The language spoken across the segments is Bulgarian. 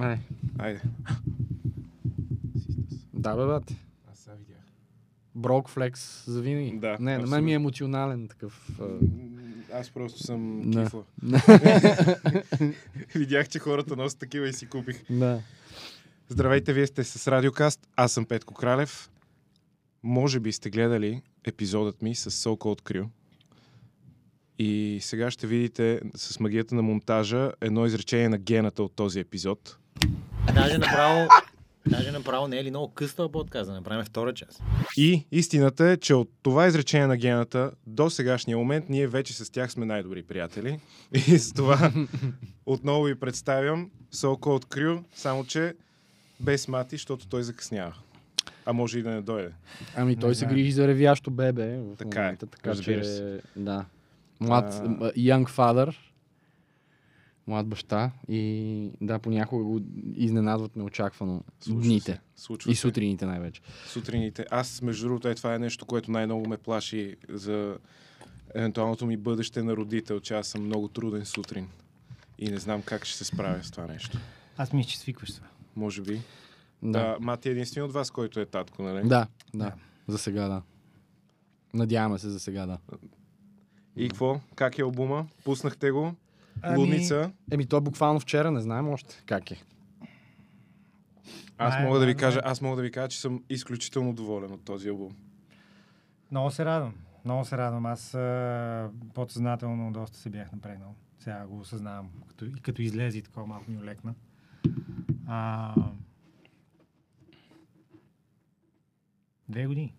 Ай, Айде. да, бе, бат. Аз сега видях. Брок флекс за винаги. Да, не, на мен ми е емоционален такъв. Аз просто съм Да. кифла. Видях, че хората носят такива и си купих. да. Здравейте, вие сте с Радиокаст. Аз съм Петко Кралев. Може би сте гледали епизодът ми с So Cold Crew. И сега ще видите с магията на монтажа едно изречение на гената от този епизод. Даже направо, даже направо не е ли много къста подкаст, да направим втора част. И истината е, че от това изречение на гената до сегашния момент ние вече с тях сме най-добри приятели. И с това отново ви представям So Cold Crew, само че без мати, защото той закъснява. А може и да не дойде. Ами той Не се грижи за ревящо бебе в Така е, момента, така разбира че... се. Да. Млад, young father, млад баща и да, понякога го изненадват неочаквано Случва дните. Се. Случва И сутрините най-вече. Сутрините. Аз, между другото, е, това е нещо, което най-много ме плаши за евентуалното ми бъдеще на родител, че аз съм много труден сутрин. И не знам как ще се справя с това нещо. Аз мисля, че свикваш това. Може би. Да. Да. Мати е единствен от вас, който е татко, нали? Да, да. За сега да. Надяваме се за сега да. И какво? Как е албума? Пуснахте го? Ами- Лудница? Еми то буквално вчера, не знаем още как е. Аз мога да ви кажа, аз мога да ви кажа, че съм изключително доволен от този албум. Много се радвам. Много се радвам. Аз а, подсъзнателно доста се бях напрегнал. Сега го осъзнавам. Като, и като излезе и такова малко ми олекна. А, две години.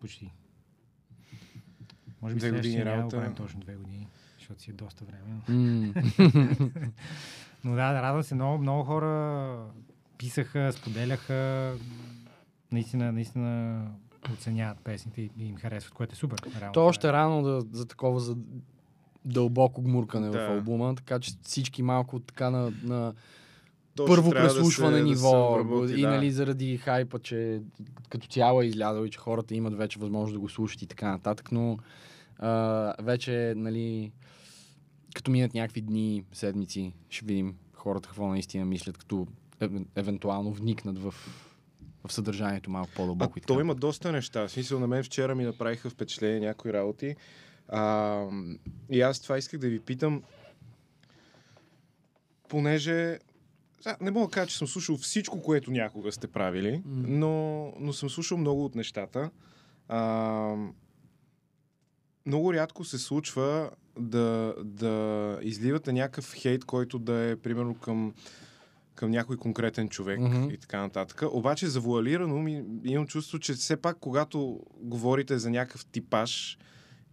Почти. Може би Две години работа. го правим точно две години, защото си е доста време. М. Но да, да, радвам се. Много, много хора писаха, споделяха. Наистина, наистина оценяват песните и им харесват, което е супер. Реално, То това още е. е рано да, за такова за дълбоко гмуркане Да. в албума, така че всички малко така на, на То първо да преслушване да се ниво обработи, и да. нали заради хайпа, че като цяло е излязъл и че хората имат вече възможност да го слушат и така нататък, но а, вече нали като минат някакви дни, седмици, ще видим хората какво наистина мислят, като ев- евентуално вникнат в, в съдържанието малко по-дълбоко. то има доста неща. В смисъл на мен вчера ми направиха впечатление някои работи. А, и аз това исках да ви питам, понеже не мога да кажа, че съм слушал всичко, което някога сте правили, М. но, но съм слушал много от нещата. А, много рядко се случва да, да изливате някакъв хейт, който да е примерно към, към някой конкретен човек Мгм. и така нататък. Обаче завуалирано ми, имам чувство, че все пак когато говорите за някакъв типаж,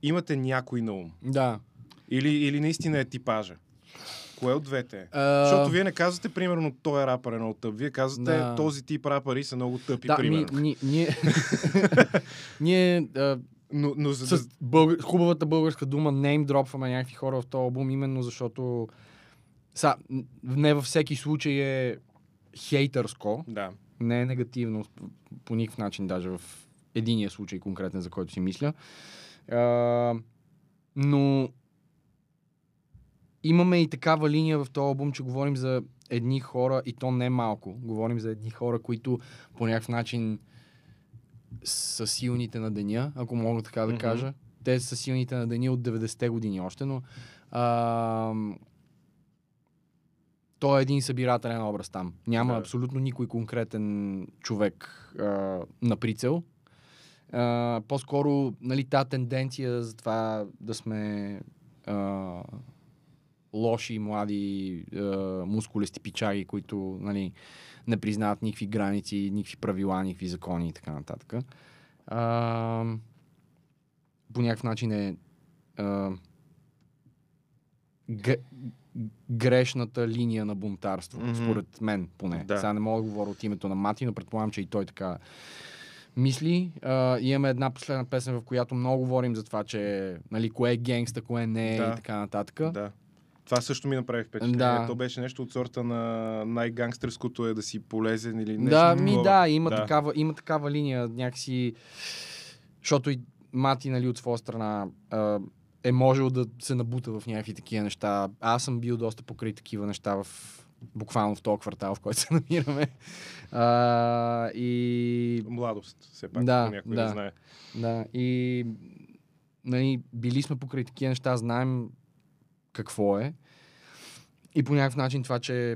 имате някой на ум. Да. Или, или наистина е типажа. Кое от двете е? А, Защото вие не казвате, примерно, той е рапър е много тъп. Вие казвате, Да. този тип рапъри са много тъпи, да, примерно. ни, ние, ние а, Но, но за с бълг... хубавата българска дума name дропваме някакви хора в този албум, именно защото са, не във всеки случай е хейтърско, Да. не е негативно по никакъв начин, даже в единия случай конкретен, за който си мисля. А, но имаме и такава линия в този албум, че говорим за едни хора, и то не малко. Говорим за едни хора, които по някакъв начин са силните на деня, ако мога така да кажа. Те са силните на деня от 90-те години още, но а, той е един събирателен образ там. Няма Да. абсолютно никой конкретен човек а, на прицел. А, по-скоро, нали, тази тенденция за това да сме а, лоши, млади, а, мускулести пичаги, които нали, не признават никакви граници, никакви правила, никакви закони и така нататък. А, по някакъв начин е а, г- грешната линия на бунтарство, Мгм. според мен поне. Да. Сега не мога да говоря от името на Мати, но предполагам, че и той така мисли. А, имаме една последна песен, в която много говорим за това, че нали, кое е генгста, кое не е Да. и така нататък. Да. Това също ми направи впечатление. Да. То беше нещо от сорта на най-гангстерското е да си полезен или нещо. Да, ми да, има, Да. Такава, има такава линия някакси, защото и Мати, нали, от своя страна е можел да се набута в някакви такива неща. Аз съм бил доста покрай такива неща в буквално в този квартал, в който се намираме. А, и Младост, все пак, Да, някой да. не знае. Да, и нали, били сме покрай такива неща, знаем какво е. И по някакъв начин това, че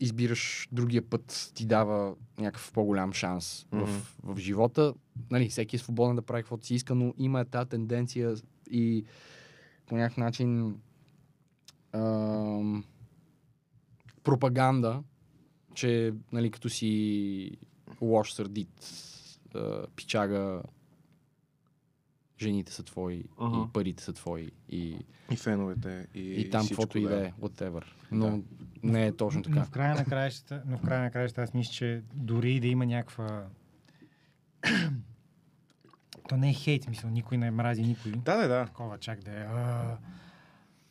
избираш другия път, ти дава някакъв по-голям шанс Мгм. в, в живота. Нали, всеки е свободен да прави каквото си иска, но има тази тенденция и по някакъв начин ам, пропаганда, че нали, като си лош сърдит, а, пичага, жените са твои, Мгм. и парите са твои, и, И феновете. И, и, там каквото и да е, whatever. Но Да. не е точно Но така. в края на краищата, но в края на краищата аз мисля, че дори да има някаква... То не е хейт, смисъл, никой не мрази никой. Да, да, да. Такова чак да е. А,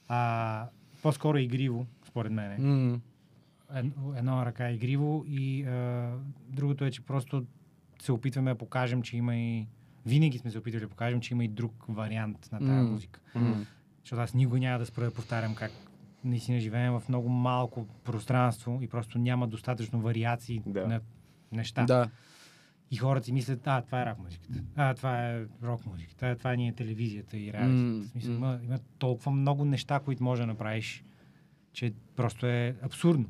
а, по-скоро е игриво, според мен. М, Ед, едно ръка е игриво и а, другото е, че просто се опитваме да покажем, че има и... Винаги сме се опитвали да покажем, че има и друг вариант на тази М. музика. м, Защото аз никога няма да спра да повтарям как наистина живеем в много малко пространство и просто няма достатъчно вариации Да. на неща. Да. И хората си мислят, а, това е рап музиката, а, това е рок музиката, а, това ни е телевизията и реалитета. М, В смисъл, има, има толкова много неща, които може да направиш, че просто е абсурдно.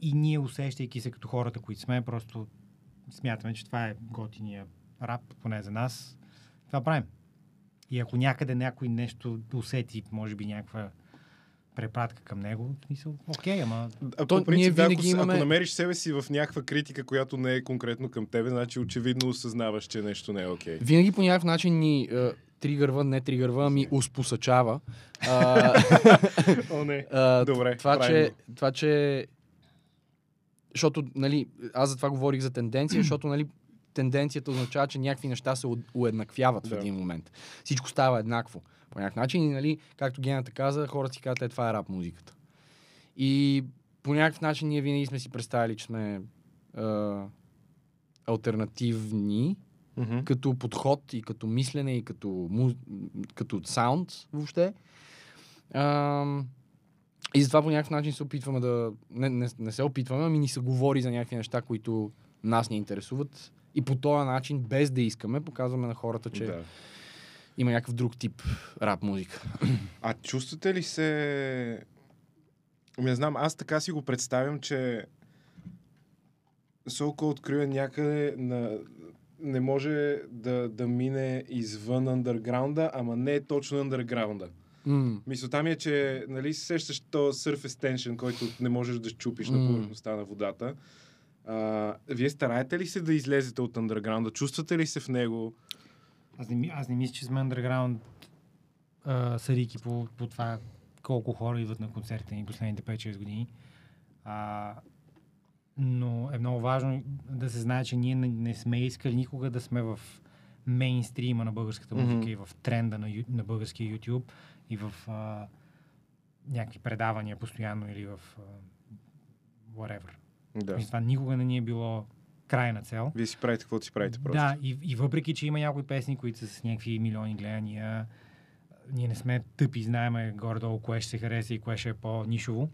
И ние, усещайки се като хората, които сме, просто смятаме, че това е готиния рап, поне за нас. Това правим. И ако някъде някой нещо усети, може би някаква препратка към него, в смисъл, окей, ама А, То по принцип, ние ако, винаги с- имаме- ако намериш себе си в някаква критика, която не е конкретно към тебе, значи очевидно осъзнаваш, че нещо не е окей. Винаги по някакъв начин ни е, тригърва, не тригърва, ами успосачава. А, О, не. а, Добре, това, че, това, че... Защото, нали, аз за това говорих за тенденция, защото, нали, тенденцията означава, че някакви неща се уед- уеднаквяват в Да. един момент. Всичко става еднакво. По някакъв начин, и, нали, както Гената каза, хората си казват, е, това е рап музиката. И по някакъв начин ние винаги сме си представили, че сме а, альтернативни, Мгм. като подход и като мислене и като, му, като саунд въобще. Ам, и затова по някакъв начин се опитваме да... Не, не, не се опитваме, ами ни се говори за някакви неща, които нас ни интересуват. И по този начин, без да искаме, показваме на хората, че Да. има някакъв друг тип рап музика. А чувствате ли се... Ами Не знам, аз така си го представям, че Солко открива някъде на... не може да, да мине извън андерграунда, ама не е точно андерграунда. М, Мисълта ми е, че нали, се сещаш този surface tension, който не можеш да щупиш на М. повърхността на водата. А, вие стараете ли се да излезете от андерграунда? Чувствате ли се в него? Аз не, аз не мисля, че сме underground а, сарики по, по това колко хора идват на концертите ни последните 5-6 години. А, но е много важно да се знае, че ние не, не сме искали никога да сме в мейнстрима на българската музика Мгм. и в тренда на, на българския YouTube и в а, някакви предавания постоянно или в а, whatever. Да. И това никога не ни е било крайна цел. Вие си правите каквото си правите просто. Да, и, и въпреки, че има някои песни, които са с някакви милиони гледания, ние не сме тъпи, знаеме горе-долу кое ще се хареса и кое ще е по-нишово,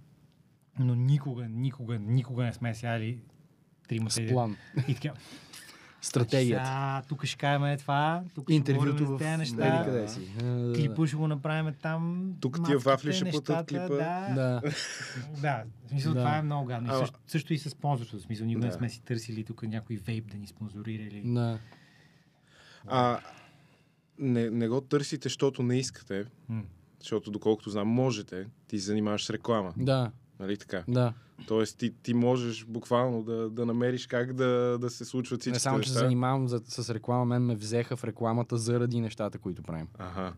но никога, никога, никога не сме сяли тримата с план. и така. Стратегията. Сега, тук ще кажем това, тук ще Интервюто в... за тези неща. къде си. А, да, да. Клипа ще го направим там. Тук тия вафли ще платят клипа. Да, Да. да, в смисъл Да. това е много гадно. Също, също и с спонсорството. В смисъл, никога не Да. сме си търсили тук някой вейп да ни спонсорира или... Да. А, не, не го търсите, защото не искате, М. защото доколкото знам, можете. Ти се занимаваш с реклама. Да. Нали така? Да. Тоест ти, ти можеш буквално да, да намериш как да, да се случват всички Не само, че се занимавам за, с реклама, мен ме взеха в рекламата заради нещата, които правим. Ага.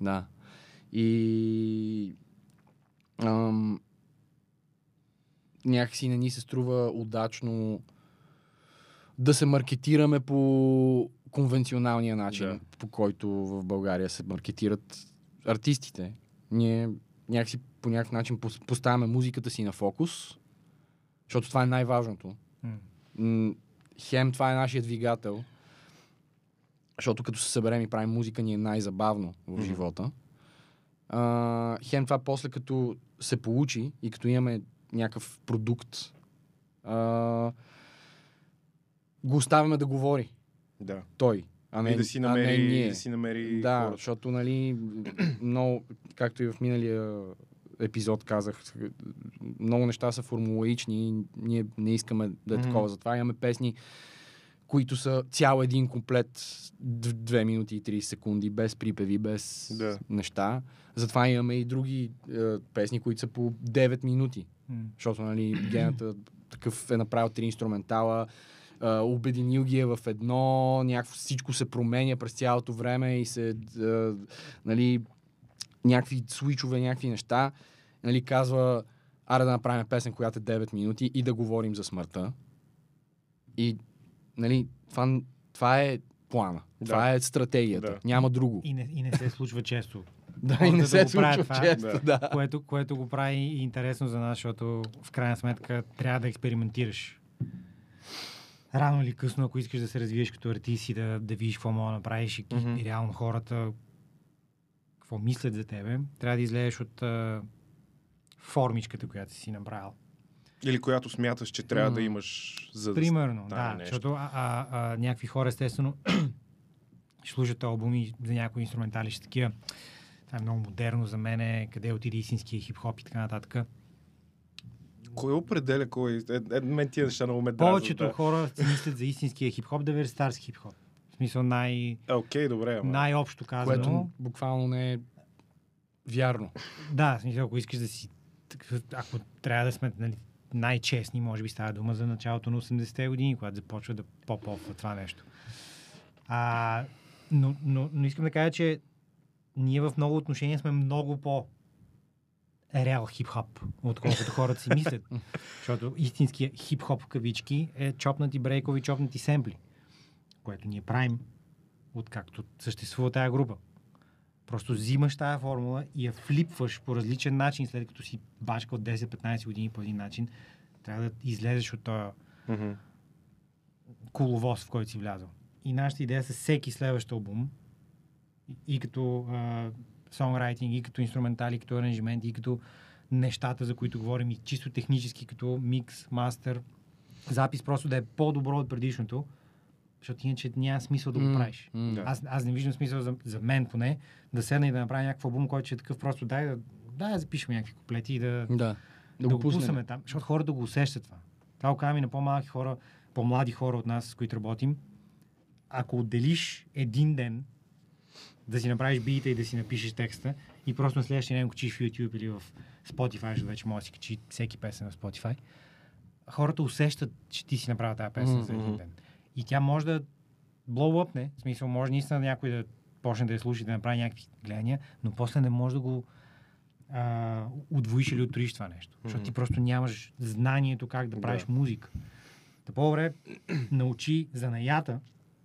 Да. И ам, някакси не ни се струва удачно да се маркетираме по конвенционалния начин, Да. по който в България се маркетират артистите. Ние някакси по някакъв начин пос- поставяме музиката си на фокус, защото това е най-важното. М, Хем, това е нашия двигател, защото като се съберем и правим музика, ни е най-забавно в Мгм. живота. А, хем, това после като се получи и като имаме някакъв продукт, а, го оставяме да говори Да. той, а не, и да си а не намери, ние. да си намери Да, хората. защото, нали, много, както и в миналия епизод казах, много неща са формулаични и ние не искаме да е Мгм. такова. Затова имаме песни, които са цял един комплет 2 минути и 30 секунди, без припеви, без Да. неща. Затова имаме и други е, песни, които са по 9 минути. М. Защото, нали, гената такъв е направил три инструментала, а, обединил ги е в едно, някакво всичко се променя през цялото време и се, а, нали, някакви свичове, някакви неща. Нали, казва, аре да направим песен, която е 9 минути и да говорим за смъртта. И, нали, това, това е плана. Да. Това е стратегията. Да. Няма друго. И не, и не се случва често. Да, и не да се го случва това. често, Да. да. което, което го прави интересно за нас, защото в крайна сметка трябва да експериментираш. Рано или късно, ако искаш да се развиеш като артист и да, да видиш какво мога да направиш и, Мгм. и реално хората какво мислят за тебе, трябва да излезеш от а, формичката, която си направил. Или която смяташ, че трябва М. да имаш за да Примерно, да. нещо. Защото а, а, а, някакви хора, естествено, ще слушат албуми за някои инструментали, ще такива. Това е много модерно за мен, къде отиде истинския хип-хоп и така нататък. Кой определя кой? Е, е, мен тия неща много ме дразнат, Повечето да. хора си мислят за истинския хип-хоп, да е старски хип-хоп. В смисъл най- Е, Окей, добре, ама. най-общо казано. Което буквално не е вярно. Да, в смисъл, ако искаш да си... Ако трябва да сме нали, най-честни, може би става дума за началото на 80-те години, когато започва да поп-опва това нещо. А, но, но, но искам да кажа, че ние в много отношения сме много по реал хип-хоп, отколкото хората си мислят. Защото истинския хип-хоп в кавички е чопнати брейкови, чопнати семпли, което ние правим откакто съществува тая група. Просто взимаш тая формула и я флипваш по различен начин, след като си бачка от 10-15 години по един начин. Трябва да излезеш от този Мгм. коловоз, в който си влязъл. И нашата идея с всеки следващ албум, и, и като а, сонграйтинг, и като инструментали, и като аранжименти, и като нещата, за които говорим, и чисто технически, като микс, мастер, запис, просто да е по-добро от предишното, защото иначе няма смисъл да го правиш. м. Да. Аз, аз не виждам смисъл за, за мен поне да седна и да направя някакъв албум, който ще е такъв просто дай да, дай да запишем някакви куплети и да, Да. да, Да го го пуснем. там, защото хората го усещат това. Това го казвам и на по-малки хора, по-млади хора от нас, с които работим. Ако отделиш един ден да си направиш бита и да си напишеш текста и просто на следващия ден го в YouTube или в Spotify, защото вече може да си качи всеки песен в Spotify, хората усещат, че ти си направил тази песен за един ден. И тя може да блоуъпне, в смисъл може наистина някой да почне да я слуша и да направи някакви гледания, но после не може да го а, удвоиш или отроиш това нещо. Защото ти просто нямаш знанието как да правиш Да. музика. Та по-добре научи занаята,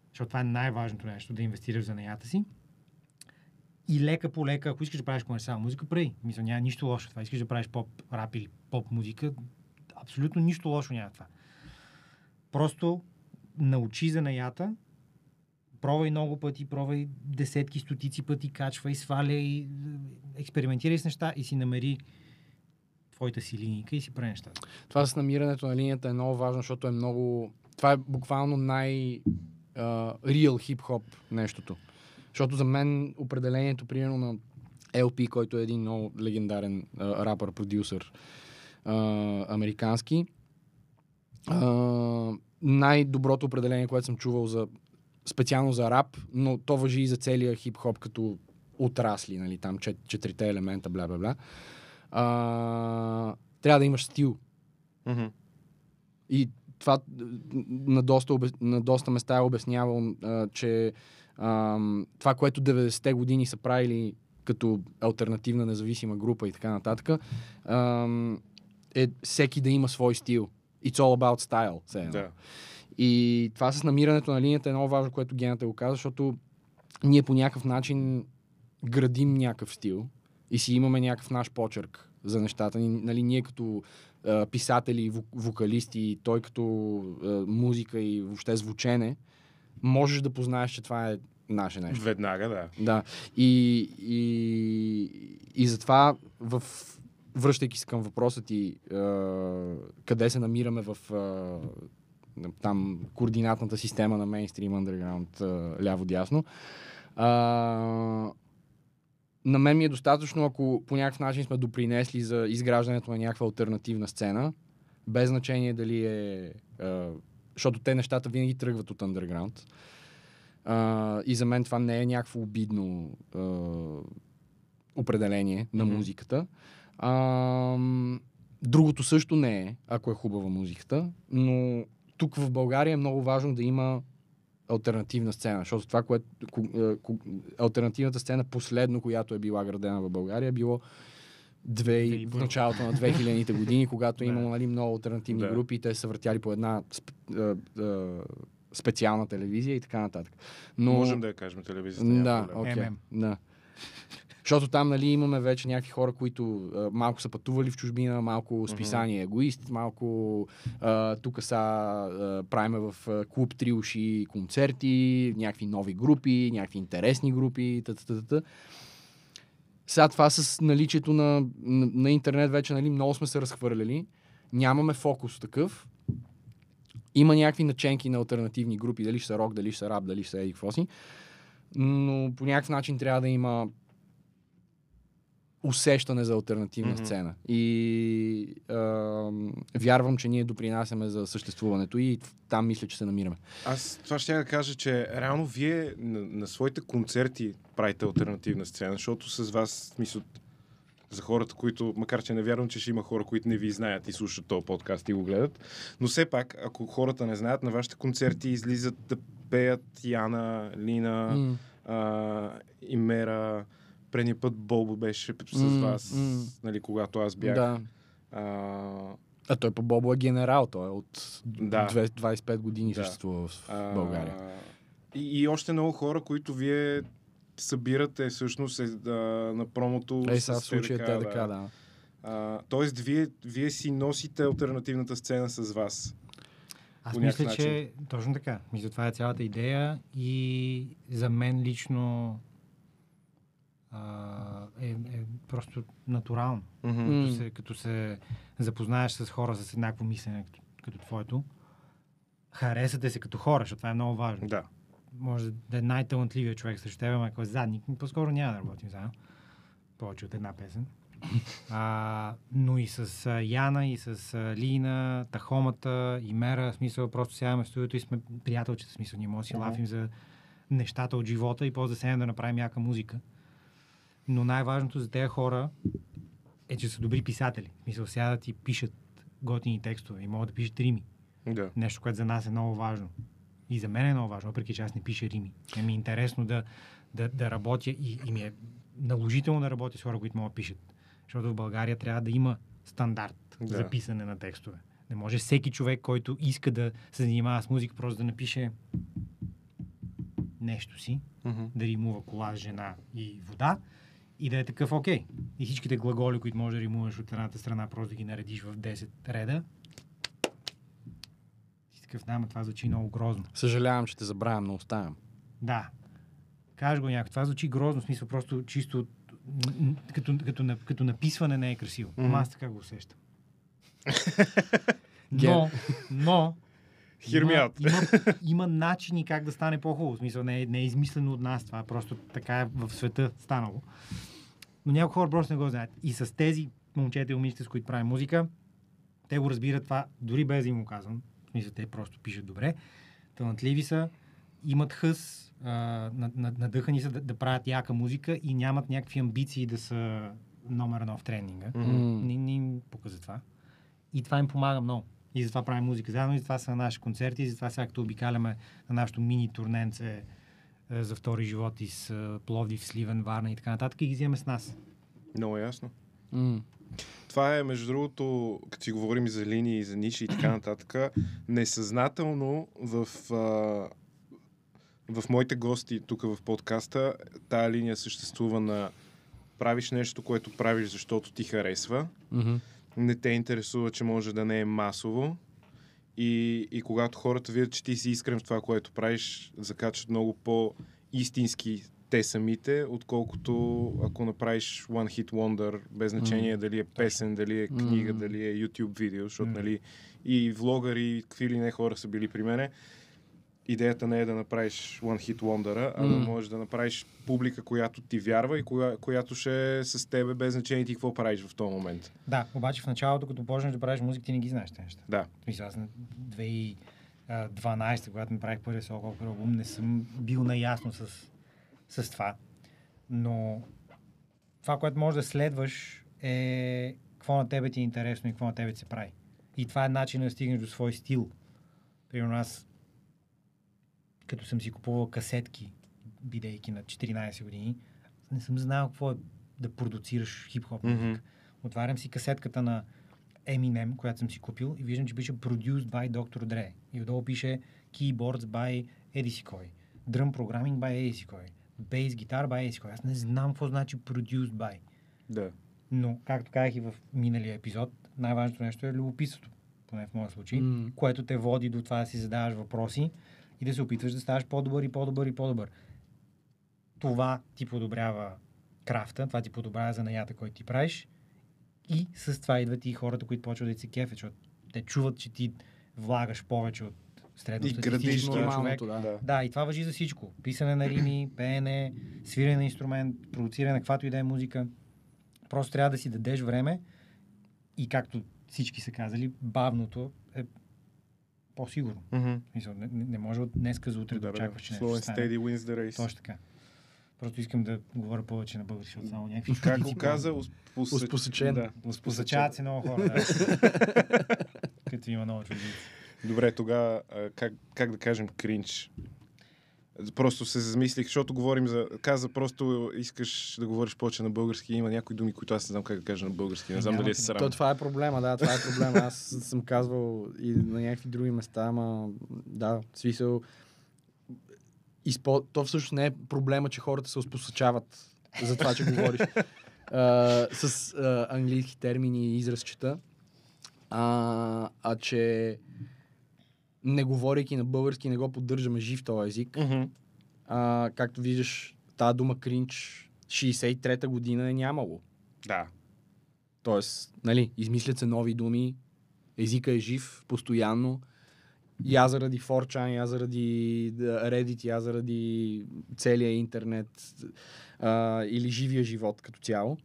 защото това е най-важното нещо, да инвестираш в занаята си. И лека по лека, ако искаш да правиш комерциална музика, прави. Мисля, няма нищо лошо това. Искаш да правиш поп, рап или поп музика, абсолютно нищо лошо няма това. Просто научи занаята, пробвай много пъти, пробвай десетки, стотици пъти, качвай, сваляй, експериментирай с неща и си намери твоята си линейка и си прави нещата. Това с намирането на линията е много важно, защото е много... Това е буквално най... реал хип-хоп нещото. Защото за мен определението, примерно на LP, който е един много легендарен а, рапър, продюсър, а, американски, а, най-доброто определение, което съм чувал за специално за рап, но то въжи и за целия хип-хоп като отрасли, нали, там чет, четирите елемента, бла, бла, бла. А, трябва да имаш стил. Мгм. И това на доста, на доста места е обяснявал, а, че ам, това, което 90-те години са правили като альтернативна независима група и така нататък, ам, е всеки да има свой стил. It's all about style. все едно. Да. И това с намирането на линията е много важно, което Гената го каза, защото ние по някакъв начин градим някакъв стил и си имаме някакъв наш почерк за нещата. Нали, ние като а, писатели, вокалисти, той като а, музика и въобще звучене, можеш да познаеш, че това е наше нещо. Веднага, да. Да. И, и, и затова в връщайки се към въпроса ти, а, къде се намираме в а, там координатната система на мейнстрим, underground, а, ляво-дясно. А, на мен ми е достатъчно, ако по някакъв начин сме допринесли за изграждането на някаква альтернативна сцена, без значение дали е... А, защото те нещата винаги тръгват от underground. А, и за мен това не е някакво обидно а, определение на Мгм. музиката. А, другото също не е, ако е хубава музиката, но тук в България е много важно да има альтернативна сцена, защото това, което ко- е, ко- альтернативната сцена последно, която е била градена в България, е било две, и- в 2001. началото на 2000-те години, когато е имало нали, много альтернативни Да. групи и те са въртяли по една сп, а, а, специална телевизия и така нататък. Но... Можем да я кажем телевизията. Да, окей. Да. Защото там, нали, имаме вече някакви хора, които а, малко са пътували в чужбина, малко списание егоист, малко а, тук са а, правиме в а, клуб три уши концерти, някакви нови групи, някакви интересни групи, т.т. Сега това с наличието на, на, на интернет вече, нали, много сме се разхвърляли. Нямаме фокус такъв. Има някакви наченки на альтернативни групи, дали ще са рок, дали ще са рап, дали ще са еди. Но по някакъв начин трябва да има усещане за альтернативна Мгм. сцена. И ам, вярвам, че ние допринасяме за съществуването и там мисля, че се намираме. Аз това ще я кажа, че реално вие на, на своите концерти правите альтернативна сцена, защото с вас, смисъл, за хората, които, макар че не вярвам, че ще има хора, които не ви знаят и слушат този подкаст и го гледат, но все пак, ако хората не знаят, на вашите концерти излизат да пеят Яна, Лина, М. а, Имера, предния път Бобо беше с вас, м. нали, когато аз бях. Да. А, А той по Бобо е генерал, той е от Да. две- 25 години Да. съществува в А, България. И, и още много хора, които вие събирате всъщност е, да, на промото. С сега в случая ТДК, ТДК, да. А, тоест, вие, вие си носите альтернативната сцена с вас. Аз мисля, някакъв че точно така. Мисля, това е цялата идея и за мен лично а, е, е просто натурално. Mm-hmm. Като, се, като се запознаеш с хора с еднакво мислене като, като твоето, харесате се като хора, защото това е много важно. Да. Може да е най-талантливият човек срещу теб, ако е задник, по-скоро няма да работим заедно. Повече от една песен. А, но и с а, Яна, и с а, Лина, Тахомата, и Мера, в смисъл, просто сядаме в студиото и сме приятелчета, в смисъл, ние може да си лафим за нещата от живота и после да седнем да направим яка музика. Но най-важното за тези хора е, че са добри писатели. Смисъл, сядат и пишат готини текстове и могат да пишат рими. Да. Нещо, което за нас е много важно. И за мен е много важно, въпреки че аз не пиша рими. Е ми е интересно да, да, да работя и, и ми е наложително да работя с хора, които могат да пишат. Защото в България трябва да има стандарт Да. за писане на текстове. Не може всеки човек, който иска да се занимава с музика, просто да напише нещо си, Mm-hmm. да римува кола, жена и вода и да е такъв окей. И всичките глаголи, които можеш да римуваш от едната страна, просто да ги наредиш в 10 реда. И такъв, да, ама това звучи много грозно. Съжалявам, че те забравям, но оставям. Да. Кажеш го някой. Това звучи грозно, в смисъл просто чисто като, като, като написване не е красиво. Ама аз така го усещам. Но, но има, има, има начини как да стане по-хубаво. В смисъл не е, не е измислено от нас. Това просто така е в света станало. Но някои хора просто не го знаят. И с тези момчета и момичета, с които правим музика, те го разбират това, дори без да им го казвам. В смисъл, те просто пишат добре. Талантливи са, имат хъс, надъхани са да, да правят яка музика и нямат някакви амбиции да са номер едно в тренинга. М. Не, не им пука за това. И това им помага много. И затова правим музика заедно, и затова са на наши концерти, и затова сега като обикаляме на нашото мини турненце е, за втори живот из е, Пловдив, Сливен, Варна и така нататък и ги вземем с нас. Много ясно. М. Това е, между другото, като си говорим и за линии, и за ниши и така нататък, несъзнателно в, а, в моите гости тук в подкаста тая линия съществува на правиш нещо, което правиш, защото ти харесва. Мгм. Не те интересува, че може да не е масово. И, и когато хората видят, че ти си искрен в това, което правиш, закачат много по-истински те самите, отколкото ако направиш One Hit Wonder, без значение Мгм. дали е песен, дали е книга, Мгм. дали е YouTube видео, защото Мгм. нали, и влогъри, и какви ли не хора са били при мене. Идеята не е да направиш One Hit Wonder, а да Мгм. можеш да направиш публика, която ти вярва и коя, която ще е с тебе, без значение ти какво правиш в този момент. Да, обаче в началото, като почнеш да правиш музика, ти не ги знаеш тези неща. Да. Смисъл, аз на 2012, когато направих първия соло албум, не съм бил наясно с, с това. Но това, което можеш да следваш е какво на тебе ти е интересно и какво на тебе ти се прави. И това е начин да стигнеш до свой стил. Примерно аз, като съм си купувал касетки, бидейки на 14 години, не съм знал какво е да продуцираш хип-хоп музика. Мгм. Отварям си касетката на Eminem, която съм си купил и виждам, че пише Produced by Dr. Dre. И отдолу пише Keyboards by еди си кой. Drum Programming by еди си кой. Bass Guitar by еди си кой. Аз не знам какво значи Produced by. Да. Но, както казах и в миналия епизод, най-важното нещо е любопитството, поне в моя случай, М. което те води до това да си задаваш въпроси и да се опитваш да ставаш по-добър и по-добър и по-добър. Това ти подобрява крафта, това ти подобрява занаята, който ти правиш и с това идват и хората, които почват да ти се кефят, защото те чуват, че ти влагаш повече от И средностатистическия градиш човек. да. Да, и това въжи за всичко. Писане на рими, пеене, свирене на инструмент, продуциране на каквато и да е музика. Просто трябва да си дадеш време и както всички са казали, бавното е по-сигурно. Смисъл, Не, не може от днеска за утре да, Да, очакваш, че нещо Slow ще steady wins the race. Точно така. Просто искам да говоря повече на български, защото само някакви Как го каза? Ус- ус- Успосечен. Да, Позачават се много хора, да. Като има много чудици. Добре, тогава как, как да кажем кринч? Просто се замислих, защото говорим за... Каза просто искаш да говориш повече на български. Има някои думи, които аз не знам как да кажа на български. Не знам Няма дали е срам. То, това е проблема, да, това е проблема. Аз съм казвал и на някакви други места, ама да, смисъл. Изпо... То всъщност не е проблема, че хората се успосъчават за това, че говориш а, с а, английски термини и изразчета, а, а че не говорейки на български, не го поддържаме жив този език. Мгм. А, както виждаш, тази дума кринч 63-та година е нямало. Да. Тоест, нали, измислят се нови думи, езика е жив постоянно. Я заради 4chan, я заради Reddit, я заради целия интернет а, или живия живот като цяло.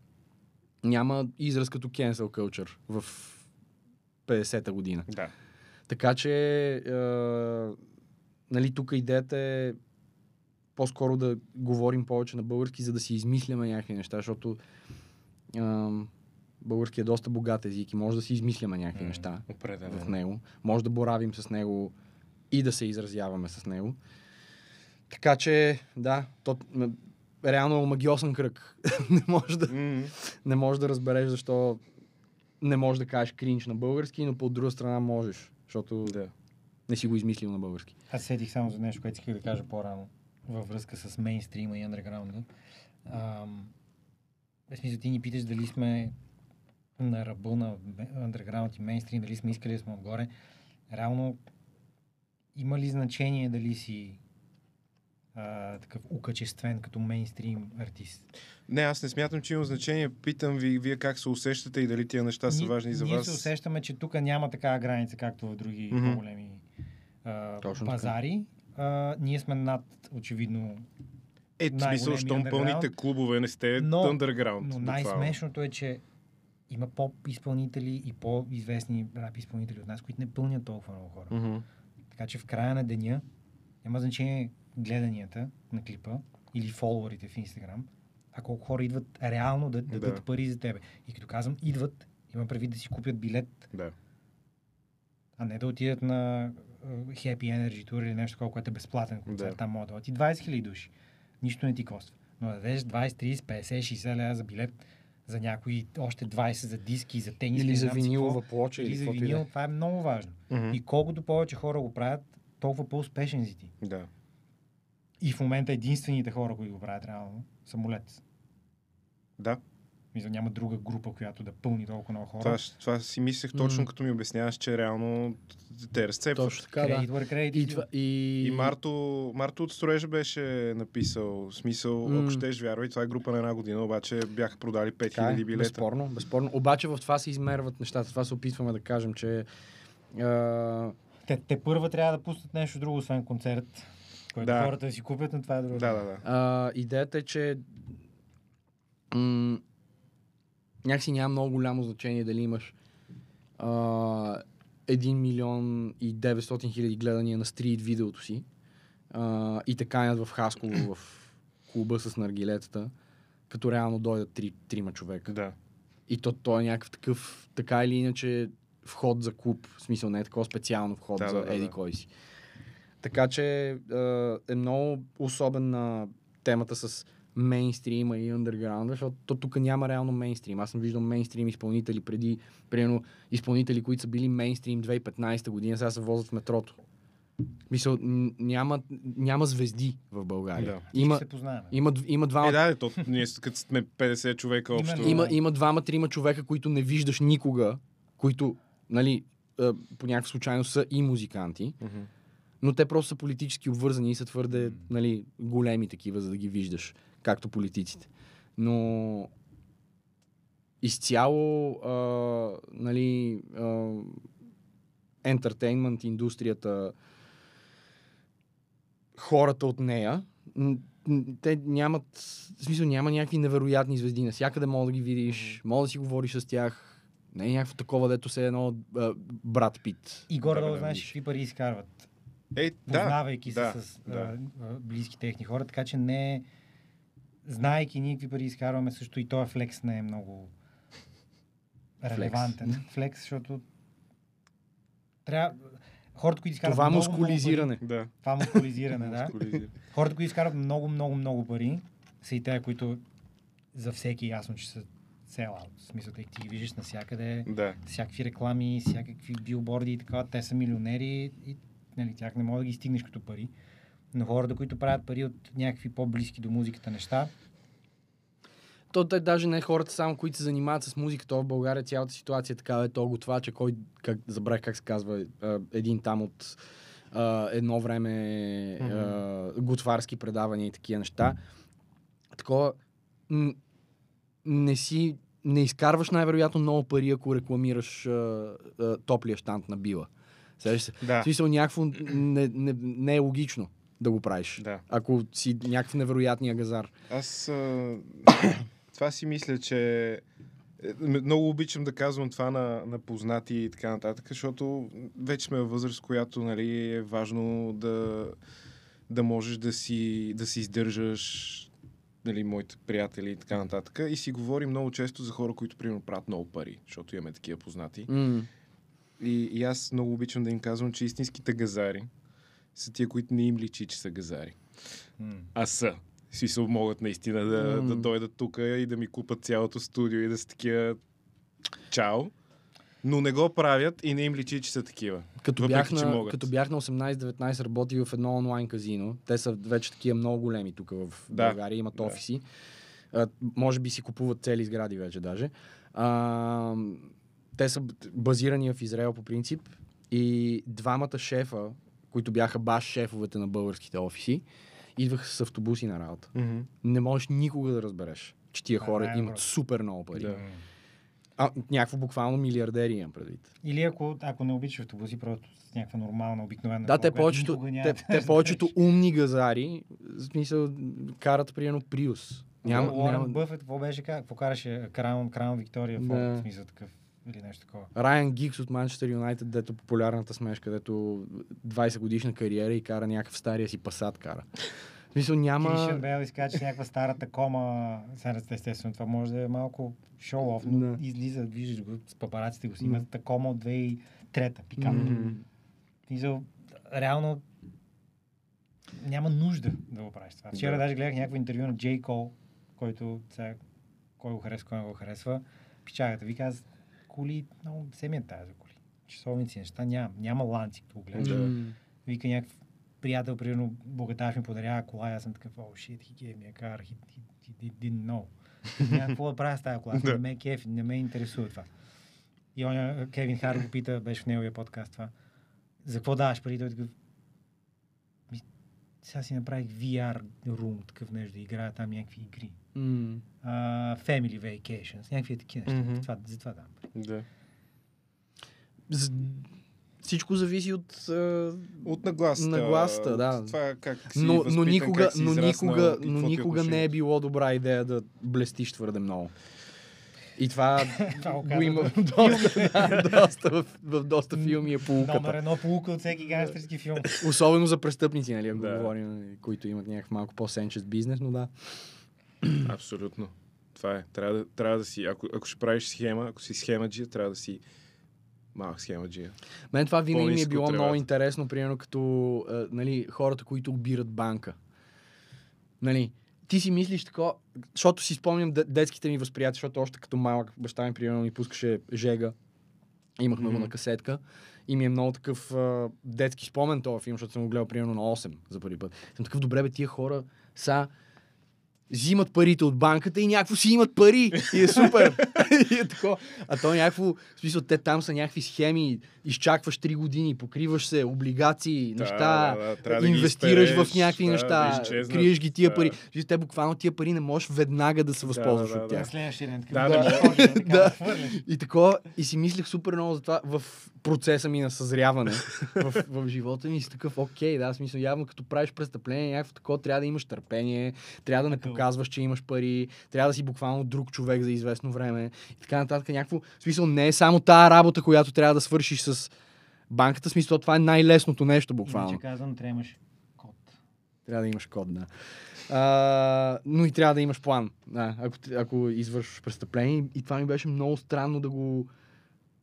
Няма израз като cancel culture в 50-та година. Да. Така че, а, нали, тук идеята е по-скоро да говорим повече на български, за да си измисляме някакви неща, защото а, български е доста богат език и може да си измисляме някакви М, неща в Определено. него. Може да боравим с него и да се изразяваме с него. Така че, да, то, реално е омагиосен кръг. не, може да, М, не можеш да разбереш защо не можеш да кажеш кринч на български, но по друга страна можеш, защото Да. не си го измислил на български. Аз сетих само за нещо, което исках да кажа по-рано във връзка с мейнстрима и андерграунда. Ам, в смисъл, ти ни питаш дали сме на ръба на андерграунд и мейнстрим, дали сме искали да сме отгоре. Реално, има ли значение дали си а, такъв укачествен като мейнстрим артист? Не, аз не смятам, че има значение. Питам ви, вие как се усещате и дали тия неща са Ние- важни за ние вас. се усещаме, че тук няма такава граница, както в други Мгм. по-големи а, Точно така. пазари. А, ние сме над, очевидно, Е, в смисъл, щом пълните клубове не сте Но- underground. Но най-смешното е, че има поп-изпълнители и по-известни рап изпълнители от нас, които не пълнят толкова много хора. Мгм. Така че в края на деня няма значение гледанията на клипа или фолуарите в Инстаграм, а колко хора идват реално да, да Да. дадат пари за тебе. И като казвам идват, имам предвид да си купят билет, Да. а не да отидат на Happy Energy Tour или нещо такова, което е безплатен концерт. Да. Там могат да ти 20 000 души. Нищо не ти коства. Но да дадеш 20, 30, 50, 60 лева за билет, за някои още 20 за диски, за тенис. Или за винилова плоча, Или или за винил, е. това е много важно. Мгм. И колкото повече хора го правят, толкова по-успешен си ти. Да. И в момента единствените хора, които го правят реално, са молец. Да. Мисля, няма друга група, която да пълни толкова много хора. Това, това си мислех точно М. като ми обясняваш, че реално те разцепват. Точно така, да. Credit credit И, това, и... И Марто, Марто от строежа беше написал, смисъл, М. ако щеш вярвай, това е група на една година, обаче бяха продали Така е, 5000 билета. Безспорно, безспорно. Обаче в това се измерват нещата. Това се опитваме да кажем, че а, Те, те първа трябва да пуснат нещо друго, освен концерт, който Да. хората да си купят, но това е друго. Да, да, да. а, идеята е, че м- някакси няма много голямо значение дали имаш а, 1 милион и 900 хиляди гледания на стрит видеото си а, и те канят в Хасково в клуба с наргилетата, като реално дойдат три, трима човека. Да. И то, то е някакъв такъв, така или иначе, вход за клуб. В смисъл не е такова специално вход Да, за да, да, еди да. кой си. Така че е, много особена темата с мейнстрима и underground, защото то тук няма реално мейнстрим. Аз съм виждал мейнстрим изпълнители преди, примерно изпълнители, които са били мейнстрим 2015 година, сега се возят в метрото. Мисъл, н- няма, няма звезди в България. Да. Има, се познаваме. има, има двама Е, да, е, то, ние като сме 50 човека общо. има, има двама-трима човека, които не виждаш никога, които, нали, по някаква случайност са и музиканти, Мгм. Но те просто са политически обвързани и са твърде, нали, големи такива, за да ги виждаш, както политиците. Но изцяло, а, нали, а, ентертейнмент индустрията, хората от нея, те нямат, в смисъл няма някакви невероятни звезди. Навсякъде мога да ги видиш, мога да си говориш с тях. Не е някакво такова, дето се е едно а, брат Пит. И горе Да, да, знаеш какви пари изкарват, Е, да. познавайки да, се с да. а, а, близки техни хора, така че не знаейки ние какви пари изкарваме, също и този флекс не е много релевантен. Флекс, защото трябва... Хората, които изкарват Това много, много мускулизиране. Да. Пари, това мускулизиране, да. Хората, които изкарват много, много, много пари, са и те, които за всеки ясно, че са села. В смисъл, тъй ти ги виждаш навсякъде, Да. всякакви реклами, всякакви билборди и така, те са милионери и нали, тях не мога да ги стигнеш като пари. Но хората, които правят пари от някакви по-близки до музиката неща, То те даже не хората само, които се занимават с музика, то в България цялата ситуация е такава, е то готвача, кой, как, забравих как се казва, а, един там от едно време а, готварски предавания и такива неща. Такова, не си, не изкарваш най-вероятно много пари, ако рекламираш топлия штант на била. Да. смисъл някакво не, не, не е логично да го правиш. Да. Ако си някакъв невероятния газар. Аз а, това си мисля, че е, много обичам да казвам това на, на познати и така нататък, защото вече сме във възраст, която нали, е важно да, да можеш да си, да си издържаш нали, моите приятели и така нататък. И си говорим много често за хора, които примерно правят много пари, защото имаме такива познати. М. И, и аз много обичам да им казвам, че истинските газари са тия, които не им личи, че са газари. А са. В Смисъл могат наистина да, М. да дойдат тук и да ми купат цялото студио и да са такива чао. Но не го правят и не им личи, че са такива. Като Въпреки, бях, на, като бях на 18-19, работих в едно онлайн казино. Те са вече такива много големи тук в Да. България, имат Да. офиси. А, може би си купуват цели сгради вече даже. А, те са базирани в Израел по принцип и двамата шефа, които бяха баш шефовете на българските офиси, идваха с автобуси на работа. Не можеш никога да разбереш, че тия А, хора най-доброто. имат супер много пари. Да. А, някакво буквално милиардери имам предвид. Или ако, ако не обичаш автобуси, просто с някаква нормална, обикновена. Да, те кола, която повечето, те, те повечето умни газари, в смисъл, карат примерно Приус. Няма, Уорън няма... Бъфет, какво беше, как, какво караше Краун, Краун Виктория, Да. да. в смисъл такъв, или нещо такова. Райан Гикс от Манчестър Юнайтед, дето популярната смешка, дето 20 годишна кариера и кара някакъв стария си пасат кара. В смисъл няма... Кришън Бел изкача някаква стара такома. Сега, естествено, това може да е малко шоу-оф, но Да. излиза, виждаш го, с папараците го си. Има такома от 2003-та, пикантно. М. Смисъл, реално няма нужда да го правиш това. Вчера Да. даже гледах някакво интервю на Джей Кол, който сега, кой го харесва, кой не го харесва. Пичагата ви каза, коли, много се ми е тази за коли. Часовници, неща няма. Няма ланци, като го гледаш. Да. М. Вика някакъв приятел, примерно, богаташ ми подарява кола аз съм такъв, oh shit, he gave me a car, he, he, he, didn't know. Няма какво да правя с тази кола, не ме е кеф, не ме интересува това. И он, Кевин Хар го пита, беше в неговия подкаст това. за какво даваш пари? Той е такъв, «Ми, сега си направих VR room, такъв нещо, да играя там някакви игри. Family vacations, някакви такива неща. Мгм. Това, за това давам пари. Да. З- Всичко зависи от... а, От нагласата. Нагласата, да. От това как си но, но възпитан, никога, как си но никога, но никога не е било добра идея да блестиш твърде много. И това го има в доста, да, доста, в, в доста филми е Номер полуката. едно полука от всеки гангстерски филм. Особено за престъпници, нали, ако Да. говорим, които имат някакъв малко по-сенчест бизнес, но да. Абсолютно. Това е. Трябва да, трябва да си, ако, ако ще правиш схема, ако си схемаджия, трябва да си малък схемаджия. Мен това винаги ми е било от много интересно, примерно като а, нали, хората, които обират банка. Нали, ти си мислиш така, защото си спомням де- детските ми възприятия, защото още като малък баща ми примерно ми пускаше Жега. Имахме го Мгм. на касетка. И ми е много такъв а, детски спомен този филм, защото съм го гледал примерно на 8 за първи път. Съм такъв, добре бе, тия хора са взимат парите от банката и някакво си имат пари. И е супер. и е тако. А то някакво, в смисъл, те там са някакви схеми, изчакваш 3 години, покриваш се, облигации, Да, неща, да, да, трябва да инвестираш изпереш, в някакви да, неща, да изчезнат, криеш ги тия да. пари. Виж, те буквално тия пари не можеш веднага да се възползваш да, от да. тях. Следващия ден. Да, така, да. И такова, и си мислех супер много за това в процеса ми на съзряване в, в живота ми. И си такъв, окей, да, смисъл, явно като правиш престъпление, някакво такова, трябва да имаш търпение, трябва да не Такъв. показваш, че имаш пари, трябва да си буквално друг човек за известно време и така нататък. Някакво, смисъл, не е само тая работа, която трябва да свършиш с банката, в смисъл, това е най-лесното нещо буквално. Иначе казвам, трябва да имаш код. Трябва да имаш код, да. А, но и трябва да имаш план, да, ако, ако извършваш престъпление. И това ми беше много странно да го,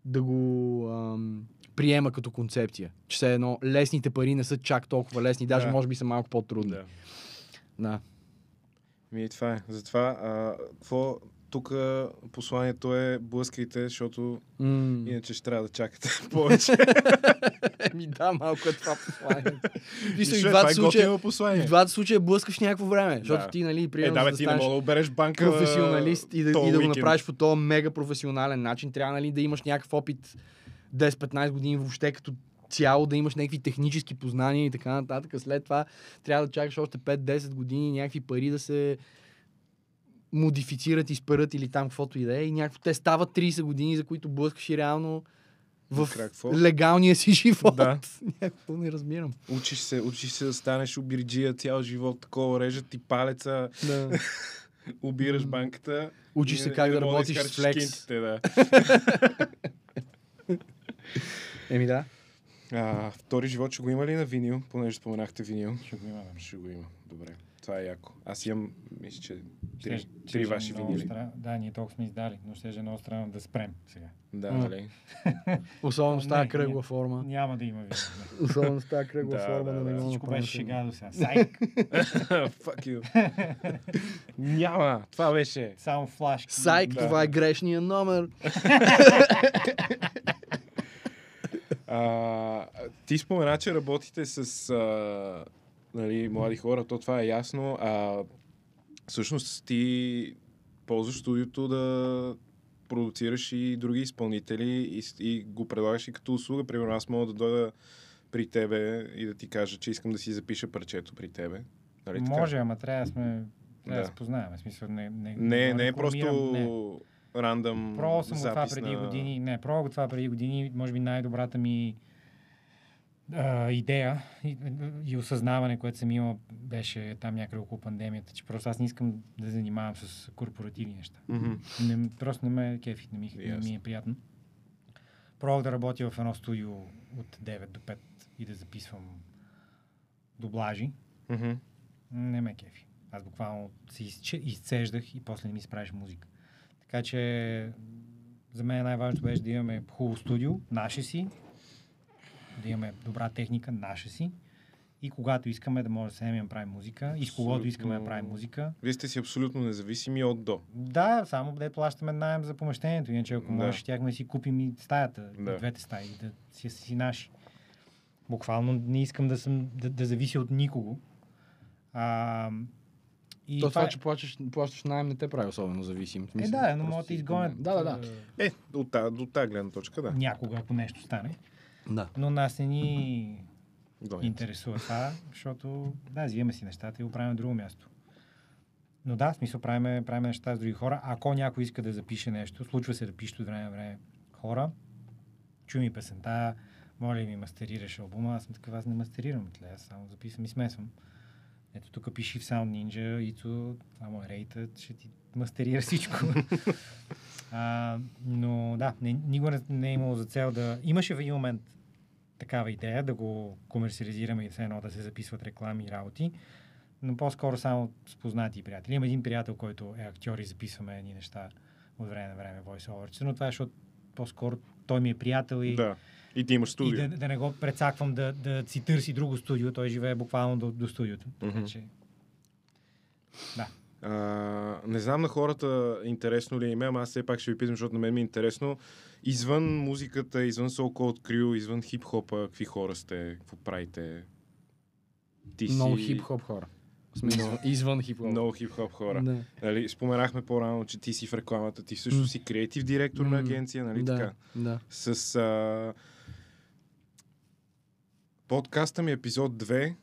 да го ам, приема като концепция. Че все едно лесните пари не са чак толкова лесни, даже Да. може би са малко по-трудни. Да. Да. Ми, това е. Затова, а, какво тук посланието е блъскайте, защото М. иначе ще трябва да чакате повече. Еми да, малко е това послание. Мисля, и Нищо в е, двата е случая, в двата случая блъскаш някакво време. Защото Да. ти, нали, Е, примерно, да, за бе, да ти не мога да обереш банка професионалист и да, и да го направиш по този мега професионален начин, трябва нали, да имаш някакъв опит 10-15 години въобще като цяло, да имаш някакви технически познания и така нататък. След това трябва да чакаш още 5-10 години някакви пари да се модифицират, изперат или там каквото и да е. И някакво те стават 30 години, за които блъскаш и реално в Накрая какво? легалния си живот. Да. Някакво не разбирам. Учиш се, учиш се да станеш обирджия цял живот, такова, режат ти палеца, Да. обираш банката. Учиш и- се как да мога работиш с флекс. шкинтите, да. Еми да. А, втори живот ще го има ли на винил, понеже споменахте винил? Ще го има, да. Ще го има. Добре. Това е яко. Аз имам, мисля, че три, Щеше- три щеше ваши винили. стра- Да, ние толкова сме издали, но ще е много странно да спрем сега. Да, нали? Особено с Не, тази кръгла форма. Няма да има винаги. Особено с тази кръгла Да, форма да, да, да. Всичко беше шега до сега. Сайк, Fuck you. Няма. Това беше. само флашки. Сайк, Да. това е грешния номер. А, ти спомена, че работите с а, нали, млади хора, то това е ясно. А, всъщност ти ползваш студиото да продуцираш и други изпълнители и, и го предлагаш и като услуга. Примерно аз мога да дойда при тебе и да ти кажа, че искам да си запиша парчето при тебе. Нали така? Може, ама трябва да сме... Трябва да Да. се познаем. В смисъл, не, не, Не, не е просто не. рандъм Пробвал съм го това преди години. Не, пробвал го това преди години. Може би най-добрата ми а, идея и, и осъзнаване, което съм имал, беше там някъде около пандемията, че просто аз не искам да занимавам с корпоративни неща. Мгм. Не, просто не ме кефи, не ми, не ми е приятно. Пробвах да работя в едно студио от 9 до 5 и да записвам дублажи. Мгм. Не ме кефи. Аз буквално се изцеждах и после не ми справиш музика. Така че за мен най-важното беше да имаме хубаво студио, наше си, да имаме добра техника, наша си. И когато искаме да може да седнем и да правим музика, и с когото искаме да правим музика. Вие сте си абсолютно независими от до. Да, само да плащаме найем за помещението. Иначе ако Да. можеш, щяхме да си купим и стаята, Да. и двете стаи, да си, си наши. Буквално не искам да, съм, да, да завися от никого. А, и То това, е- че плащаш, плащаш найем, не те прави особено зависим. Е, да, но могат да изгонят Да, да, да. Е, тази, до тази гледна точка, да. някога, ако нещо стане. Да. Но нас не ни Гонят. интересува това, защото да, взимаме си нещата и го правим на друго място. Но да, в смисъл правим, правим неща с други хора. Ако някой иска да запише нещо, случва се да пишат от време на време хора, чуй ми песента, моля ми мастерираш албума, аз съм такъв, аз не мастерирам, тле, аз само записвам и смесвам. Ето тук пиши в Sound Ninja, Ицо, му е рейтът, ще ти мастерира всичко. а, но да, не, никога не, не е имало за цел да... Имаше в един момент такава идея да го комерциализираме и все едно да се записват реклами и работи, но по-скоро само с познати приятели. Има един приятел, който е актьор и записваме едни неща от време на време voice но това е, защото по-скоро той ми е приятел и, Да. И ти имаш и студио. да, да не го прецаквам да, да си търси друго студио. Той живее буквално до, до студиото. Мгм. Така че, да. А, не знам на хората интересно ли е, ама аз все пак ще ви питам, защото на мен ми е интересно. Извън музиката, извън So Cold Crew, извън хип-хопа, какви хора сте, какво правите? Ти си... Много хип-хоп хора. Смисъл, извън хип-хоп. Много хип-хоп хора. Да. Нали, споменахме по-рано, че ти си в рекламата, ти също М. си креатив директор на М. агенция, нали да, така? Да. С а... подкаста ми епизод 2,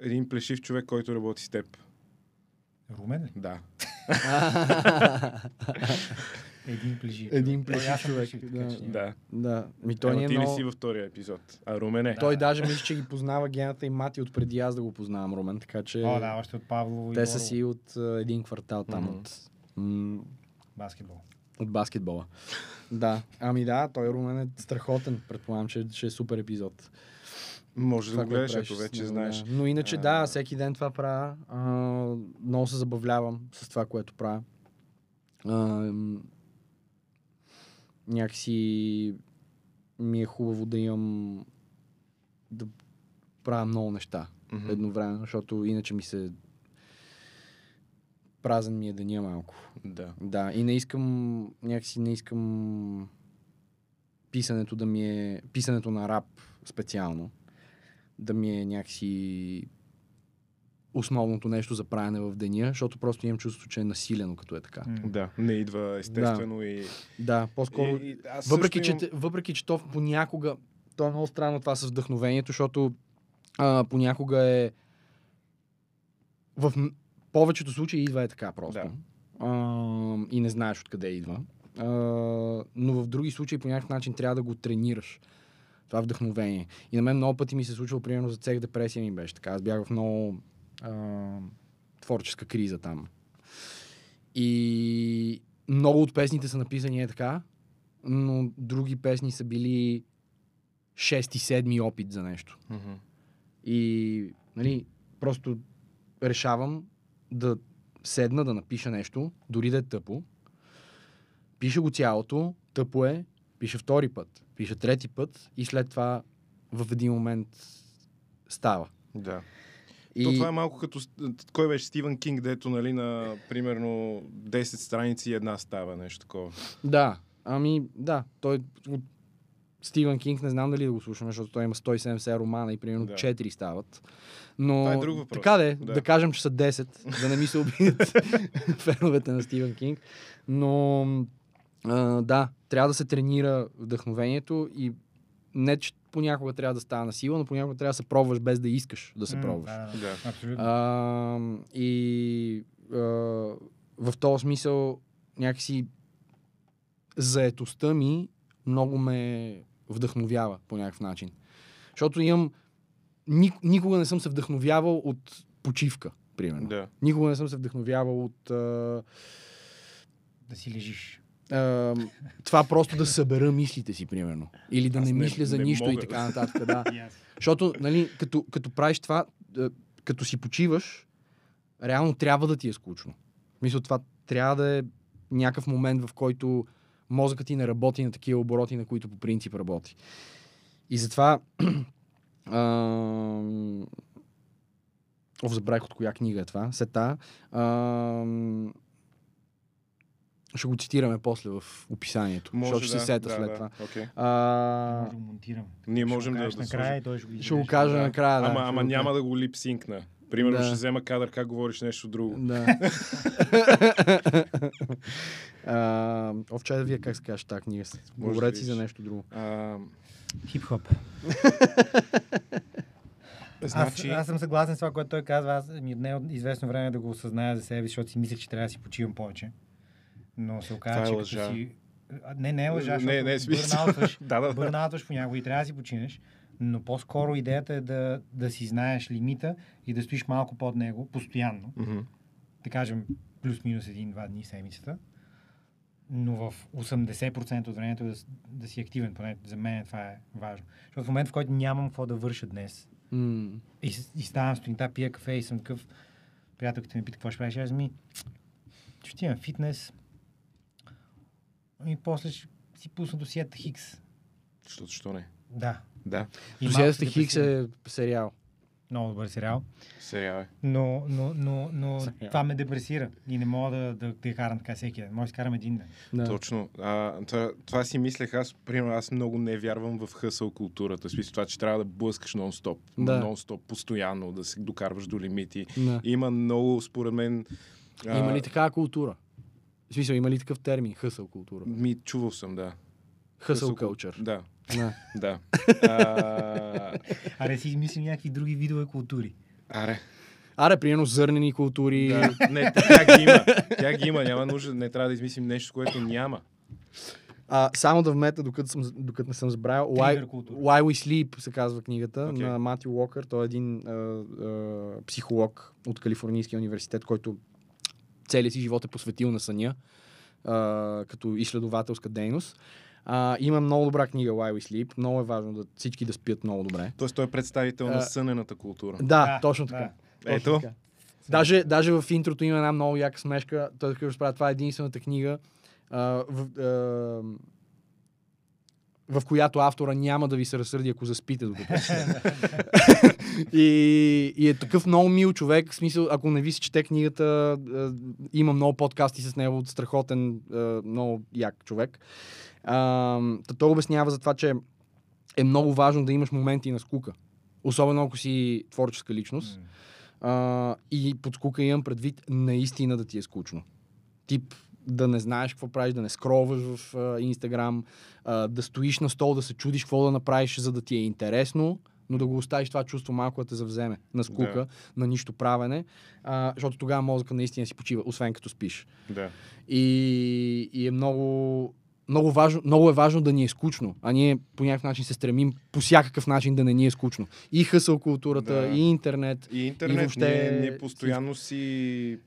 един плешив човек, който работи с теб. Румен ли? Да. Един плежи. Един плешив съм човек. плешив, така Да. Да. Да. Ми той ни е ти ли много... си във втория епизод? А Румен е. Той даже мисля, че ги познава гената и мати от преди аз да го познавам, Румен, така че О, да, още от Павлово и те са Лорово. си от а, един квартал там, Мгм. от, м, Баскетбол. от баскетбола. да, ами да, той Румен е страхотен, предполагам, че ще е супер епизод. Може да го гледаш, ако вече него, знаеш. Да. Но иначе А. да, всеки ден това правя. А, много се забавлявам с това, което правя. А, някакси ми е хубаво да имам да правя много неща Мгм. едновременно, защото иначе ми се празен ми е деня малко. Да. Да, и не искам, някакси не искам писането да ми е, писането на рап специално, да ми е някакси основното нещо за правене в деня, защото просто имам чувство, че е насилено, като е така. Да, не идва естествено и... Да, по-скоро... и, и Въпреки, че, имам- те- въпреки, че то понякога... То е много странно това с вдъхновението, защото а, понякога е... В повечето случаи идва е така просто. Да. А, и не знаеш откъде идва. А, но в други случаи по някакъв начин трябва да го тренираш. Това вдъхновение. И на мен много пъти ми се случва, примерно за цех депресия ми беше така. Аз бях в много а, творческа криза там. И много от песните са написани е така, но други песни са били шести, седми опит за нещо. Мгм. И, нали, просто решавам да седна да напиша нещо, дори да е тъпо. Пиша го цялото, тъпо е, пиша втори път, пиша трети път и след това в един момент става. Да. И... То това е малко като... Кой беше Стивън Кинг, дето, нали, на примерно 10 страници и една става, нещо такова. Да, ами да, той от Стивен Кинг не знам дали да го слушаме, защото той има 170 романа и примерно Да. 4 стават. Но Това е друг въпрос. така де, Да. да. да кажем, че са 10, да не ми се обидят феновете на Стивен Кинг. Но а, да, трябва да се тренира вдъхновението и не, че понякога трябва да става на сила, но понякога трябва да се пробваш без да искаш да се М, пробваш. Да, да. Абсолютно. А, и а, в този смисъл някакси заетостта ми много ме вдъхновява по някакъв начин. Защото имам... Ник, никога не съм се вдъхновявал от почивка, примерно. Да. Никога не съм се вдъхновявал от а, Да си лежиш. А, това просто да събера мислите си, примерно. Или да Аз не, не- мисля за не нищо мога. и така нататък. Да. Защото, нали, като, като правиш това, е, като си почиваш, реално трябва да ти е скучно. Мисля, това трябва да е някакъв момент, в който мозъкът ти не работи на такива обороти, на които по принцип работи. И затова... ам, О, забравих от коя книга е това. Сета. Ам, Ще го цитираме после в описанието, защото ще се сета да, след да. това. Окей. А, Може да го монтирам. Ние Ще можем да, кажеш да накрая той ще го ще го кажа Да. накрая. Да, ама ще ама го няма да го липсинкна. Примерно Да. ще взема кадър как говориш нещо друго. Да. а, овче, вие как се тази книга? Може Говорете да си за нещо друго. А, Хип-хоп. Значи, Аз, аз съм съгласен с това, което той казва. Аз ми отне известно време да го осъзная за себе защото си мислех, че трябва да си почивам повече. Но се оказа, е че лъжа. като си... Не, не е лъжа, Не, не, смисъл. бърнаутваш, да, да, да. бърнаутваш понякога и трябва да си починеш. Но по-скоро идеята е да, да си знаеш лимита и да стоиш малко под него, постоянно. Мгм. Да кажем, плюс-минус един-два дни седмицата. Но в 80% от времето да, с- да си активен, поне за мен това е важно. Защото в момента, в който нямам какво да върша днес, М. и, и ставам сутринта, пия кафе и съм такъв. Приятелката ми пита какво ще правиш. Аз ми, ще в фитнес. И после ще си пусна досиета Хикс. Защото, що не? Да. Да, се Хикс е сериал. Много добър сериал. сериал е. Но, но, но, но Сериал. това ме депресира. И не мога да, да, да я карам така всеки ден. Може да карам един ден. Да. Точно. А, това, това си мислех аз, примерно, аз много не вярвам в хъсъл културата. Смисъл това, че трябва да блъскаш нон-стоп. Да. Нон-стоп, постоянно, да се докарваш до лимити. Да. Има много, според мен... а, Има ли такава култура? В смисъл, има ли такъв термин? Хъсъл култура. Ми, чувал съм, да. Хъсъл кълчър. Да, Да. да. а, Аре си измислим някакви други видове култури. аре. Аре, примерно зърнени култури. Да. Не, тя ги има. Тя ги има. Няма нужда. Не трябва да измислим нещо, което няма. А, само да вмета, докато, съм, докато не съм забравил. Why. Why We Sleep се казва книгата okay. на Матю Уокър. Той е един а, а, психолог от Калифорнийския университет, който целият си живот е посветил на съня а, като изследователска дейност. А, има много добра книга Why We Sleep. Много е важно да всички да спят много добре. Тоест той е представител на А, сънената култура. Да, Да, точно да. така. Точно Ето. така. Даже, даже в интрото има една много яка смешка. Той разправя, това е единствената книга, а, в, а, в която автора няма да ви се разсърди, ако заспите докато и, и е такъв много мил човек. В смисъл, ако не ви се чете книгата, а, има много подкасти с него, страхотен, а, много як човек. Та той обяснява за това, че е много важно да имаш моменти на скука. Особено ако си творческа личност. А, и под скука имам предвид наистина да ти е скучно. Тип да не знаеш какво правиш, да не скролваш в Инстаграм, да стоиш на стол, да се чудиш какво да направиш, за да ти е интересно, но да го оставиш това чувство малко да те завземе на скука, Да. на нищо правене, а, защото тогава мозъка наистина си почива, освен като спиш. Да. И, и е много, много, важно, много е важно да ни е скучно, а ние по някакъв начин се стремим по всякакъв начин да не ни е скучно. И хъсъл културата, Да. и интернет. И интернет, И въобще ние, ние постоянно си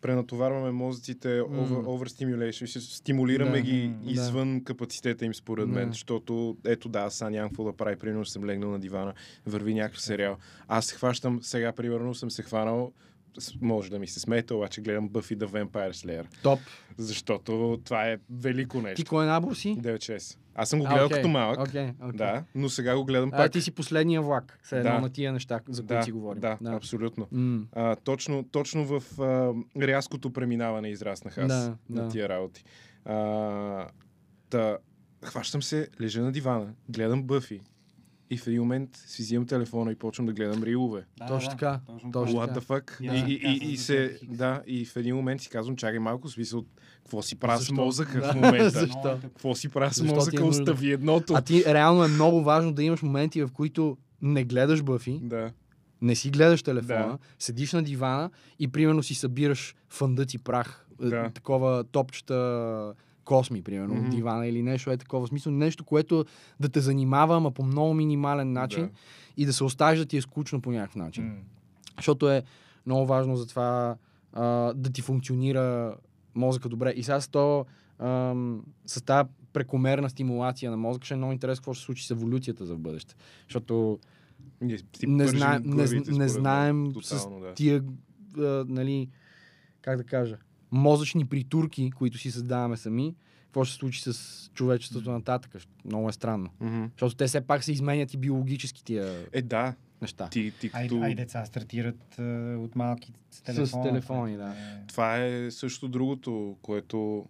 пренатоварваме мозъците, over, overstimulation, стимулираме Да. ги да. извън капацитета им, според мен, Да. защото ето да, аз сега нямам какво да прави, примерно съм легнал на дивана, върви някакъв сериал. Аз се хващам, сега примерно съм се хванал, може да ми се смеете, обаче гледам Buffy the Vampire Slayer, Топ. защото това е велико Ти нещо. кой набор си? 9-6. Аз съм го гледал окей, като малък, окей, окей. да, но сега го гледам А, пак. ти си последния влак. Все едно Да. на тия неща, за които да, си говорим. да, абсолютно. М. А, точно, точно в а, рязкото преминаване израснах аз Да, на да. тия работи. А, та, хващам се, лежа на дивана, гледам Бъфи и в един момент си взимам телефона и почвам да гледам рилове. Да, Точно да, така, Точно. What the fuck? И И, и, и, и, се, да, и в един момент си казвам, чакай малко, смисъл, какво си правя с мозъка Да. в момента? Защо? Какво си правя с е мозъка? Остави едното. А ти реално е много важно да имаш моменти, в които не гледаш Бъфи, Да, не си гледаш телефона, Да. седиш на дивана и примерно си събираш фъндът и прах. е, Да. Такова топчета косми, примерно, от дивана или нещо е такова. В смисъл нещо, което да те занимава, ама по много минимален начин Да. и да се оставиш да ти е скучно по някакъв начин. М. Защото е много важно за това а, да ти функционира мозъка добре. И сега с, то, ам, с тази прекомерна стимулация на мозъка ще е много интересно какво ще се случи с еволюцията за в бъдеще. Защото не, пържим знаем, не, не знаем Тотално, с да. тия, а, нали, как да кажа, мозъчни притурки, които си създаваме сами, какво ще се случи с човечеството нататък. Много е странно. Мгм. Защото те все пак се изменят и биологически тия Е, да, неща. ти, ти Ай, като... ай, деца стартират а, от малки с телефона. телефони, да. Е, Това е също другото, което...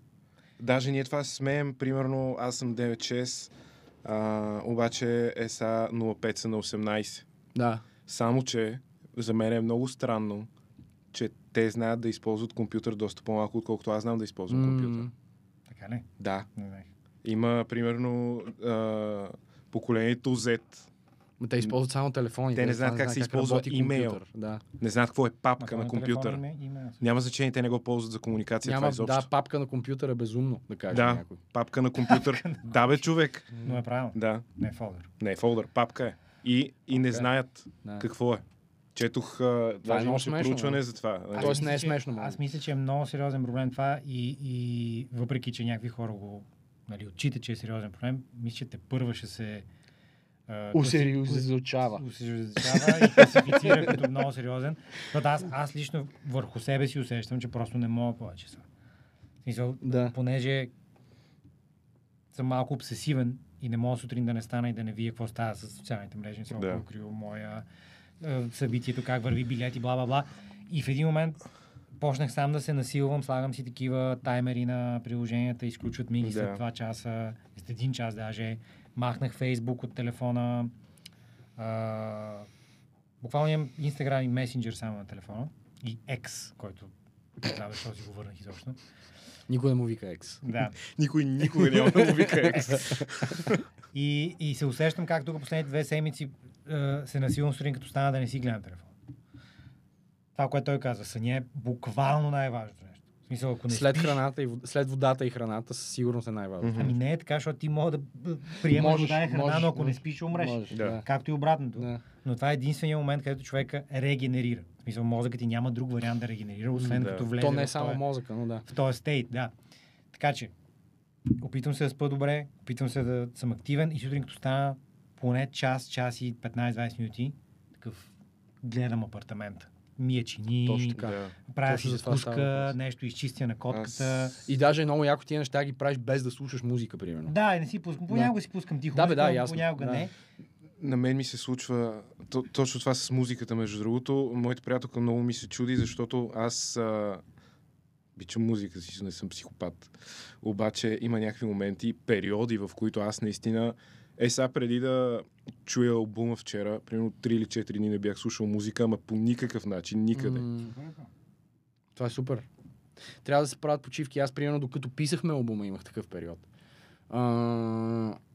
Даже ние това се смеем, примерно аз съм 9-6, а, обаче е са 05 са на 18. Да. Само, че за мен е много странно, че те знаят да използват компютър доста по-малко, отколкото аз знам да използвам компютър. М, Така ли? Да. Не знаех. Има, примерно, а, поколението Z. Ма те използват само телефони. Те не знаят как се използва работи имейл. компютър. Да. Не знаят какво е папка на компютър. телефон Няма значение, те не го ползват за комуникация. Няма, това изобщо. да, папка на компютъра е безумно, да каже Да. някой. Папка на компютър. да, бе, човек. Но е правилно. Да. Не е фолдър. Не е фолдър, папка е. И, и не е. знаят Да. какво е. Четох, а, даже много имаше смешно, проучване бе. за това. Тоест мисля, не е че- смешно, може Аз мисля, че е много сериозен проблем това и, и въпреки, че някакви хора го нали, отчитат, че е сериозен проблем, мисля, че те първа ще се а, Усериозизучава. усериозичава и класифицира като много сериозен. Защото аз, аз лично върху себе си усещам, че просто не мога повече са. Смисъл, Да. понеже съм малко обсесивен и не мога сутрин да не стана и да не вия какво става с социалните мрежи, не съм Да. открил моя е, събитието, как върви билети, бла, бла, бла. И в един момент почнах сам да се насилвам, слагам си такива таймери на приложенията, изключват ми ги Да. след 2 часа, след един час даже. Махнах Фейсбук от телефона. А, буквално имам Instagram и Messenger само на телефона. И X, който не знам защо си го върнах изобщо. Никой не му вика екс. Да. Никой никога няма да му вика екс. И, и се усещам как тук последните две седмици е, се насилвам сутрин, като стана да не си гледам телефон. Това, което той казва, съня е буквално най-важното нещо. В смисъл, ако не След спиш, храната и вод- след водата и храната със сигурност е най-важно. Ами не е така, защото ти мога да приемаш Можеш, вода и храна, можеш, но ако не можеш. спиш, ще умреш. Можеш, Да. Както и обратното. Да. Но това е единствения момент, където човека регенерира. В смисъл, мозъкът ти няма друг вариант да регенерира, освен Да. като влезе То не е само този- мозъка, но да. в този стейт, да. Така че, опитвам се да спа добре, опитвам се да съм активен и сутрин като стана поне час, час и 15-20 минути, такъв гледам апартамента. Мия чини, Точно така. Да. правя си закуска, нещо изчистя на котката. Аз... И даже е много яко тия неща ги правиш без да слушаш музика, примерно. Да, не си пускам. Понякога си пускам тихо. Да, бе, да, ясно. Понякога Да. не. На мен ми се случва то, точно това с музиката, между другото. Моята приятелка много ми се чуди, защото аз а, обичам музика си, не съм психопат. Обаче има някакви моменти, периоди, в които аз наистина е сега преди да чуя албума вчера, примерно 3 или 4 дни не бях слушал музика, ама по никакъв начин, никъде. М, Това е супер. Трябва да се правят почивки. Аз, примерно, докато писахме албума, имах такъв период. А,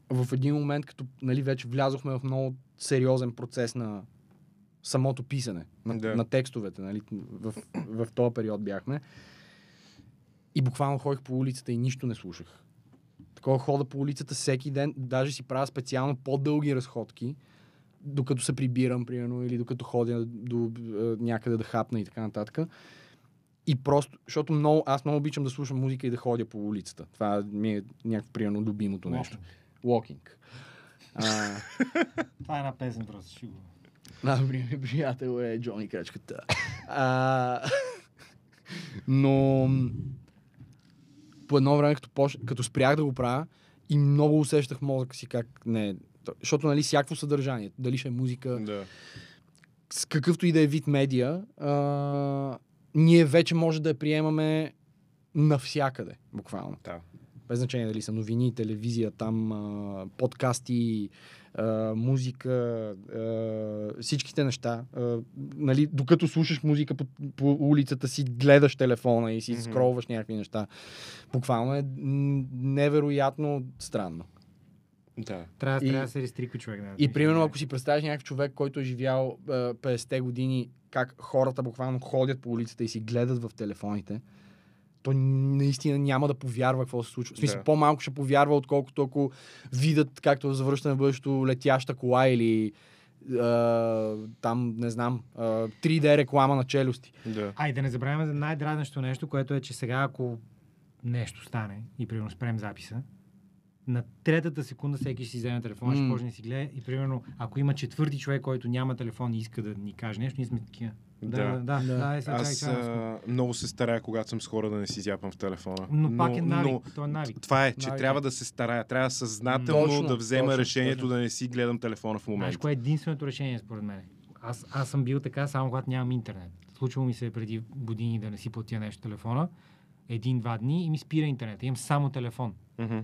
в един момент, като нали, вече влязохме в много сериозен процес на самото писане, на, Да. на текстовете. Нали, в, в този период бяхме. И буквално ходих по улицата и нищо не слушах. Такова хода по улицата всеки ден, даже си правя специално по-дълги разходки, докато се прибирам, примерно, или докато ходя до е, някъде да хапна и така нататък. И просто, защото много, аз много обичам да слушам музика и да ходя по улицата. Това ми е някакво примерно любимото нещо. Walking. А, Това е една песен просто. Го... Например, приятел е Джони Крачката. А, но по едно време, като, поч... като спрях да го правя, и много усещах мозъка си как не е. То- Защото, нали, всякакво съдържание, дали ще е музика, Да. с какъвто и да е вид медия, а, ние вече може да я приемаме навсякъде, буквално. Да. Без значение дали са новини, телевизия, там а, подкасти, а, музика, а, всичките неща. А, нали, докато слушаш музика по, по улицата си, гледаш телефона и си Мгм. скролваш някакви неща. Буквално е невероятно странно. Да. Трябва, И- трябва да се рестриква човек. Да, И примерно, ако си представиш някакъв човек, който е живял а, 50-те години, как хората буквално ходят по улицата и си гледат в телефоните, то наистина няма да повярва какво се случва. В смисъл, Да. по-малко ще повярва, отколкото ако видят, както завръщане в бъдещето, летяща кола или а, там, не знам, а, 3D реклама на челюсти. Да. Ай, да не забравяме за най-дразнещо нещо, което е, че сега ако нещо стане и примерно спрем записа, на третата секунда всеки ще си вземе телефона, ще М. почне да си гледа и примерно ако има четвърти човек, който няма телефон и иска да ни каже нещо, ние сме такива. Да, Да. да, да, е, сега, Аз чакай, а, много се старая, когато съм с хора да не си зяпам в телефона. Но пак е навик. То е навик. Това е, че Навик е. трябва да се старая. Трябва съзнателно Точно, да взема точно, решението точно. да не си гледам телефона в Знаеш, момента. кое е единственото решение според мен? Аз, аз съм бил така, само когато нямам интернет. Случвало ми се преди години да не си платя нещо телефона. Един-два дни и ми спира интернет. Имам само телефон. Мгм.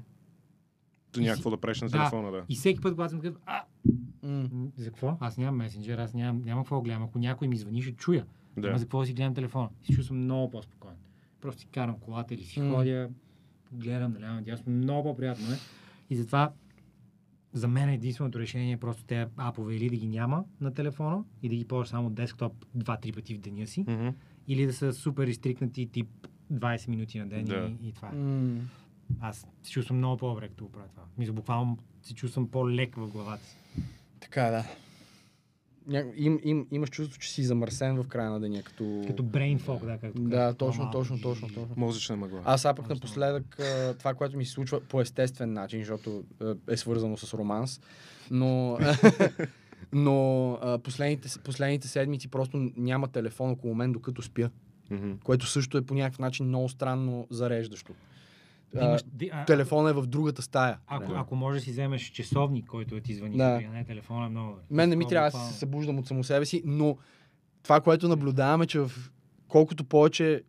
Някакво да правиш на телефона, да. И всеки път, когато съм такъв, а, М. за какво? Аз нямам месенджер, аз нямам, няма какво да гледам. Ако някой ми звъни, ще чуя. Да. Ама за какво да си гледам телефона? И се чувствам много по-спокоен. Просто си карам колата или си М. ходя, гледам, наляво, надясно. Много по-приятно е. И затова за мен единственото решение е просто те апове или да ги няма на телефона и да ги ползваш само от десктоп два-три пъти в деня си, Мгм. или да са супер изтрикнати тип 20 минути на ден Да. и, и това. е. М. Аз се чувствам много по-добре, като го правя това. Мисля, буквално се чувствам по-лек в главата си. Така, да. Ня... Им, им, имаш чувство, че си замърсен в края на деня, като... Като brain fog, да, както Да, точно, точно, точно, точно. Мозъчна мъгла. Аз сега пък напоследък а, това, което ми се случва по естествен начин, защото е свързано с романс, но, но а, последните, последните седмици просто няма телефон около мен, докато спя, Мгм. което също е по някакъв начин много странно зареждащо. Да А, имаш, ди- а, телефона е в другата стая. ако, Реално. ако можеш да си вземеш часовник, който да ти звъни, Да. да. не телефона, е много. Мен не ми трябва да се събуждам от само себе си, но това, което наблюдаваме, че в колкото повече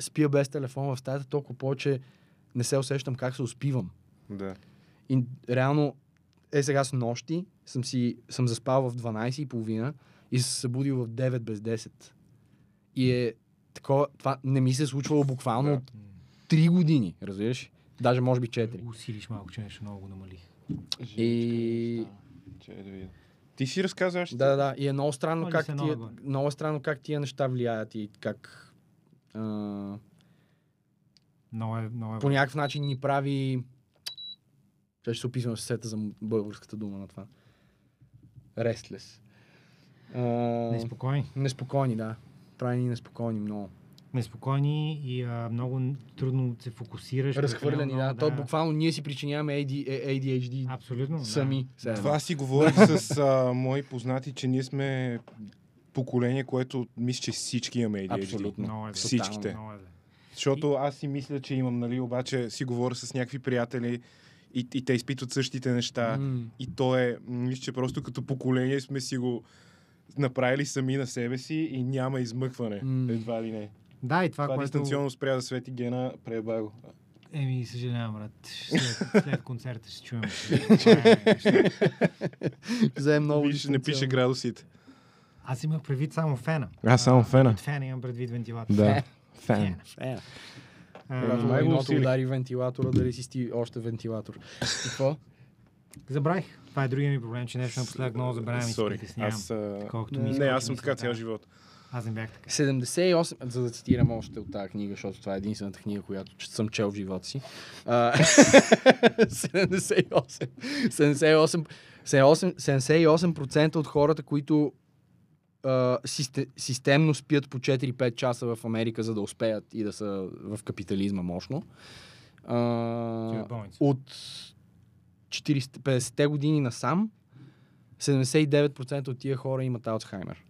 спия без телефон в стаята, толкова повече не се усещам как се успивам. Да. И реално е сега с нощи, съм, си, съм заспал в 12.30 и се събудил в 9 без 10. И е такова, това не ми се е случвало буквално Да. от 3 години, разбираш? Даже може би 4. Усилиш малко, че нещо много го намалих. И видя. Ти си разказваш. да, да, да. И е много странно Ходи как се тия, много. много е странно как тия неща влияят и как а, Много е, много е. по някакъв начин ни прави... Ще ще се описвам с сета за българската дума на това. Restless. А, Неспокойни. неспокойни, да. Прави ни неспокойни много. Неспокойни и а, много трудно се фокусираш. Разхвърляни, да. прекалено То буквално ние си причиняваме AD, ADHD Абсолютно. сами. Да. Това си говорих с а, мои познати, че ние сме поколение, което мисля, че всички имаме ADHD. Абсолютно. Много е. Всичките. Много е. Защото аз си мисля, че имам, нали, обаче си говоря с някакви приятели и, и те изпитват същите неща. М. И то е, мисля, че просто като поколение сме си го направили сами на себе си и няма измъкване. М. Едва ли не. Да, и това, Това, което... дистанционно спря да свети гена, преба го. Еми, съжалявам, брат. След, след концерта ще чуем. Взе много Виж, не пише градусите. Аз имах предвид само фена. Аз само фена. Под фена имам предвид вентилатор. Да. Фен. А, Когато усилих. удари вентилатора, дали си сти още вентилатор. Какво? Забравих. Това е другия ми проблем, че нещо напоследък много забравям и се Сори. притеснявам. Аз, а... Колкото Не, ми Не, изкочи аз съм така цял живот. Аз не бях така. 78, за да цитирам още от тази книга, защото това е единствената книга, която съм чел в живота си. А, 78. 78, 78, 78% от хората, които систе, системно спят по 4-5 часа в Америка, за да успеят и да са в капитализма мощно. Ти от болница. от 40, 50-те години насам, 79% от тия хора имат Алцхаймер.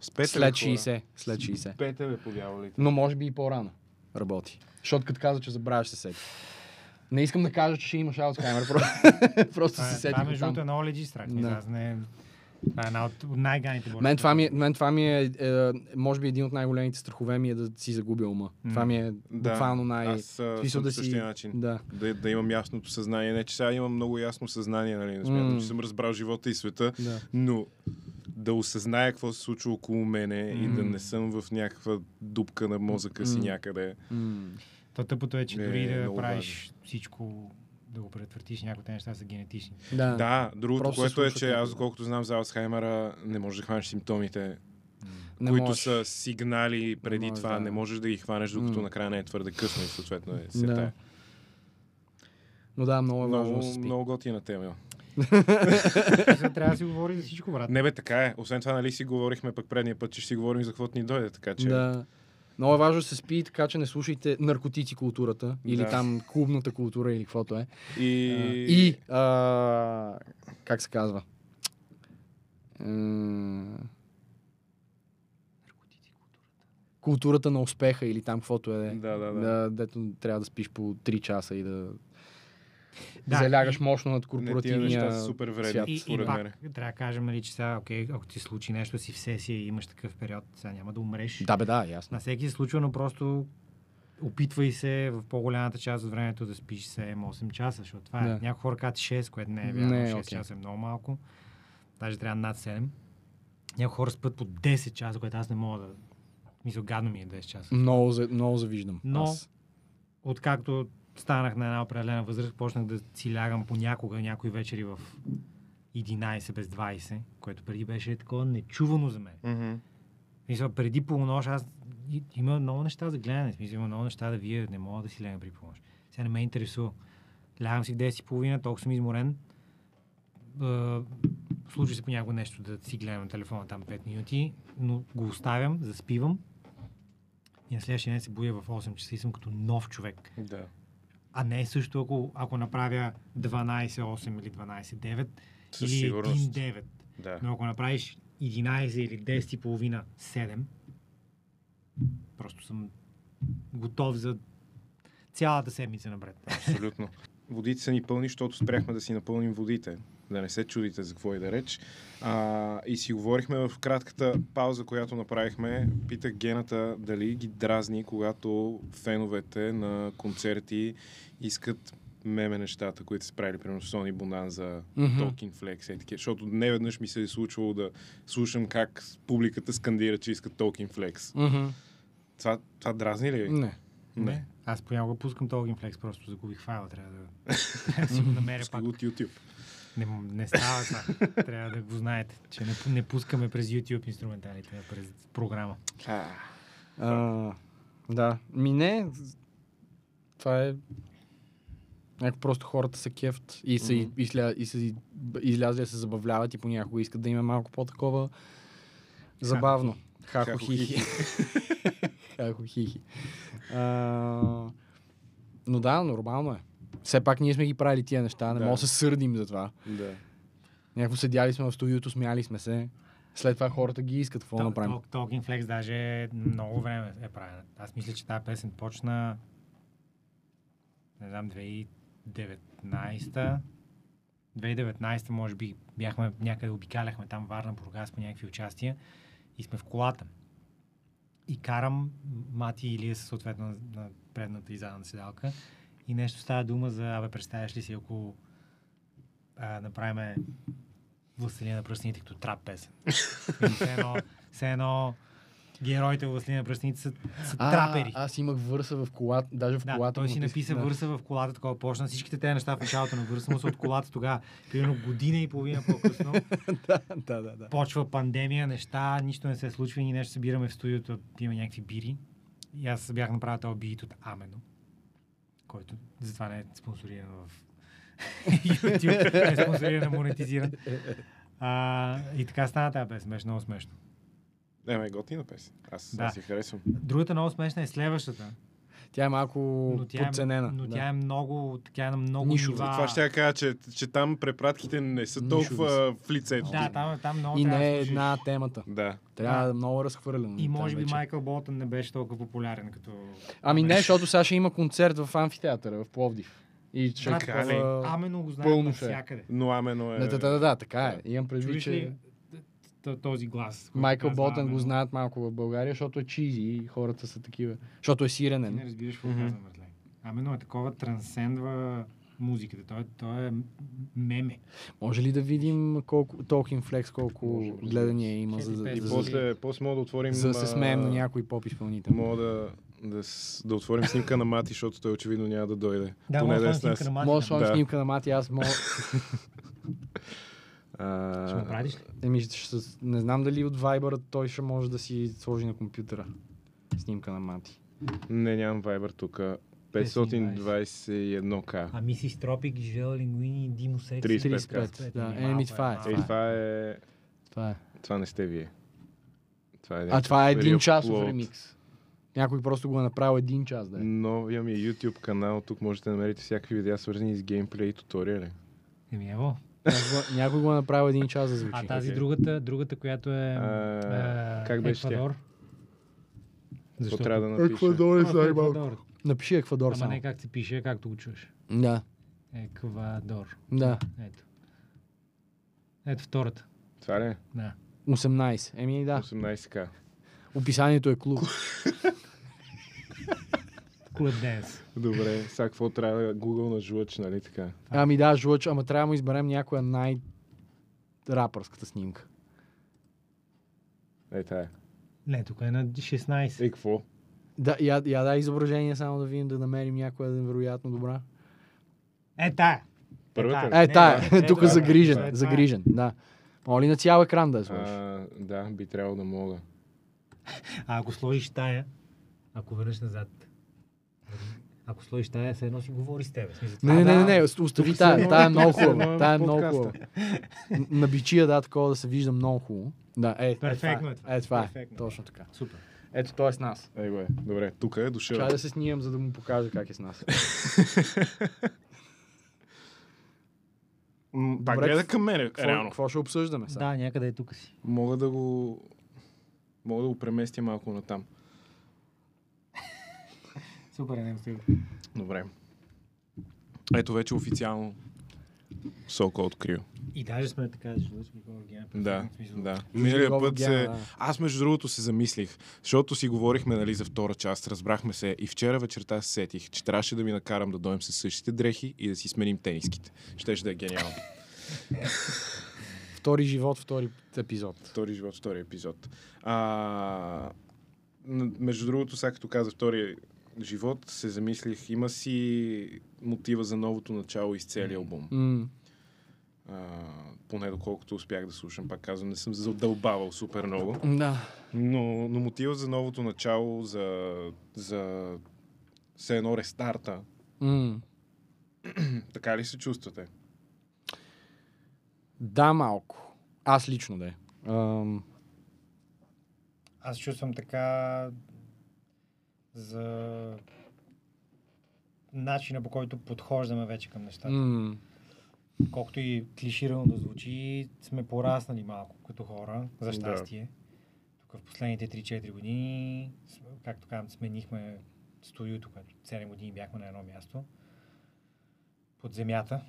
Спете, След 60. След 60. Спете, бе, подявалите. Но може би и по-рано работи. Защото като каза, че забравяш се сети. Не искам да кажа, че ще имаш про- Просто се е, сетих това между другото е много лежи страх. Да. Да. Аз не... Това е една от най-ганите болести. Мен това ми е, мен това ми е, е, може би един от най-големите страхове ми е да си загубя ума. М. Това ми е Да, буквално най... Аз а, смисъл съм да да си- същия начин. Да. Да, да имам ясното съзнание. Не, че сега имам много ясно съзнание, нали? Не смятам, М. че съм разбрал живота и света, да. но да осъзная какво се случва около мене и да не съм в някаква дупка на мозъка си М. някъде. М. То тъпото е, че Е, дори да много правиш всичко, да го предотвратиш, някои неща са генетични. Да. Да, другото, Просто което е, че това. аз, колкото знам за Алцхаймера, не можеш да хванеш симптомите, Не които можеш. са сигнали преди можеш, това. да. Не можеш да ги хванеш, докато М. накрая не е твърде късно и съответно е Да. сета. Но да, много е важно Много, да се спи. много готина тема. Трябва да си говори за всичко, брат. Не бе, така е. Освен това, нали си говорихме пък предния път, че ще си говорим за каквото ни дойде, така че... Да. Много е важно да се спи, така че не слушайте наркотици културата или Да. там клубната култура или каквото е. И... И, а, как се казва? М, Културата на успеха или там каквото е. Да, да, да. да дето трябва да спиш по 3 часа и да, да залягаш и- мощно над корпоративния неща са супер вредни, свят. И, и пак трябва да кажем, нали, че сега, окей, ако ти случи нещо си в сесия и имаш такъв период, сега няма да умреш. Да, бе, да, ясно. На всеки се случва, но просто опитвай се в по-голямата част от времето да спиш 7-8 часа, защото това е. Да. Някои хора казват 6, което не е вярно. Не е 6 окей. часа е много малко. Даже трябва над 7. Някои хора спят по 10 часа, което аз не мога да... Мисля, гадно ми е 10 часа. Много, за- много завиждам. Но- Аз. Откакто станах на една определена възраст, почнах да си лягам понякога, някои вечери в 11 без 20, което преди беше такова нечувано за мен. Мгм. Мисля, преди полунощ аз има много неща за гледане. Смисъл, има много неща да вие не мога да си легна при полунощ. Сега не ме интересува. Лягам си в 10 и половина, толкова съм изморен. Е, случи се понякога нещо да си гледам на телефона там 5 минути, но го оставям, заспивам. И на следващия ден се будя в 8 часа и съм като нов човек. Да. А не също, ако, ако направя 12-8 или 12-9 Със или сигурност. 1-9. Да. Но ако направиш 11 или 10 и половина, 7, просто съм готов за цялата седмица напред. Абсолютно. Водите са ни пълни, защото спряхме да си напълним водите. Да не се чудите за какво и да реч. А, и си говорихме в кратката пауза, която направихме. Питах Гената дали ги дразни, когато феновете на концерти искат меме нещата, които са правили, примерно Сони Бонанза, Мгм. Talking Flex и такива. Защото не веднъж ми се е случвало да слушам как публиката скандира, че искат Talking Flex. Мгм. Това, това дразни ли? ви? Не. Не. Аз понякога пускам Talking Flex, просто загубих файла, трябва да, да си го намеря пак. от YouTube. Не, не става това. трябва да го знаете, че не, не пускаме през YouTube инструменталите, а през програма. А, А, да. Ми не. Това е... Някак просто хората са кефт и са, mm-hmm. изля, и са излязли да се забавляват и понякога искат да има малко по-такова забавно. Хако хихи. Хако хихи. А, но да, нормално е. Все пак ние сме ги правили тия неща, не Да. мога да се сърдим за това. да. Някакво седяли сме в студиото, смяли сме се. След това хората ги искат. Какво да направим? Talk- Talking Flex даже много време е правена. Аз мисля, че тази песен почна не знам, 2019 2019 може би бяхме някъде, обикаляхме там Варна, Бургас по някакви участия и сме в колата. И карам Мати и Илия съответно на, на предната и задната седалка и нещо става дума за, абе, представяш ли си, ако а, направиме Властелина на пръстените като трап песен. все, едно, все едно героите в Властелина на пръстените са, са трапери. аз имах върса в колата, даже в Да, колата. той си напис- написа да. върса в колата, такова почна. Всичките тези неща в началото на върса му са от колата тогава. Примерно година и половина по-късно. да, да, да, да. Почва пандемия, неща, нищо не се случва и ние нещо събираме в студиото, има някакви бири. И аз бях направил този бит от Амено, който затова не е спонсориран в YouTube, не е спонсориран, монетизиран. А, и така стана тази песен, беше много смешно. Не, ме готина песен. Аз, Да. аз си харесвам. Другата много смешна е следващата. Тя е малко Но тя, подценена. е, но да. тя е много, тя е на много Нишова. нива. Това ще я кажа, че, че там препратките не са толкова в лицето. Да, там, там много И не е една темата. Да. Трябва Да. много разхвърлено. И може би вече. Майкъл Болтън не беше толкова популярен като... Ами не, защото сега ще има концерт в амфитеатъра в Пловдив. И ще е Брат, Амено го знаем е. навсякъде. Но амено е... Да, да, да, да, така е. Имам предвид, че този глас? Майкъл Болтън го знаят малко в България, защото е чизи и хората са такива. Защото е Ти не сиренен. разбираш какво Мгм. казвам, братле. Амено е такова, трансцендва музиката. Той, е- той е меме. Може ли да видим колко Talking Flex, колко Може, гледания има, за, И за, за, после, после мога да отворим... за да се смеем на някой поп изпълнител? Мога да, да, да отворим снимка на Мати, защото той очевидно няма да дойде. Да, Поне може да снимка на Мати. Мога да да. слагам Да. снимка на Мати, аз мога... А, Ще го правиш ли? Еми, ще, не знам дали от Viber той ще може да си сложи на компютъра снимка на Мати. Не, нямам Viber тук. 521к. А Мисис Тропик, Жел Лингуини, Димо Секси. 35, 35, да. Малко Еми, това е. малко Ей, това това е... Това е. Това не сте вие. Това е А това е един часов ремикс. Някой просто го е направил един час, да е. Новия ми YouTube канал, тук можете да намерите всякакви видеа, свързани с геймплей и туториали. Еми, ево. Някой, го- някой го е направил един час да звучи. А тази Окей. другата, другата, която е А, а, как беше тя? Еквадор. Какво трябва да напиша? Еквадор е най-малко. Еквадор. Напиши Еквадор Ама само. не как се пише, както го чуеш. Да, Еквадор. да. Ето. Ето втората. Това ли е? Да. 18. Еми да. 18к. Описанието е клуб. Club Dance. Добре, сега какво трябва да Google на жлъч, нали така? Ами да, жлъч, ама трябва да му изберем някоя най- рапърската снимка. Е, тая. Не, тук е на 16. Е, какво? Да, я, я дай изображение само да видим, да намерим някоя невероятно добра. Е, тая. Първата? Е, тая, тук загрижен, загрижен, да. Моли на цял екран да я сложиш. А, да, би трябвало да мога. А ако сложиш тая, ако върнеш назад, ако сложиш тая, все едно си говори с тебе. Не, не, това- не, не, не, остави тая, тая е много хубава. Тая е много хубава. На бичия, да, такова да се вижда много хубаво. Да, е, е, Перфектно това е е. това. Е, това е. Перфектно. Точно така. Супер. Ето, той е с нас. Ей, бе, добре, тук е дошъл. Чай да се снимам, за да му покажа как е с нас. Пак гледа към мене, Какво, реално. какво ще обсъждаме сега? Да, някъде е тук си. Мога да го... Мога да го преместя малко натам. Супер, е, не стига. Добре. Ето вече официално Соко открил. И даже сме така, гена. Да, да. Миналия го път се... да. Аз между другото се замислих, защото си говорихме нали, за втора част, разбрахме се и вчера вечерта се сетих, че трябваше да ми накарам да дойдем с същите дрехи и да си сменим тениските. Щеше да е гениално. Втори живот, втори епизод. Втори живот, втори епизод. А, между другото, сега като каза втори живот, се замислих, има си мотива за новото начало из целия албум. М, А, поне доколкото успях да слушам, пак казвам, не съм задълбавал супер много. Да. Но, но мотива за новото начало, за, за все едно рестарта, М. така ли се чувствате? Да, малко. Аз лично да е. Ам, Аз чувствам така за начина по който подхождаме вече към нещата. м, Колкото и клиширано да звучи, сме пораснали малко като хора, за Да. щастие. Тук в последните 3-4 години, както казвам, сменихме студиото, което 7 години бяхме на едно място. Под земята,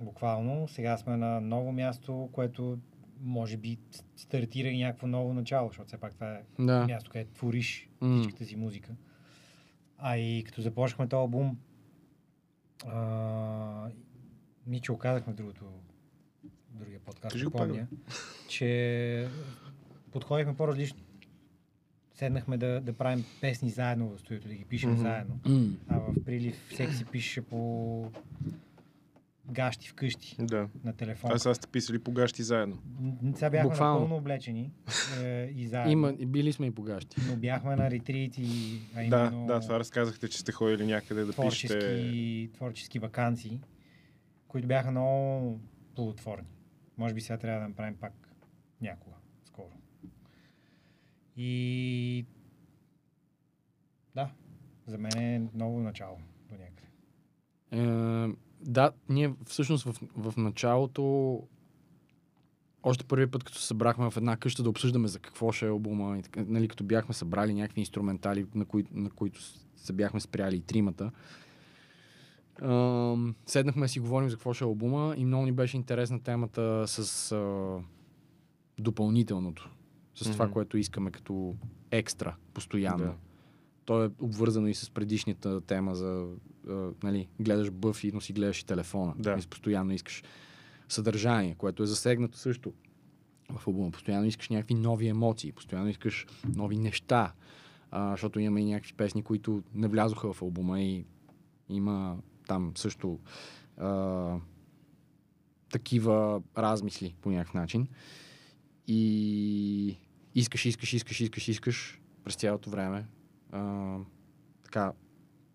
буквално. Сега сме на ново място, което може би стартира и някакво ново начало, защото все пак това е да. място, където твориш всичката си музика. А и като започнахме този албум, а, ние че оказахме в другото, другия подкаст, Кажи помня, че подходихме по-различно. Седнахме да, да правим песни заедно в студиото, да ги пишем Мгм. заедно. А в прилив всеки си пише по гащи вкъщи Да. на телефон. Аз сега сте писали по гащи заедно. Сега бяхме Буквално. напълно облечени е, и заедно. Има, били сме и погащи. Но бяхме на ретрити, а Да, именно да, това разказахте, че сте ходили някъде да творчески, пишете. творчески вакансии, които бяха много плодотворни. Може би сега трябва да направим пак някога, скоро. И да, за мен е ново начало до някъде. Е, да, ние всъщност в, в началото, още първи път, като се събрахме в една къща да обсъждаме за какво ще е албума, и така, нали, като бяхме събрали някакви инструментали, на, кои, на които се бяхме спряли и тримата, Ам, седнахме си говорим за какво ще е албума и много ни беше интересна темата с а, допълнителното. С това, Мгм. което искаме като екстра, постоянно. Да. То е обвързано и с предишната тема за, а, нали, гледаш бъфи, но си гледаш и телефона. Да. И постоянно искаш съдържание, което е засегнато също в албума. Постоянно искаш някакви нови емоции, постоянно искаш нови неща, а, защото имаме и някакви песни, които не влязоха в албума и има там също а, такива размисли по някакъв начин. И искаш, искаш, искаш, искаш, искаш през цялото време. А, така,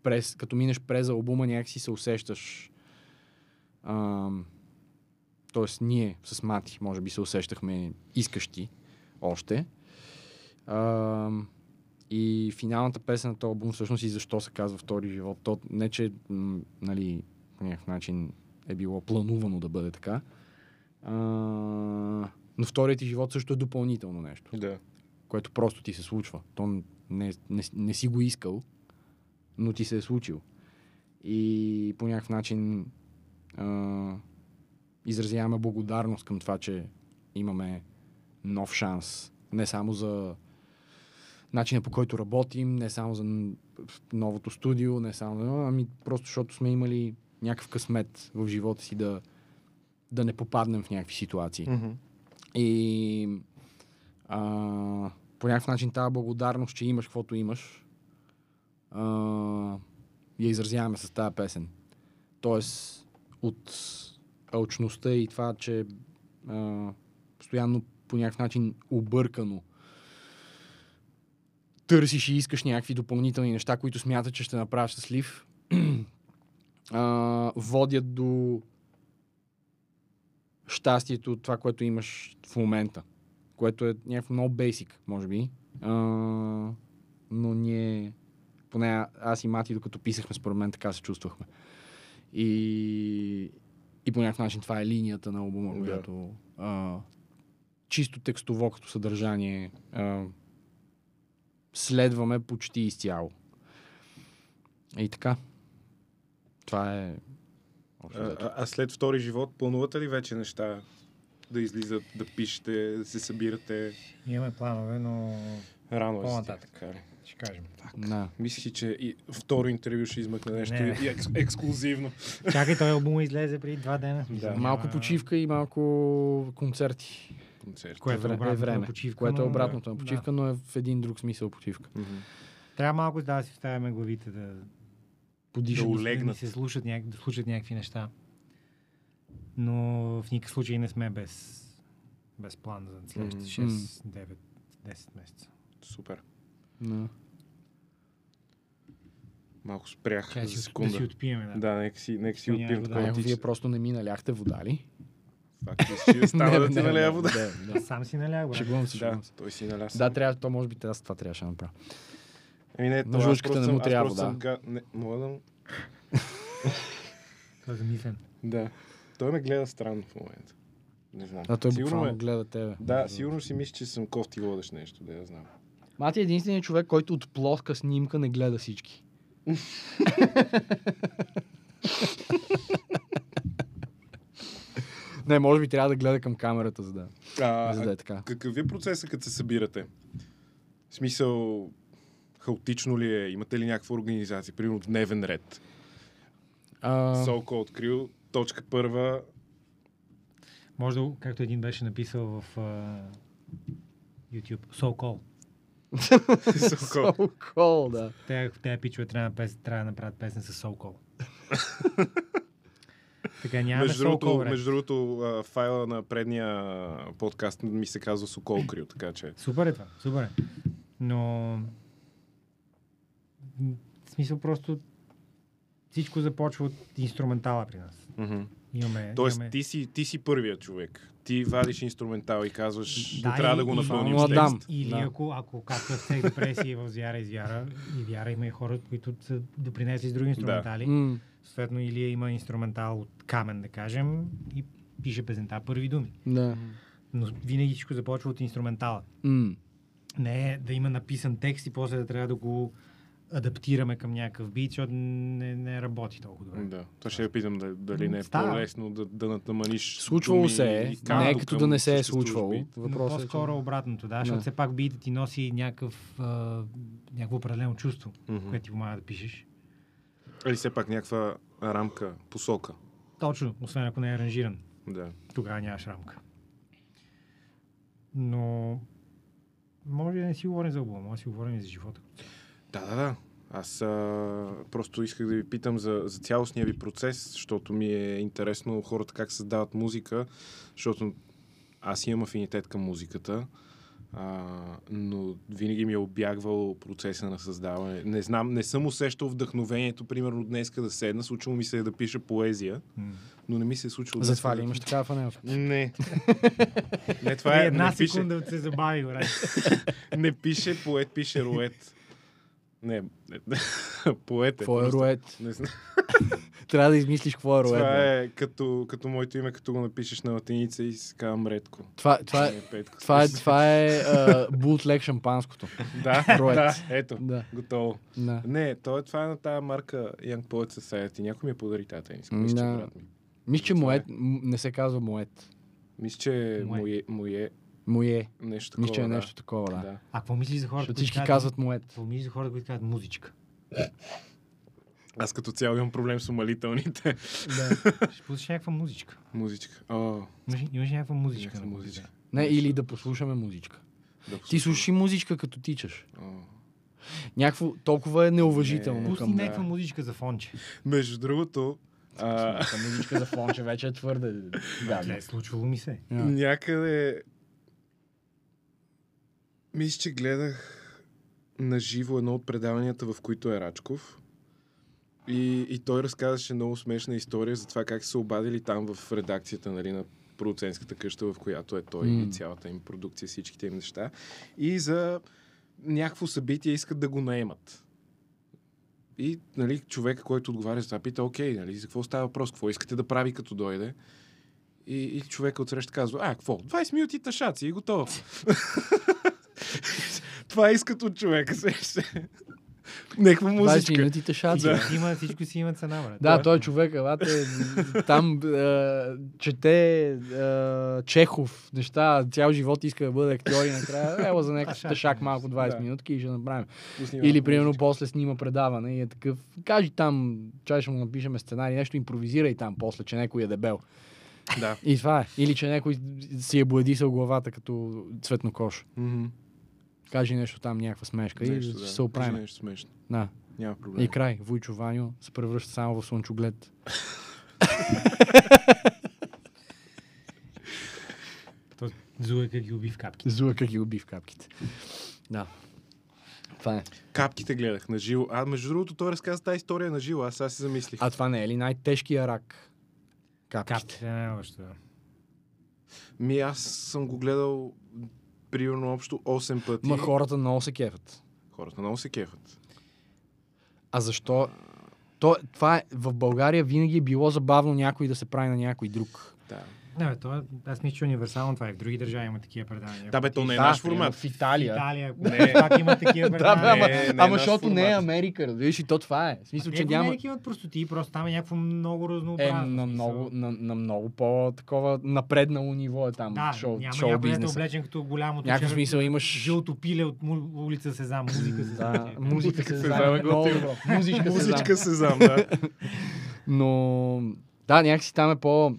през, като минеш през албума, някакси се усещаш. А, тоест, ние с Мати, може би се усещахме искащи още. А, и финалната песен на този албум, всъщност и защо се казва Втори живот. То не, че м, нали, по някакъв начин е било планувано да бъде така. А, но вторият ти живот също е допълнително нещо, Да. което просто ти се случва. То не, не, не си го искал, но ти се е случил. И по някакъв начин а, изразяваме благодарност към това, че имаме нов шанс. Не само за начина по който работим, не само за новото студио, не само, ами просто защото сме имали някакъв късмет в живота си да, да не попаднем в някакви ситуации. Мгм. И а, по някакъв начин тази благодарност, че имаш каквото имаш, а, я изразяваме с тази песен. Тоест, от алчността и това, че а, постоянно по някакъв начин объркано търсиш и искаш някакви допълнителни неща, които смятат, че ще направиш щастлив, а, водят до щастието от това, което имаш в момента. Което е някакво много basic, може би. А, но ние, поне аз и Мати, докато писахме, според мен така се чувствахме. И, и по някакъв начин това е линията на албума, Да. която а, чисто текстово като съдържание а, следваме почти изцяло. И така. Това е... а, а след втори живот, планувате ли вече неща да излизат, да пишете, да се събирате? Имаме планове, но Рано е. По-нататък. ще кажем. Да. Мислих, че и второ интервю ще измъкне нещо Не, не. и екс, ексклюзивно. Чакай, той албум излезе преди два дена. Да. Малко почивка и малко концерти. Концерт. Което е обратното време, на почивка. Което е но- обратното на Да. почивка, но е в един друг смисъл почивка. Мгм. Трябва малко да си вставяме главите да, Подишат. Да Да, да се слушат, няк... да слушат някакви неща. Но в никакъв случай не сме без, без план за следващите Мгм. 6, 9, 10 месеца. Супер. да. Малко спрях Чай, за си, да секунда. си отпиеме. Да. Да, нека си, нека си отпием вода. Ай, вие просто не ми наляхте вода ли? Факт, ще остава да ти налява вода. Да, да. Сам си наляга. Шегувам се, Да, той си наля. Да, трябва, то може би аз това трябваше да направя. Ами не, На това аз жучката просто не му трябва просто вода. мога да... му- Това е замислен. Да. Той ме гледа странно в момента. Не знам. А той Сигурно ме- гледа тебе. Да, сигурно си мисли, че съм кофти водещ нещо, да я знам. Мати е единственият човек, който от плоска снимка не гледа всички. не, може би трябва да гледа към камерата, за да, А, за да е така. Какъв е процесът, като се събирате? В смисъл, хаотично ли е? Имате ли някаква организация? Примерно дневен ред. А, Солко открил, точка първа. Може да, както един беше написал в а, YouTube, So Call. Солко. so да. Те, те пичове трябва, пес, трябва да направят песен с So Call. така нямаме Между другото, между другото, файла на предния подкаст ми се казва Сокол Крил, така че... Супер е това, супер е. Но... В смисъл просто всичко започва от инструментала при нас. Мгм. Имаме, Тоест, имаме... ти си, ти си първият човек. Ти вадиш инструментал и казваш, Да, да, трябва и- да го напълним с текст. Или Да. ако, ако както в всеки депресия в звяра и звяра, и вяра има и хора, които са допринесли с други инструментали. М, Съответно, Илия има инструментал от камен, да кажем, и пише песента първи думи. да. Но винаги всичко започва от инструментала. М, Не е да има написан текст и после да трябва да го адаптираме към някакъв бит, защото не, не работи толкова добре. Да, то ще я питам да- дали не е Става. по-лесно да, да натаманиш Случвало думи се е, не е като да не се е случвало. Въпросът е, по-скоро че... обратното, да, защото все пак битът ти носи някакъв, а, някакво определено чувство, Мгм. което ти помага да пишеш. Или все пак някаква рамка, посока. Точно, освен ако не е аранжиран. Да. Тогава нямаш рамка. Но може да не си говорим за албума, може да си говорим и за живота. Да, да, да. Аз а, просто исках да ви питам за, за цялостния ви процес, защото ми е интересно хората как създават музика, защото аз имам афинитет към музиката, а, но винаги ми е обягвал процеса на създаване. Не знам, не съм усещал вдъхновението, примерно днеска да седна, случило ми се е да пиша поезия, но не ми се е случило Затова днеска ли да- имаш такава фанелка? Не. не, това е, една не пише, секунда от се забави, не пише поет, пише рует. Не, не поет е. Какво е роет? Не знам. Трябва да измислиш какво е роет. Това бе. е като, като моето име, като го напишеш на латиница и се казвам Редко. Това, това, Не, Петко. това е, това е а, бутлег шампанското. Да, Роет. да, ето, Да. готово. да. Не, то е, това е на тази марка Young Poet Society. Някой ми я подари тази тениска. Мисля, Да. брат ми. Мисля, че моет, е. м- не се казва моет. Мисля, че Мое. мое, мое нещо такова. Че е да. нещо такова, да. Да. А какво мислиш за хората, които всички казват моет. Какво мислиш за хората, които казват музичка? Аз като цяло имам проблем с умалителните. Да. Ще пуснеш някаква музичка. Музичка. О, Имаш, имаш някаква музичка. някаква музичка. Не, или да послушаме музичка. Да Ти слушаш и музичка като тичаш. О. Някакво толкова е неуважително Не, Пусни към... някаква музичка за фонче. Между другото, а, музичка за фонче вече е твърде гадно. Не, случвало ми се. Да. някъде... Мисля, че гледах на живо едно от предаванията, в които е Рачков. И, и той разказваше много смешна история за това как се обадили там в редакцията нали, на продуцентската къща, в която е той М. и цялата им продукция, всичките им неща. И за някакво събитие искат да го наемат. И нали, човека, който отговаря за това, пита, окей, нали, за какво става въпрос, какво искате да прави като дойде? И, и човека отсреща казва, а, какво? 20 минути тъшаци и готово. Това искат от човека, сеща. Някаква 20 музичка. минути тъшаци. Да. Да. Всичко, има, всичко си има цена, брат. Да, той човек, елате, там е, чете е, Чехов, неща, цял живот иска да бъде актьор и накрая, ела за някакъв Тъшак, тъшак малко 20 Да. минутки и ще направим. Или примерно музичка. после снима предаване и е такъв, кажи там, чай ще му напишеме сценарий, нещо импровизирай там после, че някой е дебел. Да. И това е. Или че някой си е бладисал главата като цветнокош. Мгм. Кажи нещо там, някаква смешка и Нещо, ще да. се Кажи оправим. нещо смешно. Да. Няма проблем. И край. Войчо Ваню се превръща само в слънчоглед. Зуека ги уби в капки. Зуъка ги уби в капките. Да. Това е. Капките гледах на живо. А между другото, той разказа тази история на живо. Аз сега си замислих. А това не е ли най-тежкия рак? Капките. Капките не е още. да. Ми аз съм го гледал примерно общо 8 пъти. Ма хората много се кефят. Хората много се кефат. А защо? То, това е, в България винаги е било забавно някой да се прави на някой друг. Да. Не, бе, това, аз мисля, че е универсално това. И в други държави има такива предавания. Да, бе, то не е Да, наш формат. В Италия. Италия, Не. пак има такива Да, бе, предавания. ама, Не, не е ама защото не е. Америка, разбираш, и то това е. В смисъл, че в няма... Америка имат простоти, просто там е някакво много Е, разнообразно. на в смисъл. много, на, на много по-такова напреднало ниво е там Да, шоу, няма шоу е бизнеса. облечен като голямо Някакъв смисъл имаш... Жълто пиле от му- улица Сезам, музика се Да, музика се се знае. знае, Много готино. добро. Музичка се знае. Музичка се знам, да. Но да, някакси там е по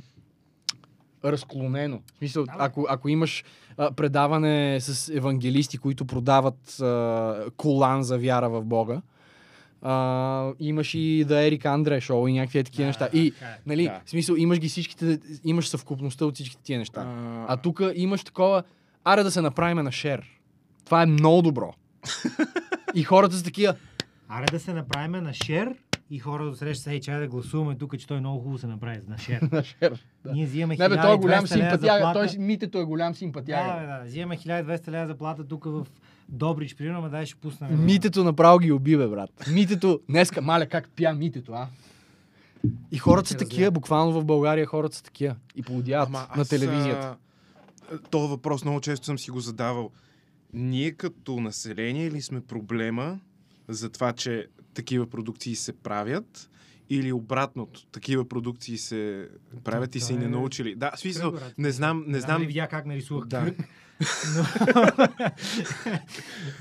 разклонено. В смисъл, Да, ако, ако имаш а, предаване с евангелисти, които продават а, колан за вяра в Бога, а, имаш и да Ерик Андре шоу и някакви такива Да, неща. да, И, така е. нали, Да. в смисъл, имаш ги всичките, имаш съвкупността от всичките тия неща. А, А тук имаш такова, аре да се направим на шер. Това е много добро. и хората са такива, Аре да се направим на шер и хора да среща се, ей, чай да гласуваме тук, че той много хубаво се направи на шер. на шер. Да. Ние взимаме Не бе, той е голям 1200 лева симпатяга. заплата. Той, митето е голям Да, симпатяга. бе, да. Взимаме 1200 лева заплата тук в Добрич, примерно, ма дай ще пуснем. Митето направо ги уби, бе, брат. Митето, днеска, маля, как пя Митето, а? И хората са такива, буквално в България хората са такива. И поудяват Ама на телевизията. а, Този въпрос много често съм си го задавал. Ние като население ли сме проблема за това, че такива продукции се правят? Или обратното, такива продукции се правят и са и не научили. Да, в смисъл, не знам, не знам видя как нарисувах Да. но...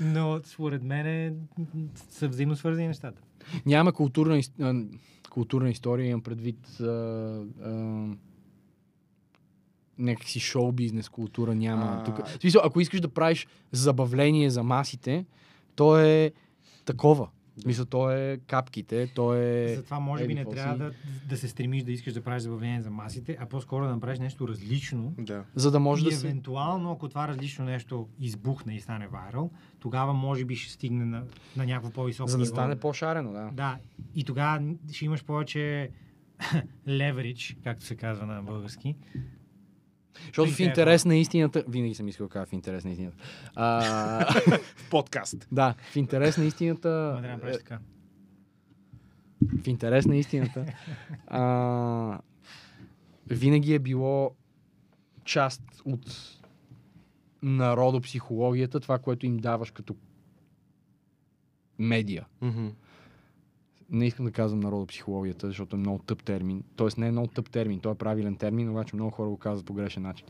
но според мен е, са взаимно свързани нещата. Няма културна, културна история, имам предвид а, а, някакси шоу бизнес култура няма. А. Тук. В смисъл, ако искаш да правиш забавление за масите, то е такова. В смисъл, то е капките, то е... Затова може би не трябва да, да се стремиш да искаш да правиш забавление за масите, а по-скоро да направиш нещо различно. Да. За да може и да се... евентуално, ако това различно нещо избухне и стане вайрал, тогава може би ще стигне на, на някакво по-високо За да ниво. стане по-шарено, да. Да, и тогава ще имаш повече leverage, както се казва на български. Защото в Идея, интерес на истината... Винаги съм искал да кажа в интерес на истината. А, В подкаст. да, в интерес на истината... Ма да направиш така. в интерес на истината, а, винаги е било част от народопсихологията, това, което им даваш като медия. Мгм. Не искам да казвам народопсихологията, защото е много тъп термин. Тоест не е много тъп термин, той е правилен термин, обаче много хора го казват по грешен начин.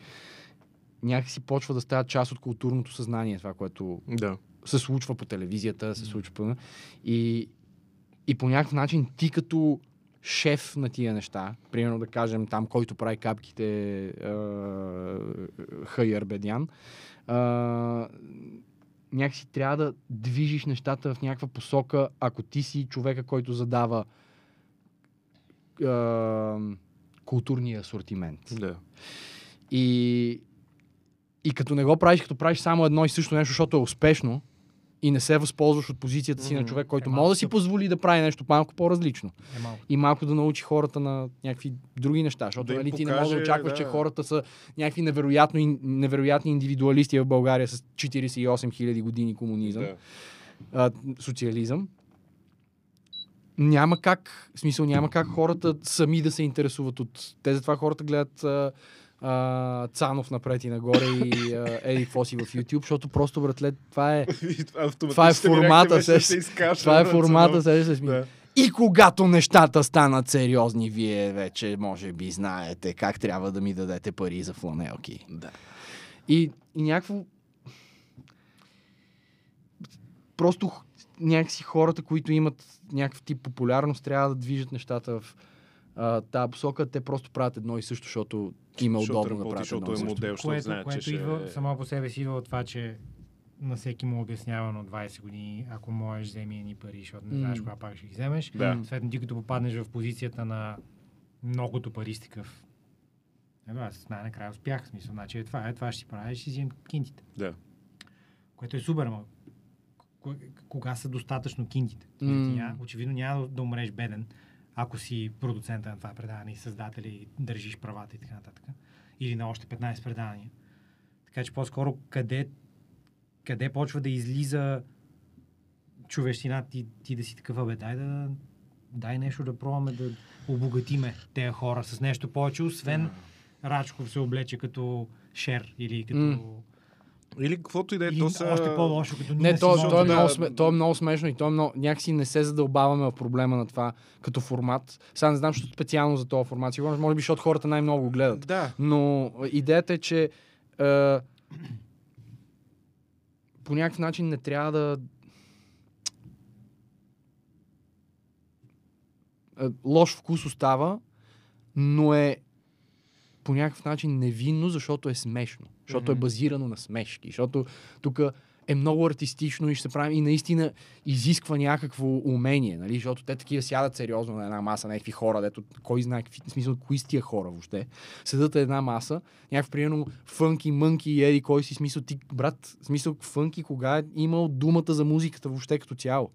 Някакси почва да става част от културното съзнание, това, което Да. се случва по телевизията, се случва по... И, и по някакъв начин ти като шеф на тия неща, примерно да кажем там, който прави капките е, Хайер Бедян, е, някакси трябва да движиш нещата в някаква посока, ако ти си човека, който задава а, културния асортимент. Да. И, и като не го правиш, като правиш само едно и също нещо, защото е успешно и не се възползваш от позицията си на Мгм. човек, който Е, може да си позволи да прави нещо малко по-различно. Е малко. И малко да научи хората на някакви други неща. Защото Да нали, ти не можеш да покаже, очакваш, да. че хората са някакви невероятно, невероятни индивидуалисти в България с 48 000 години комунизъм, Да. а, социализъм. Няма как, в смисъл няма как хората сами да се интересуват от... Те затова хората гледат а, а, Цанов напред и нагоре и а, Еди какво си в YouTube, защото просто, братле, това е, Това е формата, се- това е формата, се смия. Да. И когато нещата станат сериозни, вие вече може би знаете как трябва да ми дадете пари за фланелки. Да. И, и някакво... Просто някакси хората, които имат някакъв тип популярност, трябва да движат нещата в тази посока. Те просто правят едно и също, защото им е удобно да работи, правят едно защото и е също. модел, защото Което, знаят, че което ще... идва само по себе си идва от това, че на всеки му обяснявано 20 години, ако можеш, вземи ни пари, защото не знаеш кога пак ще ги вземеш. Да. Съответно, ти като попаднеш в позицията на многото пари си такъв. Ето, аз най-накрая успях. В смисъл, значи е това, е, това ще си правиш и взимам кинтите. Да. Което е супер, но кога са достатъчно кинтите? Mm. Очевидно няма да умреш беден, ако си продуцента на това предаване и създатели и държиш правата и така нататък. Или на още 15 предавания. Така че по-скоро къде, къде почва да излиза човещина ти, ти да си такъв, бе, дай да дай нещо да пробваме да обогатиме тези хора с нещо повече, освен Рачков се облече като шер или като... М. Или каквото и да е, то са... още по-лошо, като Не, Нина то, то, е да. много, сме, то е много смешно и то е много, някакси не се задълбаваме в проблема на това като формат. Сега не знам, защото специално за този формат. Сигурно, може би, защото хората най-много го гледат. Да. Но идеята е, че е, по някакъв начин не трябва да. Е, лош вкус остава, но е по някакъв начин невинно, защото е смешно. Защото е Мгм. базирано на смешки. Защото тук е много артистично и ще се прави и наистина изисква някакво умение, нали? защото те такива сядат сериозно на една маса, някакви хора, дето кой знае какви, смисъл, кои са тия хора въобще. Седат на една маса, някакъв примерно фънки, мънки и еди, кой си смисъл, ти, брат, смисъл фънки, кога е имал думата за музиката въобще като цяло.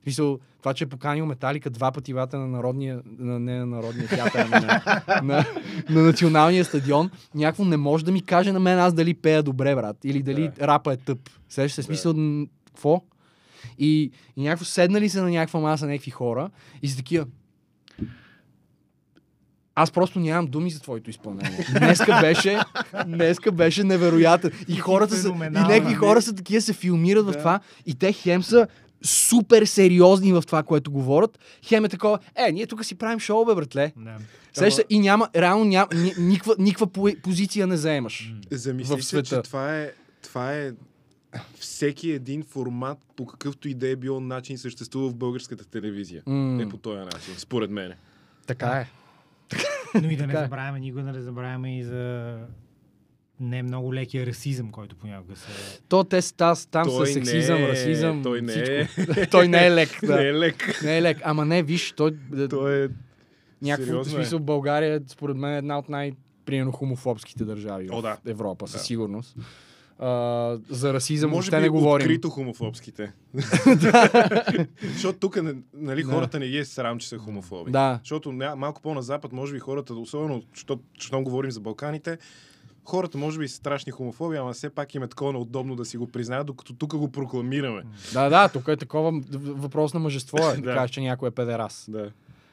В смисъл, това, че е поканил Металика два пъти вата на народния, на, не на народния театър, ами на, на, на, националния стадион, някакво не може да ми каже на мен аз дали пея добре, брат, или дали Да. рапа е тъп. Сещаш се, смисъл, какво? И, и някакво седнали са на някаква маса някакви хора и са такива. Аз просто нямам думи за твоето изпълнение. Днеска беше, днеска беше невероятен. И хората са, и някакви хора са такива, се филмират в Да. това и те хем са супер сериозни в това, което говорят. Хем е такова, е, ние тук си правим шоу, бе, братле. Да. Сещаш се, и няма, реално няма, ни- никаква, никаква по- позиция не заемаш. Замисли в се, че това е, това е всеки един формат, по какъвто и да е било начин, съществува в българската телевизия. М, Е по този начин, според мен. така е. Но и да не е. забравяме, никога да не забравяме и за не много лекия расизъм, който понякога се... То те с таз, там Той с сексизъм, не е- расизъм, той не всичко. е- той не е лек, да. Не е лек. Не е лек. Ама не, виж, той, той е... някакво е. смисъл България е, според мен, една от най- примерно хомофобските държави О, в да. Европа, със Да. сигурност. А, за расизъм Може въобще би не говорим. открито хомофобските. Защото тук нали, Да. хората не ги е срам, че са хомофоби. Да. Защото малко по-на запад, може би хората, особено, защото говорим за Балканите, хората може би са страшни хомофоби, ама все пак им е такова неудобно да си го признаят, докато тук го прокламираме. Да, да, тук е такова въпрос на мъжество, е, да Да. кажеш, че някой е педерас. Да.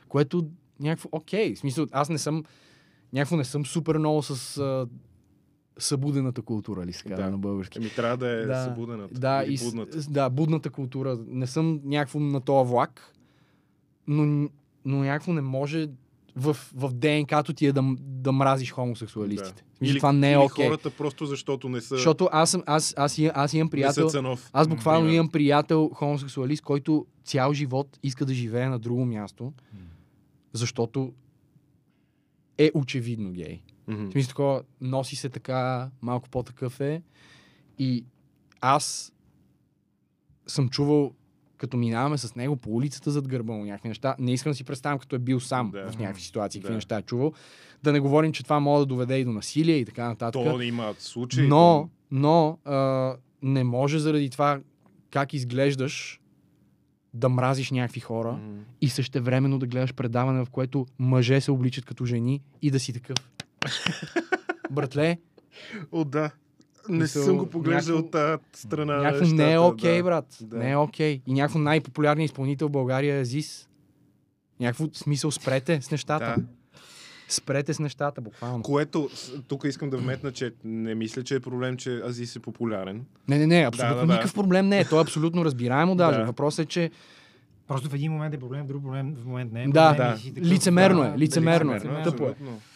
Което някакво, окей, в смисъл, аз не съм, някакво не съм супер много с а, събудената култура, ли се Да. на български. Еми трябва да е Да. събудената. Да, и будната. да, будната култура. Не съм някакво на този влак, но, но някакво не може в, в ДНК-то ти е да, да мразиш хомосексуалистите. Да. Или, това не е окей. хората просто защото не са, Защото аз, съм, аз, аз, имам, аз имам приятел, аз буквално имам приятел хомосексуалист, който цял живот иска да живее на друго място, защото е очевидно гей. Мгм. В смисъл такова, носи се така, малко по-такъв е. И аз съм чувал, като минаваме с него по улицата зад гърба му някакви неща. Не искам да си представям, като е бил сам Да. в някакви ситуации, какви Да. неща е чувал. Да не говорим, че това може да доведе и до насилие и така нататък. То има случаи. Но, но а, не може заради това как изглеждаш да мразиш някакви хора. М. и същевременно да гледаш предаване, в което мъже се обличат като жени и да си такъв. Братле, О, да. Не съм го поглеждал някакво- от тази страна. на някакво не е окей, да. брат. Да. Не е окей. И някакво най-популярният изпълнител в България е Азис. Някакво смисъл, спрете с нещата. Да. Спрете с нещата, буквално. Което, тук искам да вметна, че не мисля, че е проблем, че Азис е популярен. Не, не, не, абсолютно Да, да, да. никакъв проблем не е. То е абсолютно разбираемо даже. Да. Въпросът е, че Просто в един момент е проблем, в друг проблем, в момент не е Да, проблем. да. и такъв, Лицемерно да, е, лицемерно е. Лицемерно, Тъпо е.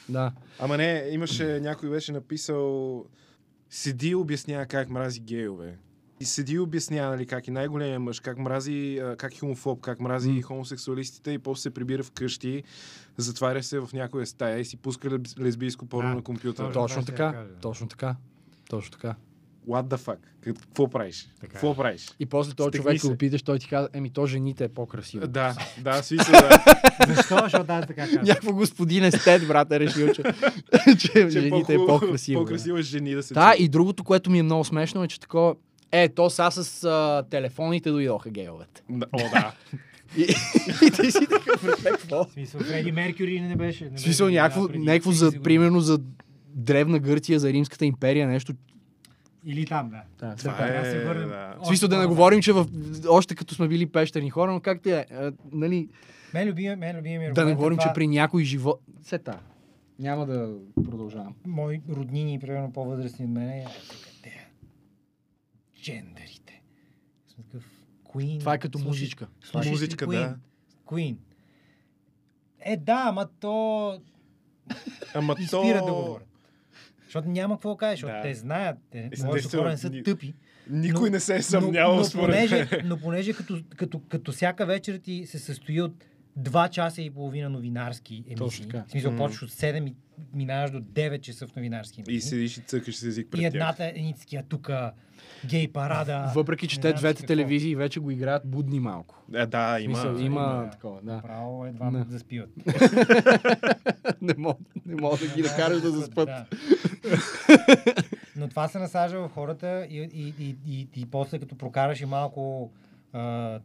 да. Ама не, имаше, някой беше написал седи и обяснява как мрази гейове. И седи и обяснява, нали, как и най-големия мъж, как мрази, как е хомофоб, как мрази М. хомосексуалистите и после се прибира вкъщи, затваря се в някоя стая и си пуска лесб- лесбийско порно Да, на компютъра. точно. Точно така. Точно така. Точно така. What the fuck? Какво правиш? Така е. Какво правиш? И после този Стегни човек, се. го питаш, той ти казва, еми то жените е по-красиво. Да, да, смисъл, да. Защо? Защото аз така казвам. Някакво господин естет, брат, е решил, че, че жените е по-хубаво- по-красиво. да. По-красиво е жени да се Да, и другото, което ми е много смешно е, че такова... Е, то са с а, телефоните дойдоха гейовете. О, да. И, и ти си такъв, какво? В смисъл, Фреди Меркюри не беше. Не смисъл, някакво, някакво 30 за, примерно за древна Гърция, за Римската империя, нещо. Или там, да. Да, Това Така, да е, се върнем. да. В смисъл да не говорим, че в, още като сме били пещерни хора, но как те е, а, нали, Мен любимия, мен любимия ми да не е говорим, че това, при някой живот... Сета. Няма да продължавам. Мои роднини, примерно по-възрастни от мен, е къде джендерите. Съм такъв Queen. Това е като музичка. слушаш ли Музичка, Queen? да. Queen. Е, да, ама то Ама то... да говорят. Защото няма какво кажеш, защото Да. те знаят, те, повечето хора не са ни- тъпи. Никой Но- не се е съмнявал, но, но, понеже, но понеже като, като, като всяка вечер ти се състои от два часа и половина новинарски емисии. Точно така. В смисъл, почваш от 7 и минаваш до 9 часа в новинарски емисии. И седиш и цъкаш с език пред И едната е едни такива тук гей парада. Въпреки, че те двете какво. телевизии вече го играят будни малко. Е, да, има. смисъл, има има. такова, да. Право едва да заспиват. не мога, не мога да ги накараш да заспят. Да. Но това се насажда в хората и, и, и, и, и после като прокараш и малко а,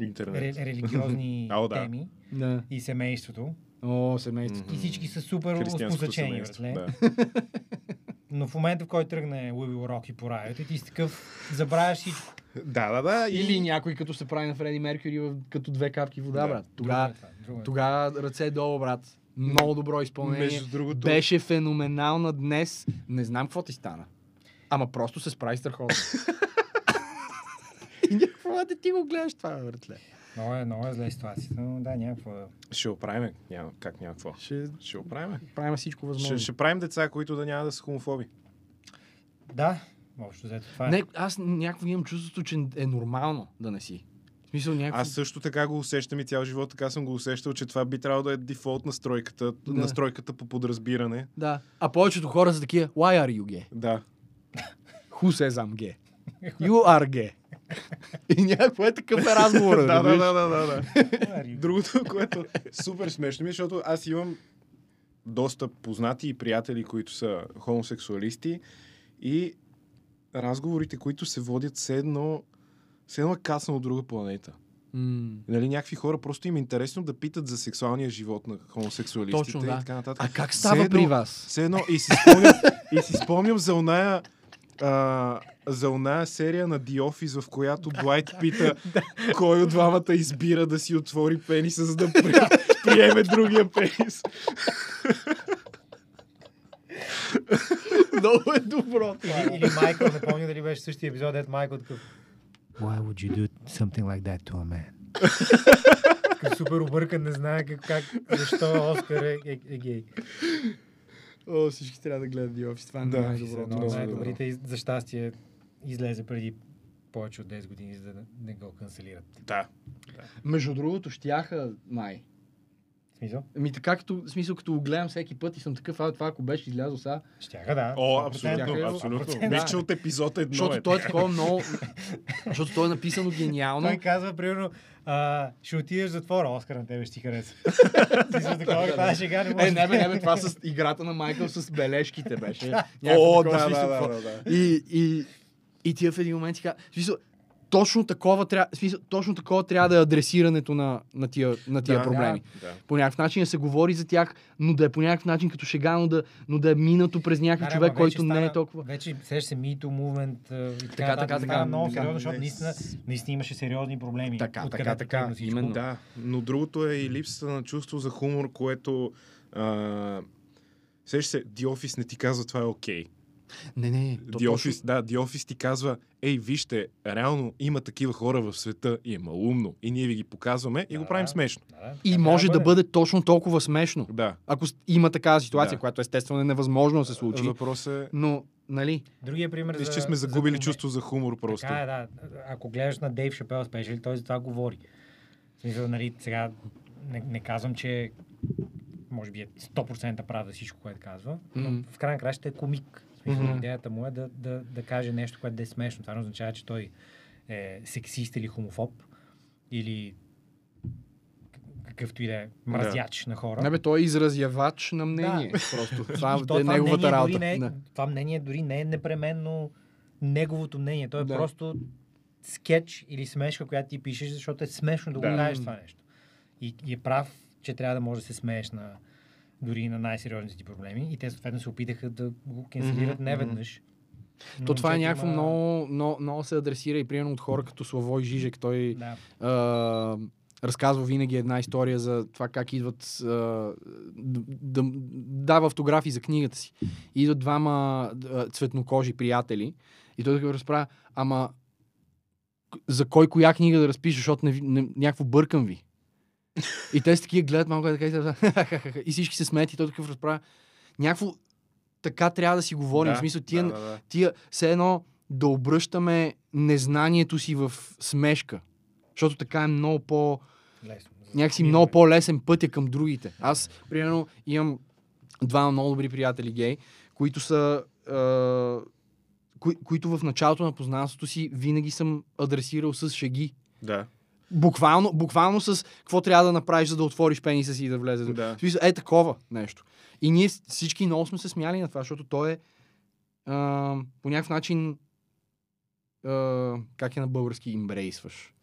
Интернет. ре, религиозни Ао, да. теми Да. и семейството. О, семейство. Мгм. И всички са супер Християнското спозачени, семейство. братле. Да. Но в момента, в който тръгне We Will Rock и по радиото, и ти си такъв, забравяш всичко. да, да, да. И... Или някой като се прави на Фреди Меркюри като две капки вода, Да. брат. Тогава е е. Тогава ръце долу, брат. Много добро изпълнение. Между другото- Беше феноменална днес. Не знам какво ти стана. Ама просто се справи страхотно. Някакво да ти го гледаш това, братле. Много е, много е зле ситуацията, но да, някакво. Ще оправим. Няма, как няма какво. Ще Ще оправим. правим всичко възможно. Ще, ще правим деца, които да няма да са хомофоби. Да, общо взето това е. Не, аз някакво имам чувството, че е нормално да не си. В смисъл някакво... Аз също така го усещам и цял живот така съм го усещал, че това би трябвало да е дефолт настройката, Да. настройката по подразбиране. Да. А повечето хора са такива, why are you gay? Да. Who says I'm gay? You are gay. И някакво е такъв е разговор. да, да, да, да, да. Другото, което е супер смешно ми, е, защото аз имам доста познати и приятели, които са хомосексуалисти и разговорите, които се водят все едно, все едно е касна от друга планета. М. Нали, някакви хора просто им е интересно да питат за сексуалния живот на хомосексуалистите Точно, да. и така нататък. А как става едно- при вас? Все едно и си спомням, и си спомням за оная а, за оная серия на The Office, в която Блайт пита кой от двамата избира да си отвори пениса, за да при, приеме другия пенис. Много е добро. Или, или Майкъл, не помня дали беше същия епизод, дето Майкъл такъв Why would you do something like that to a man? Такъв супер объркан, не знае как, как защо Оскар е, е, е гей. О, всички трябва да гледат The Office. Това е Да, най-доброто. От добро. най-добрите и за щастие излезе преди повече от 10 години, за да не го канцелират. Да. Между другото, щяха май. Смисъл? Ми така, като, смисъл, като го гледам всеки път и съм такъв, а това ако беше излязъл сега. Щяха, да. О, 100%. абсолютно, Тяха- абсолютно. 100%. Мисля, че от епизод едно Защото е. той е такова много... защото той е написано гениално. Той казва, примерно, а, ще отидеш в затвора, Оскар на тебе ще ти хареса. Смисъл, такова, това шега не може. Е, не бе, не бе, това с играта на Майкъл с бележките беше. О, да, да, да, да, да. И, и, и тия в един момент си казва, смисъл, точно такова, трябва, смисъл, точно такова трябва да е адресирането на, на тия, на тия Да, проблеми. Да. По някакъв начин да се говори за тях, но да е по някакъв начин като шега, но да, но да е минато през някакъв Да, човек, който вече не е стана- толкова. Вече сещаш се Me Too Movement и така, Така, така, така, така, много сериозно, защото Не наистина, наистина имаше сериозни проблеми. Така, така, така, именно. Да, но другото е и липсата на чувство за хумор, което... А... Сеш се, The Office не ти казва това е окей. Не, не, то The точно- Office, да, The Office ти казва, ей, вижте, реално има такива хора в света и е малумно. И ние ви ги показваме и го Да, правим да. смешно. Да, да, И може да бъде точно толкова смешно. Да. Ако има такава ситуация, Да. която естествено е невъзможно да се случи. Въпрос е... Но, нали, Другия пример Мисля, за, че сме загубили за, чувство за хумор просто. Така е, да. Ако гледаш на Дейв Шапел спешли, той за това говори. В смисъл, нали, сега не, не казвам, че може би е 100% прав за всичко, което казва, но Мгм. в крайна краща е комик. Смисъл, Мгм. Идеята му е да, да, да каже нещо, което да е смешно. Това не означава, че той е сексист или хомофоб или какъвто и да е мразяч на хора. не бе, той е изразявач на мнение. Просто. Това И то е неговата работа. Не е, Да. Това мнение дори не е непременно неговото мнение. То е Да. просто скетч или смешка, която ти пишеш, защото е смешно да, Да. го кажеш това нещо. И, и е прав, че трябва да може да се смееш на дори на най-сериозните ти проблеми. И те съответно се опитаха да го кенселират Мгм, не мгм. веднъж. То това е някакво има- много, много, много се адресира и примерно от хора като Славой Жижек. Той Да. а, разказва винаги една история за това как идват а, да, да дава автографи за книгата си. И идват двама а, цветнокожи приятели и той да разправя, ама за кой коя книга да разпиша, защото не, не, някакво бъркам ви. И те са такива гледат малко така и, така, и всички се смеят и той такъв разправя. Някакво така трябва да си говорим. Да, в смисъл, тия, да, да, да. тия, все едно да обръщаме незнанието си в смешка. Защото така е много по... Лесно. Някакси много по-лесен пътя към другите. Аз, примерно, имам два много добри приятели гей, които са... А, кои, които в началото на познанството си винаги съм адресирал с шеги. Да. Буквално, буквално с какво трябва да направиш, за да отвориш пениса си и да влезе. Да. Е такова нещо. И ние всички много сме се смяли на това, защото той е а, по някакъв начин а, как е на български имбрейсваш.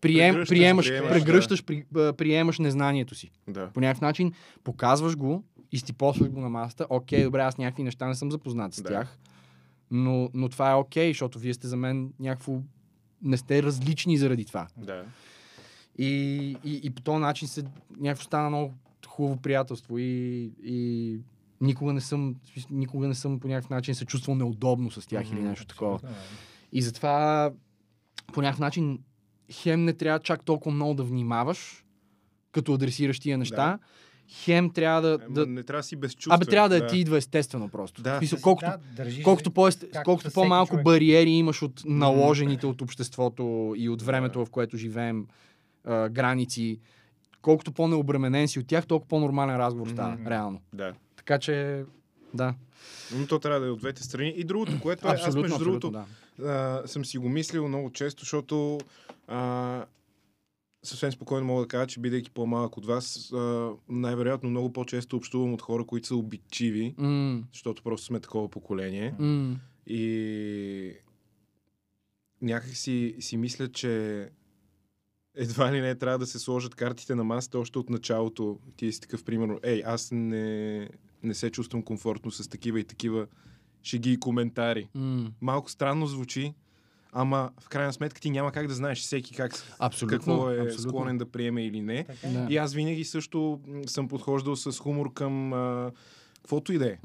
Прием, Прегръщаш, приемаш, приемаш, прегръщаш, при, а, приемаш незнанието си. Да. По някакъв начин показваш го, изтипосваш го на масата. Окей, добре, аз някакви неща не съм запознат с Да. тях. Но, но това е окей, защото вие сте за мен някакво... Не сте различни заради това. Да. И, и, и по този начин се някакво стана много хубаво приятелство и, и никога не съм, никога не съм по някакъв начин се чувствал неудобно с тях или Мгм, нещо такова. Да. И затова по някакъв начин хем не трябва чак толкова много да внимаваш, като адресираш тия неща, хем трябва да... Да Не трябва да си безчувствен. абе, трябва да, да ти идва естествено просто. Да. Да, колкото, да, колкото, по колкото по-малко човек. бариери имаш от наложените от обществото и от времето, в което живеем, а, граници, колкото по-необременен си от тях, толкова по-нормален разговор става, Мгм. реално. Да. Така че, да. Но то трябва да е от двете страни. И другото, което е, аз абсолютно, между абсолютно, другото, да. а, съм си го мислил много често, защото а, съвсем спокойно мога да кажа, че бидейки по-малък от вас, а, най-вероятно много по-често общувам от хора, които са обичиви, М, защото просто сме такова поколение. м, И някак си, си мисля, че едва ли не трябва да се сложат картите на масата още от началото. Ти си такъв, примерно, ей, аз не, не се чувствам комфортно с такива и такива шеги и коментари. м. Малко странно звучи, ама в крайна сметка ти няма как да знаеш всеки как, Абсолютно, какво е абсолютно. склонен да приеме или не. Така е. Да. И аз винаги също съм подхождал с хумор към а, каквото и да е.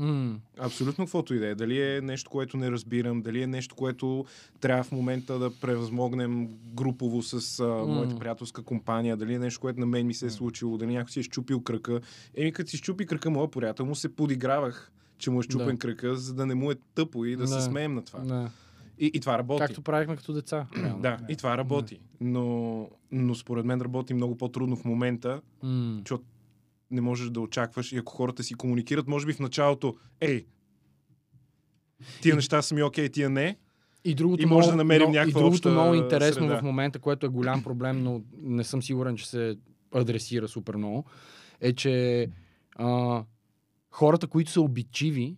Абсолютно каквото и да е. Дали е нещо, което не разбирам, дали е нещо, което трябва в момента да превъзмогнем групово с а, моята приятелска компания, дали е нещо, което на мен ми се е случило, дали някой си е щупил кръка. Еми, като си щупи кръка моя приятел, му се подигравах, че му е щупен Да. кръка, за да не му е тъпо и да, Да. се смеем на това. да. И, и това работи. Както правихме като деца. реално. Да, и това работи. Но, но според мен работи много по-трудно в момента, защото не можеш да очакваш и ако хората си комуникират, може би в началото, ей, тия неща са ми окей, тия не. И другото, И може много, да намерим някаква и другото много интересно среда. в момента, което е голям проблем, но не съм сигурен, че се адресира супер много, е, че а, хората, които са обидчиви,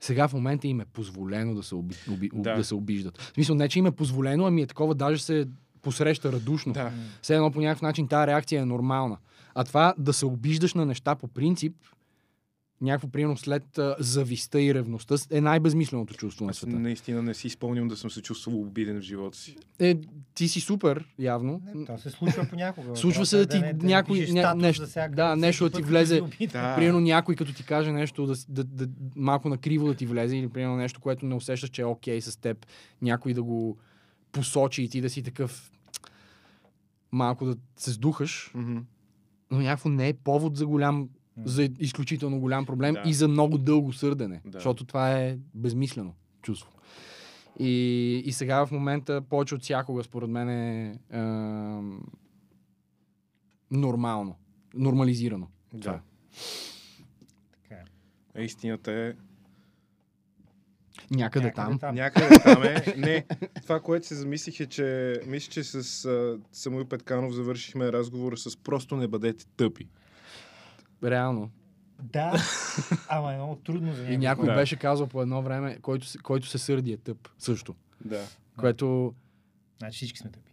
сега в момента им е позволено да се, оби, оби, да. да се обиждат. В смисъл, не, че им е позволено, ами е такова, даже се посреща радушно. Да. Все едно по някакъв начин тази реакция е нормална. А това да се обиждаш на неща по принцип, някакво примерно след а, зависта и ревността, е най-безмисленото чувство на Аз света. наистина не си спомням да съм се чувствал обиден в живота си. Е, ти си супер, явно. Не, то се случва понякога. Случва се да е ти не- някой- ня- статус нещо- да, нещо да ти влезе. Да. Примерно някой като ти каже нещо да, да, да, малко накриво да ти влезе или примерно нещо, което не усещаш, че е окей с теб, някой да го посочи и ти да си такъв малко да се сдухаш, Мгм. Но някакво не е повод за голям за изключително голям проблем Да. и за много дълго сърдене, Да. защото това е безмислено чувство. И, и сега в момента повече от всякога, според мен е ам, нормално, нормализирано. Да. Така е. Истината е, Някъде, Някъде там. там. някъде там е. Не, това, което се замислих е, че мисля, че с а, Самуил Петканов завършихме разговора с просто не бъдете тъпи. Реално. Да, ама е много трудно за И някой. Да. беше казал по едно време, който, се- който се сърди е тъп. Също. Да. Което, Значи всички сме тъпи.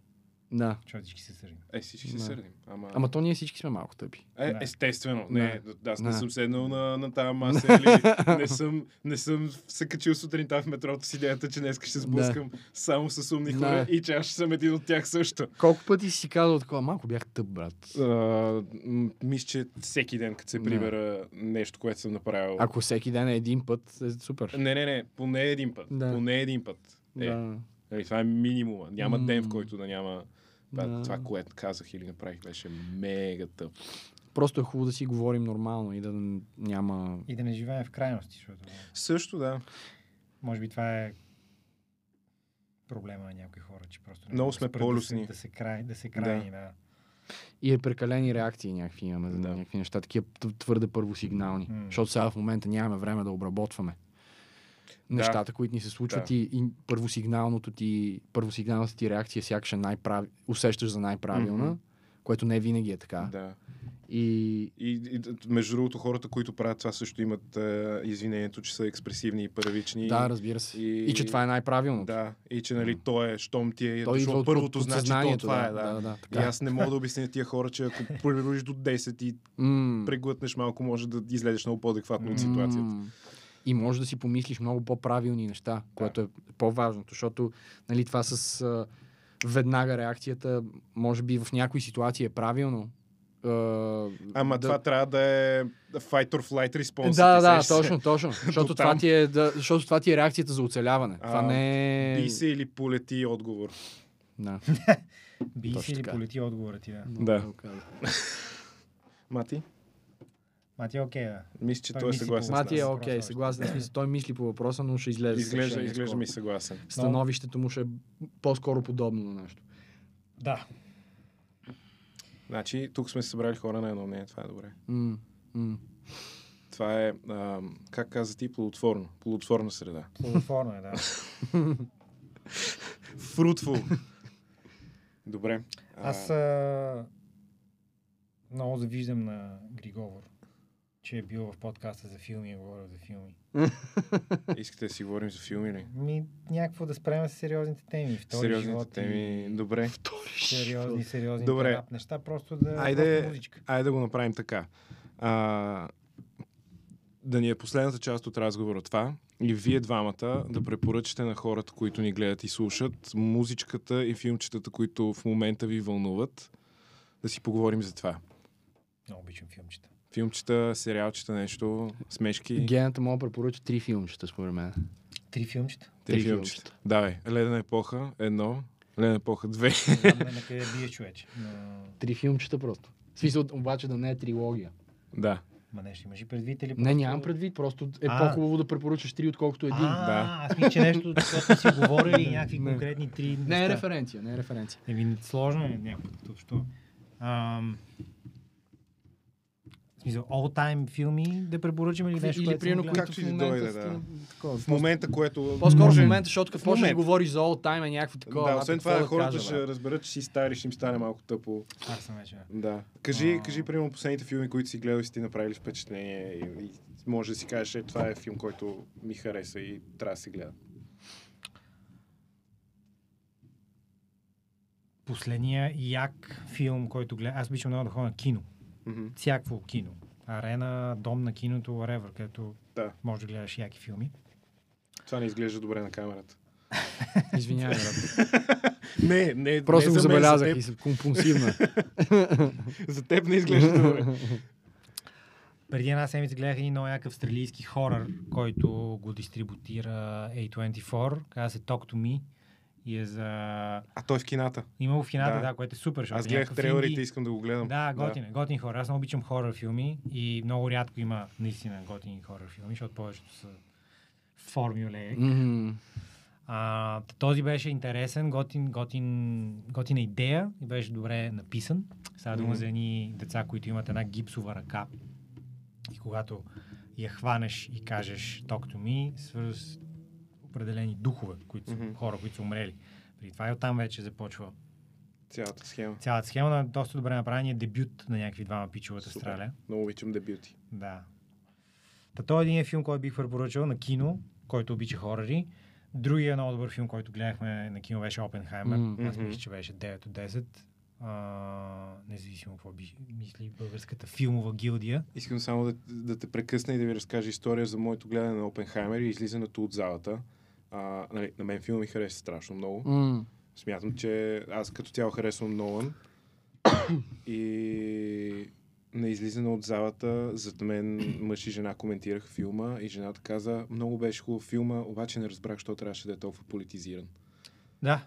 Да. Защото всички се сърдим. Е, всички се Да. сърдим. Ама... Ама то ние всички сме малко тъпи. Е, Да. естествено. Не, аз не Да. съм седнал на, на тази маса или не съм, не съм се качил сутринта в метрото с идеята, че днес ще се сблъскам само с умни Да. хора и че аз ще съм един от тях също. Колко пъти си казал такова, малко бях тъп, брат. А, мисля, че всеки ден, като се Да. прибера нещо, което съм направил. Ако всеки ден е един път, е супер. Не, не, не, поне един път. Да. Поне един път. Е, Да. нали, това е минимума. Няма ден, в който да няма... Това, Да. това, което казах или направих, беше мега тъп. Просто е хубаво да си говорим нормално и да няма... И да не живеем в крайности, защото Също, да. може би това е проблема на някои хора, че просто не Много да сме полюсни. Да се, да се, край, да се крайни, да. И е прекалени реакции някакви имаме за Да. някакви неща, такива твърде първосигнални. М. Защото сега в момента нямаме време да обработваме нещата, които ни се случват Да. и, и първосигналното ти, първосигналната ти реакция сякаш е най-прави, усещаш за най-правилна, Мгм. което не винаги е така. Да. И И, и между другото, хората, които правят това, също имат е, извинението, че са експресивни и първични. да, разбира се. И- И, че това е най-правилното. Да, и че нали, то е, щом ти е Той дошло от първото, от значи то това да, е. Да. да, да, И така. е. аз не мога да обясня на тия хора, че ако преброиш до 10 и М. преглътнеш малко, може да излезеш много по-адекватно от ситуацията. И може да си помислиш много по-правилни неща, което е по-важното, защото нали, това с а, веднага реакцията, може би в някои ситуации е правилно. А, Ама да... това трябва да е fight or flight response. Да, да, се. точно, точно. Защото това, ти е, да, защото това ти е реакцията за оцеляване. това А, не е... Би се или полети отговор. Да. Би си или полети отговорът ти, да. Да. Каза. Мати? Ма ти е окей, да. Мисля, че Той той е съгласен Мати е окей, съгласен. Смисъл, той мисли по въпроса, но ще излезе. Изглежда, изглежда ми съгласен. Становището му ще е по-скоро подобно на нещо. Да. Значи, тук сме се събрали хора на едно мнение. Това е добре. М, м. Това е, а, как каза ти, плодотворно. Плодотворна среда. Плодотворно е, да. Fruitful. Добре. А, Аз а... много завиждам на Григовор, че е бил в подкаста за филми и е говорил за филми. Искате да си говорим за филми ли? Ми, някакво да спреме с сериозните теми. Втори Сериозните живот теми. и Добре. сериозни, сериозни Добре. неща, просто да Айде, музичка. айде да го направим така. А, да ни е последната част от разговора това и вие двамата да препоръчате на хората, които ни гледат и слушат, музичката и филмчетата, които в момента ви вълнуват, да си поговорим за това. Много обичам филмчета. Филмчета, сериалчета, нещо, смешки. Гената мога да препоръча три филмчета, според мен. Три филмчета. Три три филмчета. филмчета. Давай. Ледена епоха, едно. Ледена епоха, две. Не знам на къде биеш човече. Но... Три филмчета просто. В смисъл, обаче да не е трилогия. да. Ма нещо имаш и предвид или Не, нямам предвид, просто е А. по-хубаво да препоръчаш три, отколкото един. А, Да. аз мисля, че нещо, което си говорили някакви Не. конкретни три Не е референция, не е референция. Еми, сложно е някакво. В смисъл, all time филми да препоръчам или нещо, Или което примерно, съм които гледал? Както в и да момента дойде, да. такова. В момента, което... По-скоро може- в момента, защото като почнеш да говориш за all time е някакво такова. Да, освен това, да хората кажа, ще бе? разберат, че си стар и ще им стане малко тъпо. Аз съм вече. Да. Кажи, кажи, примерно, последните филми, които си гледал и си ти направили впечатление и, и може да си кажеш, е, това е филм, който ми хареса и трябва да се гледа. Последния як филм, който гледам, аз обичам много да ходя на кино. Мгм. Всякакво кино. Арена, дом на киното, whatever, където Да. може да гледаш яки филми. Това не изглежда добре на камерата. Извинявай, брат. Не, не, Просто не го за забелязах за и съм компулсивна. за теб не изглежда добре. Преди една седмица гледах един много як австралийски хорър, който го дистрибутира A24. Казва се Talk to Me. И е за... А той е в кината. Има в кината, Да. да, което е супер. Аз е гледах трейлерите, инди. искам да го гледам. Да, готин е. Готин хорър. Аз много обичам хорър филми и много рядко има наистина готини хорър филми, защото повечето са формуле. Мгм. А, този беше интересен, готин, готин, готина идея и беше добре написан. Става дума Мгм. за едни деца, които имат една гипсова ръка. И когато я хванеш и кажеш talk to me, свързва с определени духове, които са Мгм. хора, които са умрели. При това и оттам вече започва Цялата схема. цялата схема на доста добре направения дебют на някакви двама пичовата Супер. страля. Много обичам дебюти. Да. Та той е един филм, който бих препоръчал на кино, който обича хорари. Другия много добър филм, който гледахме на кино беше Опенхаймер. М. Аз мисля, че беше 9 от 10. А, независимо какво би мисли българската филмова гилдия. Искам само да, да те прекъсна и да ви разкажа история за моето гледане на Опенхаймер и излизането от залата. А, нали, на мен филма ми хареса страшно много. М. Смятам, че аз като цяло харесвам Нолан. и на излизане от залата, зад мен мъж и жена коментираха филма и жената каза, много беше хубав филма, обаче не разбрах, защо трябваше да е толкова политизиран. Да,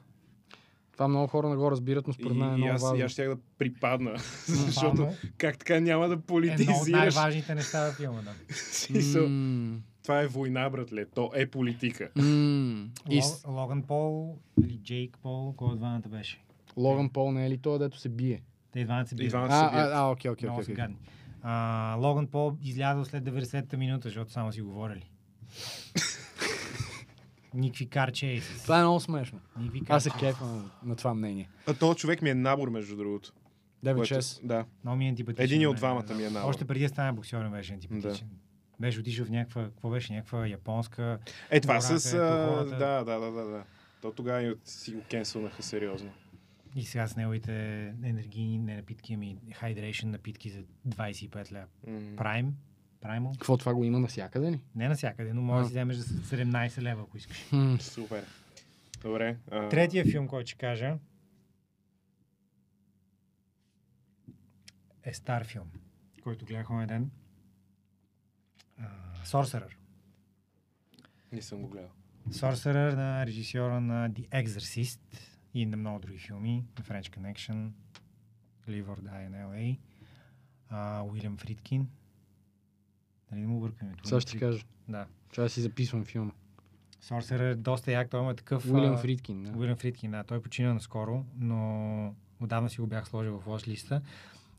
Това много хора не го разбират, но според мен е И, и много аз, и важно. аз щях да припадна, защото как така няма да едно от политизираш? най-важните неща във филма. Да. Това е война, братле. То е политика. М. И Логан Пол или Джейк Пол, кой от двамата беше? Логан Пол не е ли той, дето се бие? Те и двамата се бият. А, окей, окей, окей. А, Логан Пол излязъл след 90-та минута, защото само си говорили. Никакви карче. Това е много смешно. Аз се карче. кефа на, на това мнение. А този човек ми е набор, между другото. 9-6. Да. Много ми е антипатичен. Един от двамата ми е набор. Още преди да стане боксер беше антипатичен. Беше отишъл в някаква, какво беше, някаква японска... Е, това Гора, с... хората- да, да, да, да, да. То тогава и от- си го кенсълнаха сериозно. И сега с неговите енергийни не напитки, ами hydration напитки за 25 ля. Prime? Primal? Какво това го има навсякъде ли? Не навсякъде, но може да си вземеш за 17 лева, ако искаш. Хм. Супер. Добре. А, Третия филм, който ще кажа, е стар филм, който гледах онен ден. Sorcerer. Не съм го гледал. Sorcerer на режисьора на The Exorcist и на много други филми. The French Connection, Live or Die in LA, а, Уилям Фридкин. Нали да му бъркаме? Сега ще ти кажа. Да. Трябва да си записвам филма. Sorcerer е доста як, той има такъв... Уилям Фридкин. Да. Уилям Фридкин, да. Той почина наскоро, но отдавна си го бях сложил в лош листа.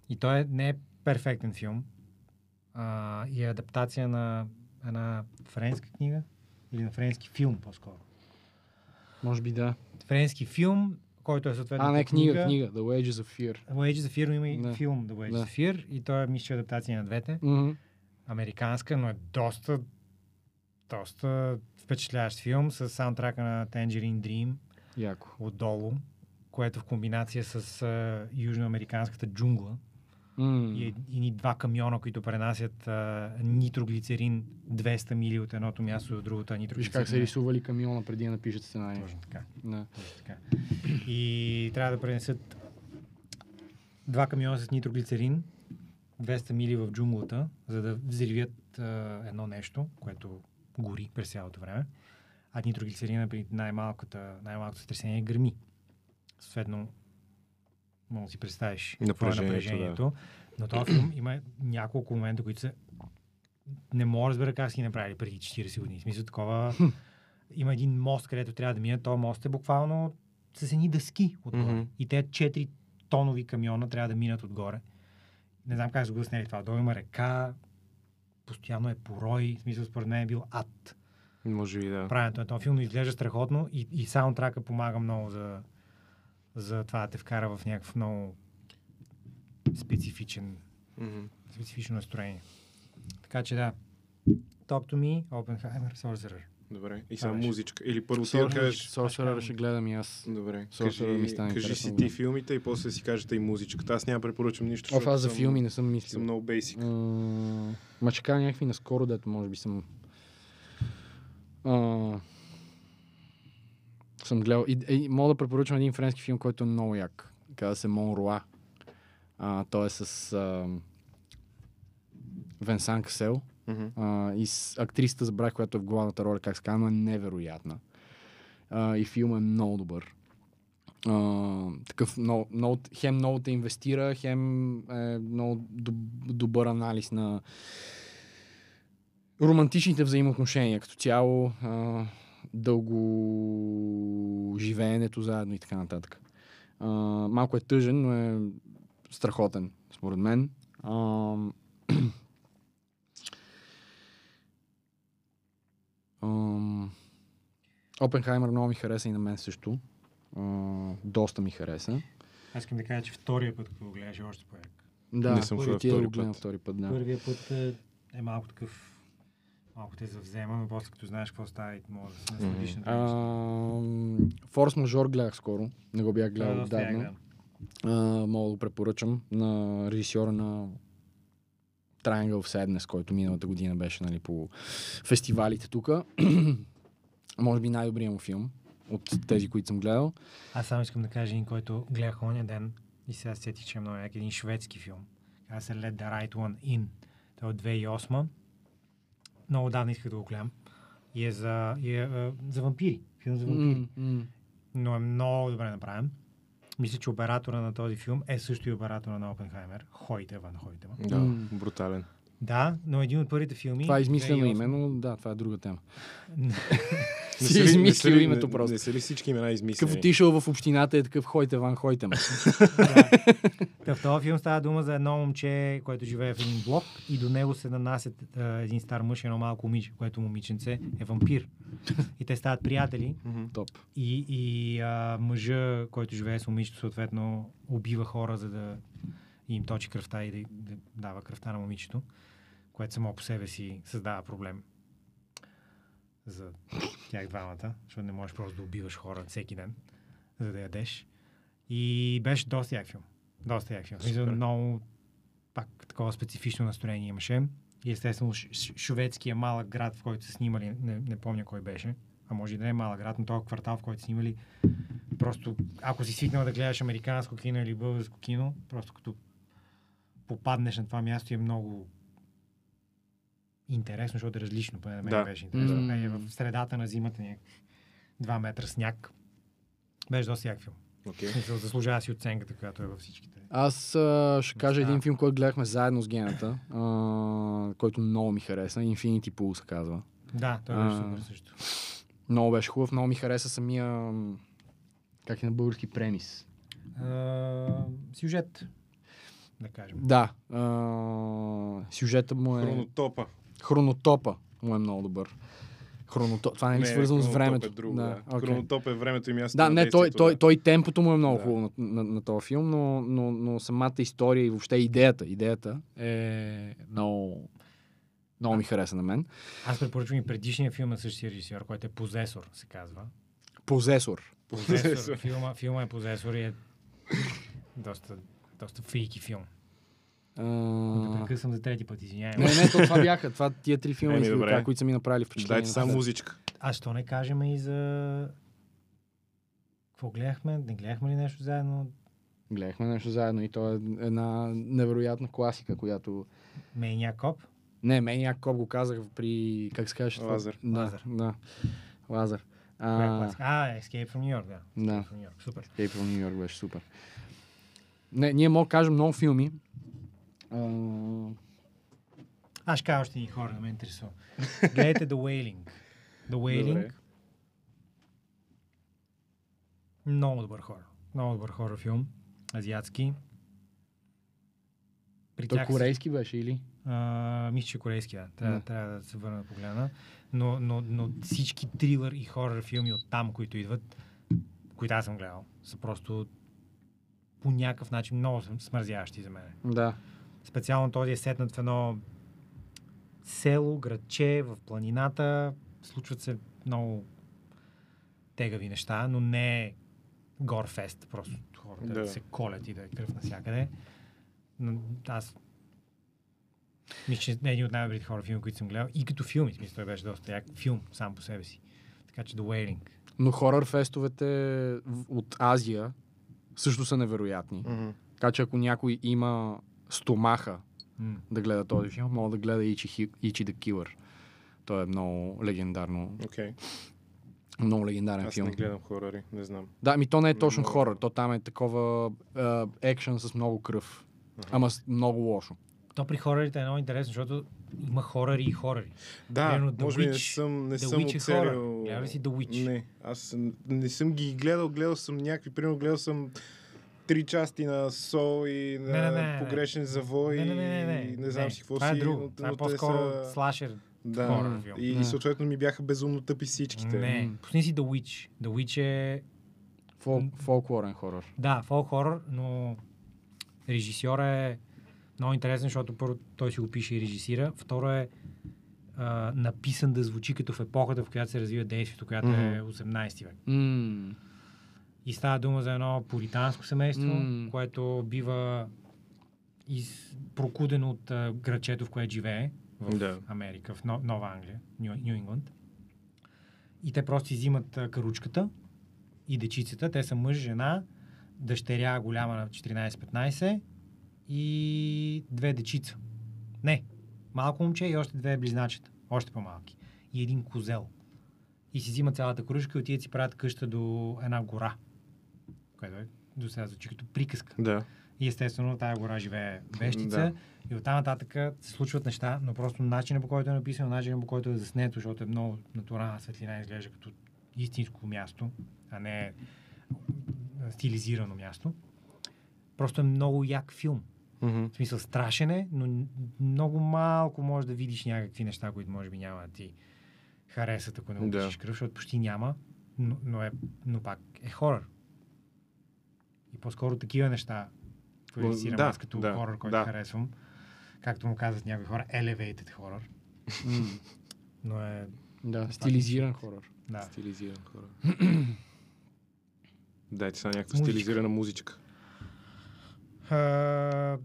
И той е, не е перфектен филм. А, и е адаптация на една френска книга или на френски филм по-скоро. Може би да. Френски филм, който е съответно А, не книга, книга. The Wages of Fear. Wages of Fear, има и Да. филм The Wages Да. of Fear и той е мисля, е адаптация на двете. Мгм. Американска, но е доста доста впечатляващ филм с саундтрака на Tangerine Dream. Яко. отдолу, което в комбинация с а, южноамериканската джунгла М. и едни два камиона, които пренасят а, нитроглицерин 200 мили от едното място до другото, Виж как са рисували камиона преди да напишат сценария. Точно така. Да. Точно така. И трябва да пренесат два камиона с нитроглицерин 200 мили в джунглата, за да взривят а, едно нещо, което гори през цялото време. А нитроглицерина при най-малкото сътресение гърми. Съответно, мога да си представиш е Напрежението, напрежението. Но този филм има няколко момента, които са не мога да разбера как са ги направили преди 40 години. В смисъл такова... има един мост, където трябва да мине. Този мост е буквално с едни дъски отгоре. Мгм. И те 4 тонови камиона трябва да минат отгоре. не знам как са го снели това. Долу има река, постоянно е порой, в смисъл според мен е бил ад. Може би да. Правенето на този филм изглежда страхотно и, и саундтрака помага много за, за това да те вкара в някакъв много специфичен, Мгм. специфично настроение. Така че да, Talk to Me, Oppenheimer, Sorcerer. Добре. И само музичка. Или първо ти кажеш... Sorcerer ще гледам и аз. Добре. Sorcerer Кажи, ми стана кажи си ти филмите и после си кажете и музичката. Аз няма да препоръчам нищо, Оф, аз за съм- филми не съм Съм мислил. много бейсик. Ма ще кажа някакви наскоро, дето може би съм... съм гледал. И, и, мога да препоръчам един френски филм, който е много як. Казва се Мон Руа. А, той е с а, Венсан Касел. Мгм. А, и с актрисата забрах, която е в главната роля, как се казва, но е невероятна. А, и филмът е много добър. А, такъв много, много, хем много те инвестира, хем е много доб- добър анализ на романтичните взаимоотношения като цяло, а, дълго живеенето заедно и така нататък. А, малко е тъжен, но е страхотен, според мен. А, Опенхаймер много ми хареса и на мен също. А, доста ми хареса. Аз искам да кажа, че втория път, като го гледаш, е още по-як. Да, Не съм първи ти да втори го гледам път. втори път, да. Първия път е, е малко такъв малко те завзема, но после като знаеш какво става и може да се насладиш на това. Форс мажор гледах скоро. Не го бях гледал отдавна. да. А, мога да го препоръчам на режисьора на Triangle of Sadness, който миналата година беше нали, по фестивалите тук. Може би най-добрият му филм от тези, които съм гледал. Аз само искам да кажа един, който гледах оня ден и сега се сетих, че е много як един шведски филм. Казва се Let the Right One In. Той е от 2008. Много давно исках да го гледам. И е за, и е, а, за вампири. Филм за вампири. М, м. но е много добре направен. Мисля, че оператора на този филм е също и оператора на Опенхаймер. Хойте Ван Хойтема. Да, М. брутален. Да, но един от първите филми... Това е измислено 2008. име, но да, това е друга тема. Не Си не измислил ли- името не- просто. Не са ли всички имена Такъв измислени? отишъл в общината е такъв хойте ван, хойте ме. Да. Та в този филм става дума за едно момче, което живее в един блок и до него се нанасят а, един стар мъж и едно малко момиче, което момиченце е вампир. И те стават приятели. Топ. и, и а, мъжа, който живее с момичето, съответно убива хора, за да им точи кръвта и да, да дава кръвта на момичето, което само по себе си създава проблем за тях двамата, защото не можеш просто да убиваш хора всеки ден, за да ядеш. И беше доста як филм. Доста як филм. Супер. Много пак такова специфично настроение имаше. И естествено шведския малък град, в който са снимали, не, не помня кой беше, а може и да не е малък град, но този квартал, в който снимали, просто ако си свикнал да гледаш американско кино или българско кино, просто като попаднеш на това място е много интересно, защото е различно, поне на мен Да. беше интересно. М. Е, в средата на зимата някакъв 2 метра сняг. Беше доста як филм. В смисъл, заслужава си оценката, която е във всичките. Аз а, ще кажа Неща. един филм, който гледахме заедно с Гената, а, който много ми хареса. Infinity Pool се казва. Да, той беше А. супер също. Много беше хубав, много ми хареса самия... Как е на български премис? А, сюжет, да кажем. Да. А, сюжета му е... Хронотопа. Хронотопа му е много добър. Хронотоп. Това не е ли свързано с Хронотоп времето? Е друго, да. да. окей. Хронотоп е времето и мястото Да, на не, той, той, той темпото му е много Да. хубаво на, на, на този филм, но, но, но, самата история и въобще идеята е много, много ми хареса на мен. Аз препоръчвам и предишния филм на същия режисьор, който е Позесор, се казва. Позесор. Позесор. филма, филма е Позесор и е доста, доста фрики филм. А... Да прекъсвам за трети път, извинявай. Не, не, то това бяха. Това, тия три филма, Еми, добре. които са ми направили впечатление. Дайте само музичка. А що не кажем и за... Какво гледахме? Не гледахме ли нещо заедно? Гледахме нещо заедно и то е една невероятна класика, която... Мейния коп? Не, мен Якоб го казах при... Как се казваш? това? Лазар. Да, да. Е А? А, Escape from New York, да. Да. Escape from New York, супер. Escape from New York беше супер. Не, ние мога да кажем много филми. Аз ще кажа още ни хора, да ме интересува. Гледайте The Wailing. The Wailing. Добре. Много добър хора. Много добър хора филм. Азиатски. при Той тях корейски беше или? А, мисля, че корейски, да. Трябва, Да. трябва да се върна да погледна. Но, но, но всички трилър и хорър филми от там, които идват, които аз съм гледал, са просто по някакъв начин много смързяващи за мен. Да. Специално този е сетнат в едно село, градче, в планината. Случват се много тегави неща, но не е горфест. Просто хората Да. да. се колят и да е кръв навсякъде. Но аз мисля, че е един от най-добрите хора филми, които съм гледал. И като филми, смисъл, той беше доста як филм сам по себе си. Така че The Wailing. Но хорър фестовете от Азия също са невероятни. Мгм. Така че ако някой има стомаха М. да гледа този филм, мога да гледа Ичи, Ичи the Killer. Той е много легендарно, Окей. много легендарен Аз филм. не гледам хорари, не знам. Да, ми то не е Не точно мога. хорър, то там е такова екшен с много кръв. Ама с много лошо. То при хорорите е много интересно, защото има хорари и хорари. Да, Примерно може би не съм, не The съм Witch е оцелил... ли си The Witch? Не, аз не съм ги гледал, гледал съм някакви, примерно гледал съм три части на Сол и на Не, не, не, не. Погрешен завой Не, не, не, не, не. и не знам си какво Това си. е друго. но- Това е по-скоро са- слашер. Да, хорър филм. и, Да. съответно ми бяха безумно тъпи всичките. Не, пусни си The Witch. The Witch е, Фол, фолклорен хорър. да, фолк хорър, но режисьор е много интересен, защото първо той си го пише и режисира. Второ е а, написан да звучи като в епохата, в която се развива действието, която е 18 век. М, И става дума за едно пуританско семейство, М. което бива из... прокудено от а, градчето, в което живее в Да. Америка, в Но- Нова Англия, Нью, Нью Ингланд. И те просто изимат а, каручката и дечицата. Те са мъж, жена, дъщеря голяма на 14-15 и две дечица. Не, малко момче и още две близначета. Още по-малки. И един козел. И си взимат цялата кружка и отиват си правят къща до една гора. Което е до сега звучи като приказка. Да. И естествено тази гора живее вещица. Да. И оттам нататък се случват неща, но просто начинът по който е написано, начинът по който е заснето, защото е много натурална светлина, изглежда като истинско място, а не стилизирано място. Просто е много як филм. Мгм. В смисъл страшен е, но много малко можеш да видиш някакви неща, които може би няма да ти харесат, ако не Да. обичаш кръв, защото почти няма, но, но, е, но пак е хорър. По-скоро такива неща квалифицирам да, аз като да, хорър, който да. харесвам. Както му казват някои хора, elevated хорър. м, Но е, да, стилизиран хорър. Е, да. Стилизиран хора. Дайте сега някаква Музичка. стилизирана музичка. А,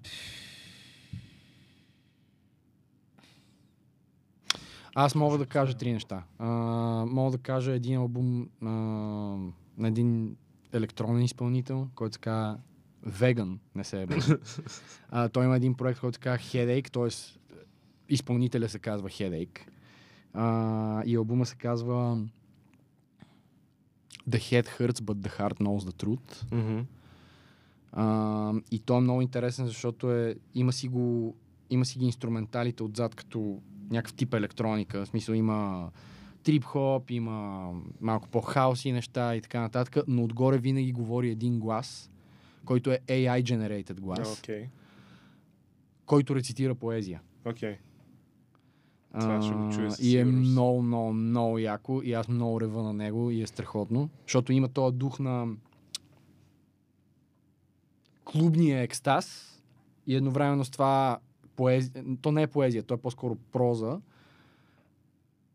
Аз мога да кажа три неща. А, мога да кажа един албум а, на един електронен изпълнител, който се казва Vegan, не се е а, Той има един проект, който се казва Headache, т.е. изпълнителя се казва Headache. А, и албума се казва The Head Hurts, but the Heart Knows the Truth. Мгм. А, и то е много интересен, защото е, има, си го, има си ги инструменталите отзад като някакъв тип електроника. В смисъл има трип-хоп, има малко по-хаоси неща и така нататък, но отгоре винаги говори един глас, който е AI-generated глас, Окей. който рецитира поезия. Окей. Това ще го чуя и е много, много, много яко и аз много рева на него и е страхотно, защото има този дух на клубния екстаз и едновременно с това поезия, то не е поезия, то е по-скоро проза,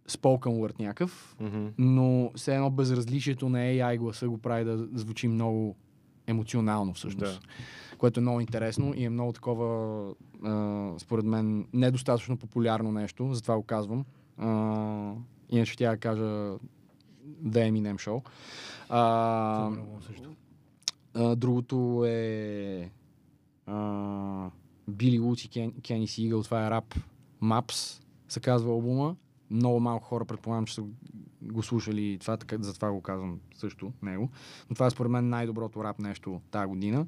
spoken word някакъв, Мгм. но все едно безразличието на AI гласа го прави да звучи много емоционално всъщност. Да. Което е много интересно и е много такова, а, според мен, недостатъчно популярно нещо, затова го казвам. А, иначе тя да кажа The Eminem Show. А, а, другото е а, Били Луци, Кен, Кени Сигъл, това е рап Maps, се казва албума. Много малко хора предполагам, че са го слушали това, така, затова го казвам също него. Но това е според мен най-доброто рап нещо тази година.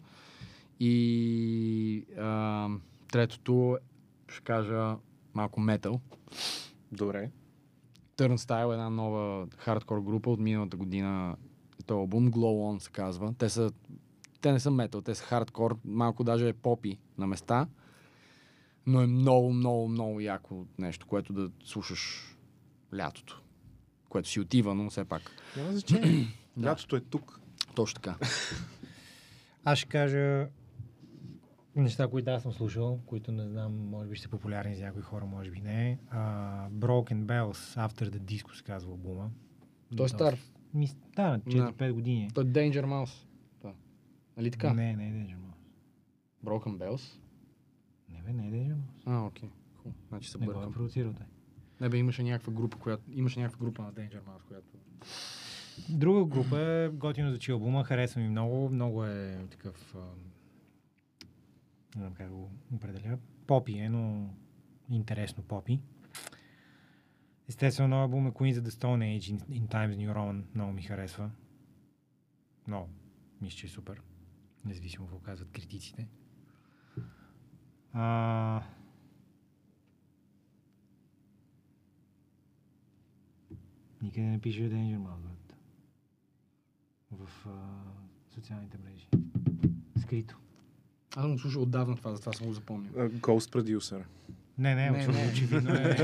И а, третото ще кажа малко метал. Добре. Turnstile е една нова хардкор група от миналата година. Този албум Glow On се казва. Те, са, те не са метал, те са хардкор, малко даже е попи на места. Но е много, много, много яко нещо, което да слушаш лятото. Което си отива, но все пак. Няма значение. Лятото е тук. Точно така. Аз ще кажа неща, които аз съм слушал, които не знам, може би ще са популярни за някои хора, може би не. Uh, Broken Bells, After the Disco се казва албума. Той е стар. Ми, да, на 4-5 години. Той е Danger Mouse. Да. Нали така? Не, не е Danger Mouse. Broken Bells? Не, бе, не е Danger Mouse. А, окей. Хубаво. Значи се Не го е бъркам. продуцирал той. Не бе, имаше някаква група, която... Имаше някаква група на Danger Mouse, която... Друга група е готино звучи албума, харесва ми много. Много е такъв... Не знам как го определя. Попи е, но интересно попи. Естествено, новия албум е Queens of the Stone Age in, in Times New Roman. Много ми харесва. Много. Мисля, че е супер. Независимо какво казват критиците. А... Никъде не пише Danger Mouse, брат. В а, социалните мрежи. Скрито. Аз съм слушал отдавна това, затова съм го запомнил. А, Ghost Producer. Не, не, Не, не, очевидно е.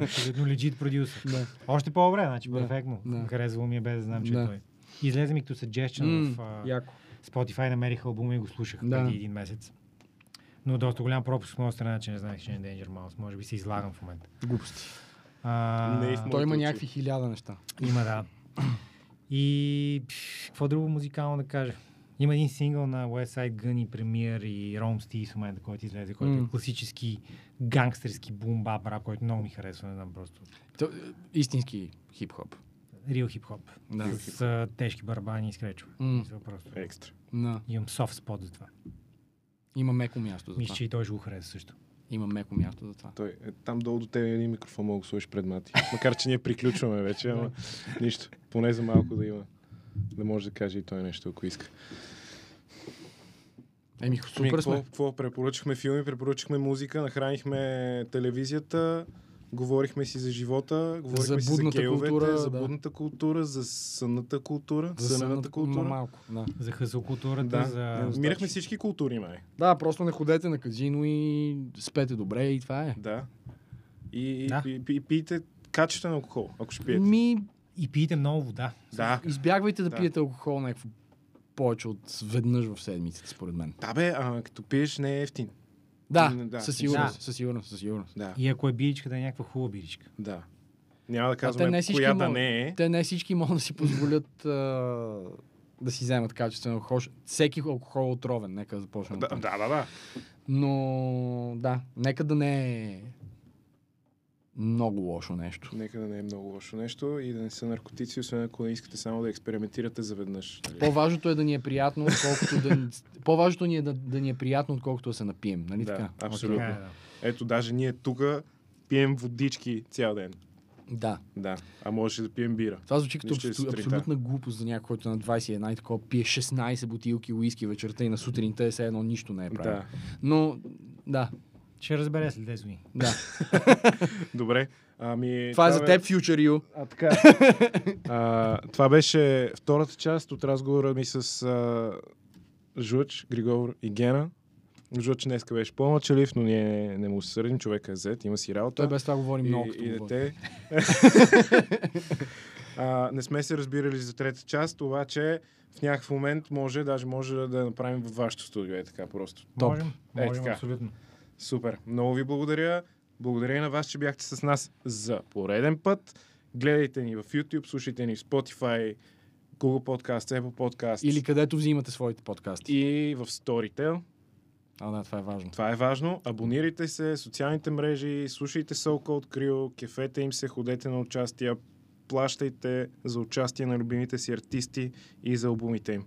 очевидно legit продюсер. Да. Още по-добре, значи Да, перфектно. да. Харесвало ми е без да знам, че Да. той. Излезе ми като suggestion М, в а, Яко. Spotify, намерих албума и го слушах Да. преди един месец. Но доста голям пропуск от моя страна, че не знаех, че е Danger Mouse. Може би се излагам в момента. Глупости. А, Не в Той има някакви хиляда неща. Има, да. И пш, какво друго музикално да кажа? Има един сингъл на Westside Gun и Premier и Rome Steve в момента, който излезе, който М. е класически гангстерски бум бап рап, който много ми харесва, не знам просто. То, е, истински хип-хоп. Реал хип-хоп. Да. С а, тежки барабани и скречове. Мисля, Просто. Екстра. Да. Имам софт спот за това. Има меко място за Мисля, това. че и той ще го хареса също. Има меко място за това. Той е там долу до теб един микрофон мога да го сложиш пред мати. Макар, че ние приключваме вече, ама нищо. Поне за малко да има. Да може да каже и той нещо, ако иска. Еми, Ами, супер какво, сме. какво? Препоръчахме филми, препоръчахме музика, нахранихме телевизията, говорихме си за живота, говорихме си за будната гейовете, култура, за да. будната култура, за сънната култура, За сънната култура. Малко. Да. За хъсъл културата, Да. за... Мирахме всички култури, май. да, просто не ходете на казино и спете добре и това е. Да. И, Да. и, и, и пийте качествен алкохол, ако ще пиете. Ми, И пиете много вода. Да. избягвайте да, Да. пиете алкохол някакво повече от веднъж в седмицата, според мен. Да бе, а като пиеш не е ефтин. Да, да, със да. сигурност, със сигурност, със сигурност. Да, И ако е биричка, да е някаква хубава биричка. да. Няма да казваме не коя да могат. не е. Те не всички могат да си позволят а, да си вземат качествен алкохол. Всеки алкохол е отровен, нека да започнем. Да, да, да, да. Но да, нека да не е много лошо нещо. Нека да не е много лошо нещо и да не са наркотици, освен ако не искате само да експериментирате заведнъж. нали? По-важното е да ни е приятно, отколкото да... По-важното ни е да, да ни е приятно, отколкото да се напием. Нали Да, така? абсолютно. Така е. Ето, даже ние тук пием водички цял ден. Да. Да. А можеше да пием бира. Това звучи като Нищо е абсу- абсолютна глупост за някой, който е на 21 и такова пие 16 бутилки уиски вечерта и на сутринта е все едно нищо не е правил. Да. Но, да, Ще разбере след 10 години. да. Добре. Ами, Това е за бе- теб, Future You. А, така. а, това беше втората част от разговора ми с а, Жуч, Григор и Гена. Жуч днеска беше по-мълчалив, но ние не му се сърдим. Човека е зет, има си работа. Той без това говори много. и, и дете. а, не сме се разбирали за трета част, обаче в някакъв момент може, даже може да я направим във вашето студио. Е така просто. Топ. Можем, Е, можем така. абсолютно. Супер. Много ви благодаря. Благодаря и на вас, че бяхте с нас за пореден път. Гледайте ни в YouTube, слушайте ни в Spotify, Google Podcast, Apple Podcast Или където взимате своите подкасти. и в Storytel. А, да, това е важно. Това е важно. Абонирайте се, социалните мрежи, слушайте Soul Code Crew, кефете им се, ходете на участия, плащайте за участие на любимите си артисти и за албумите им.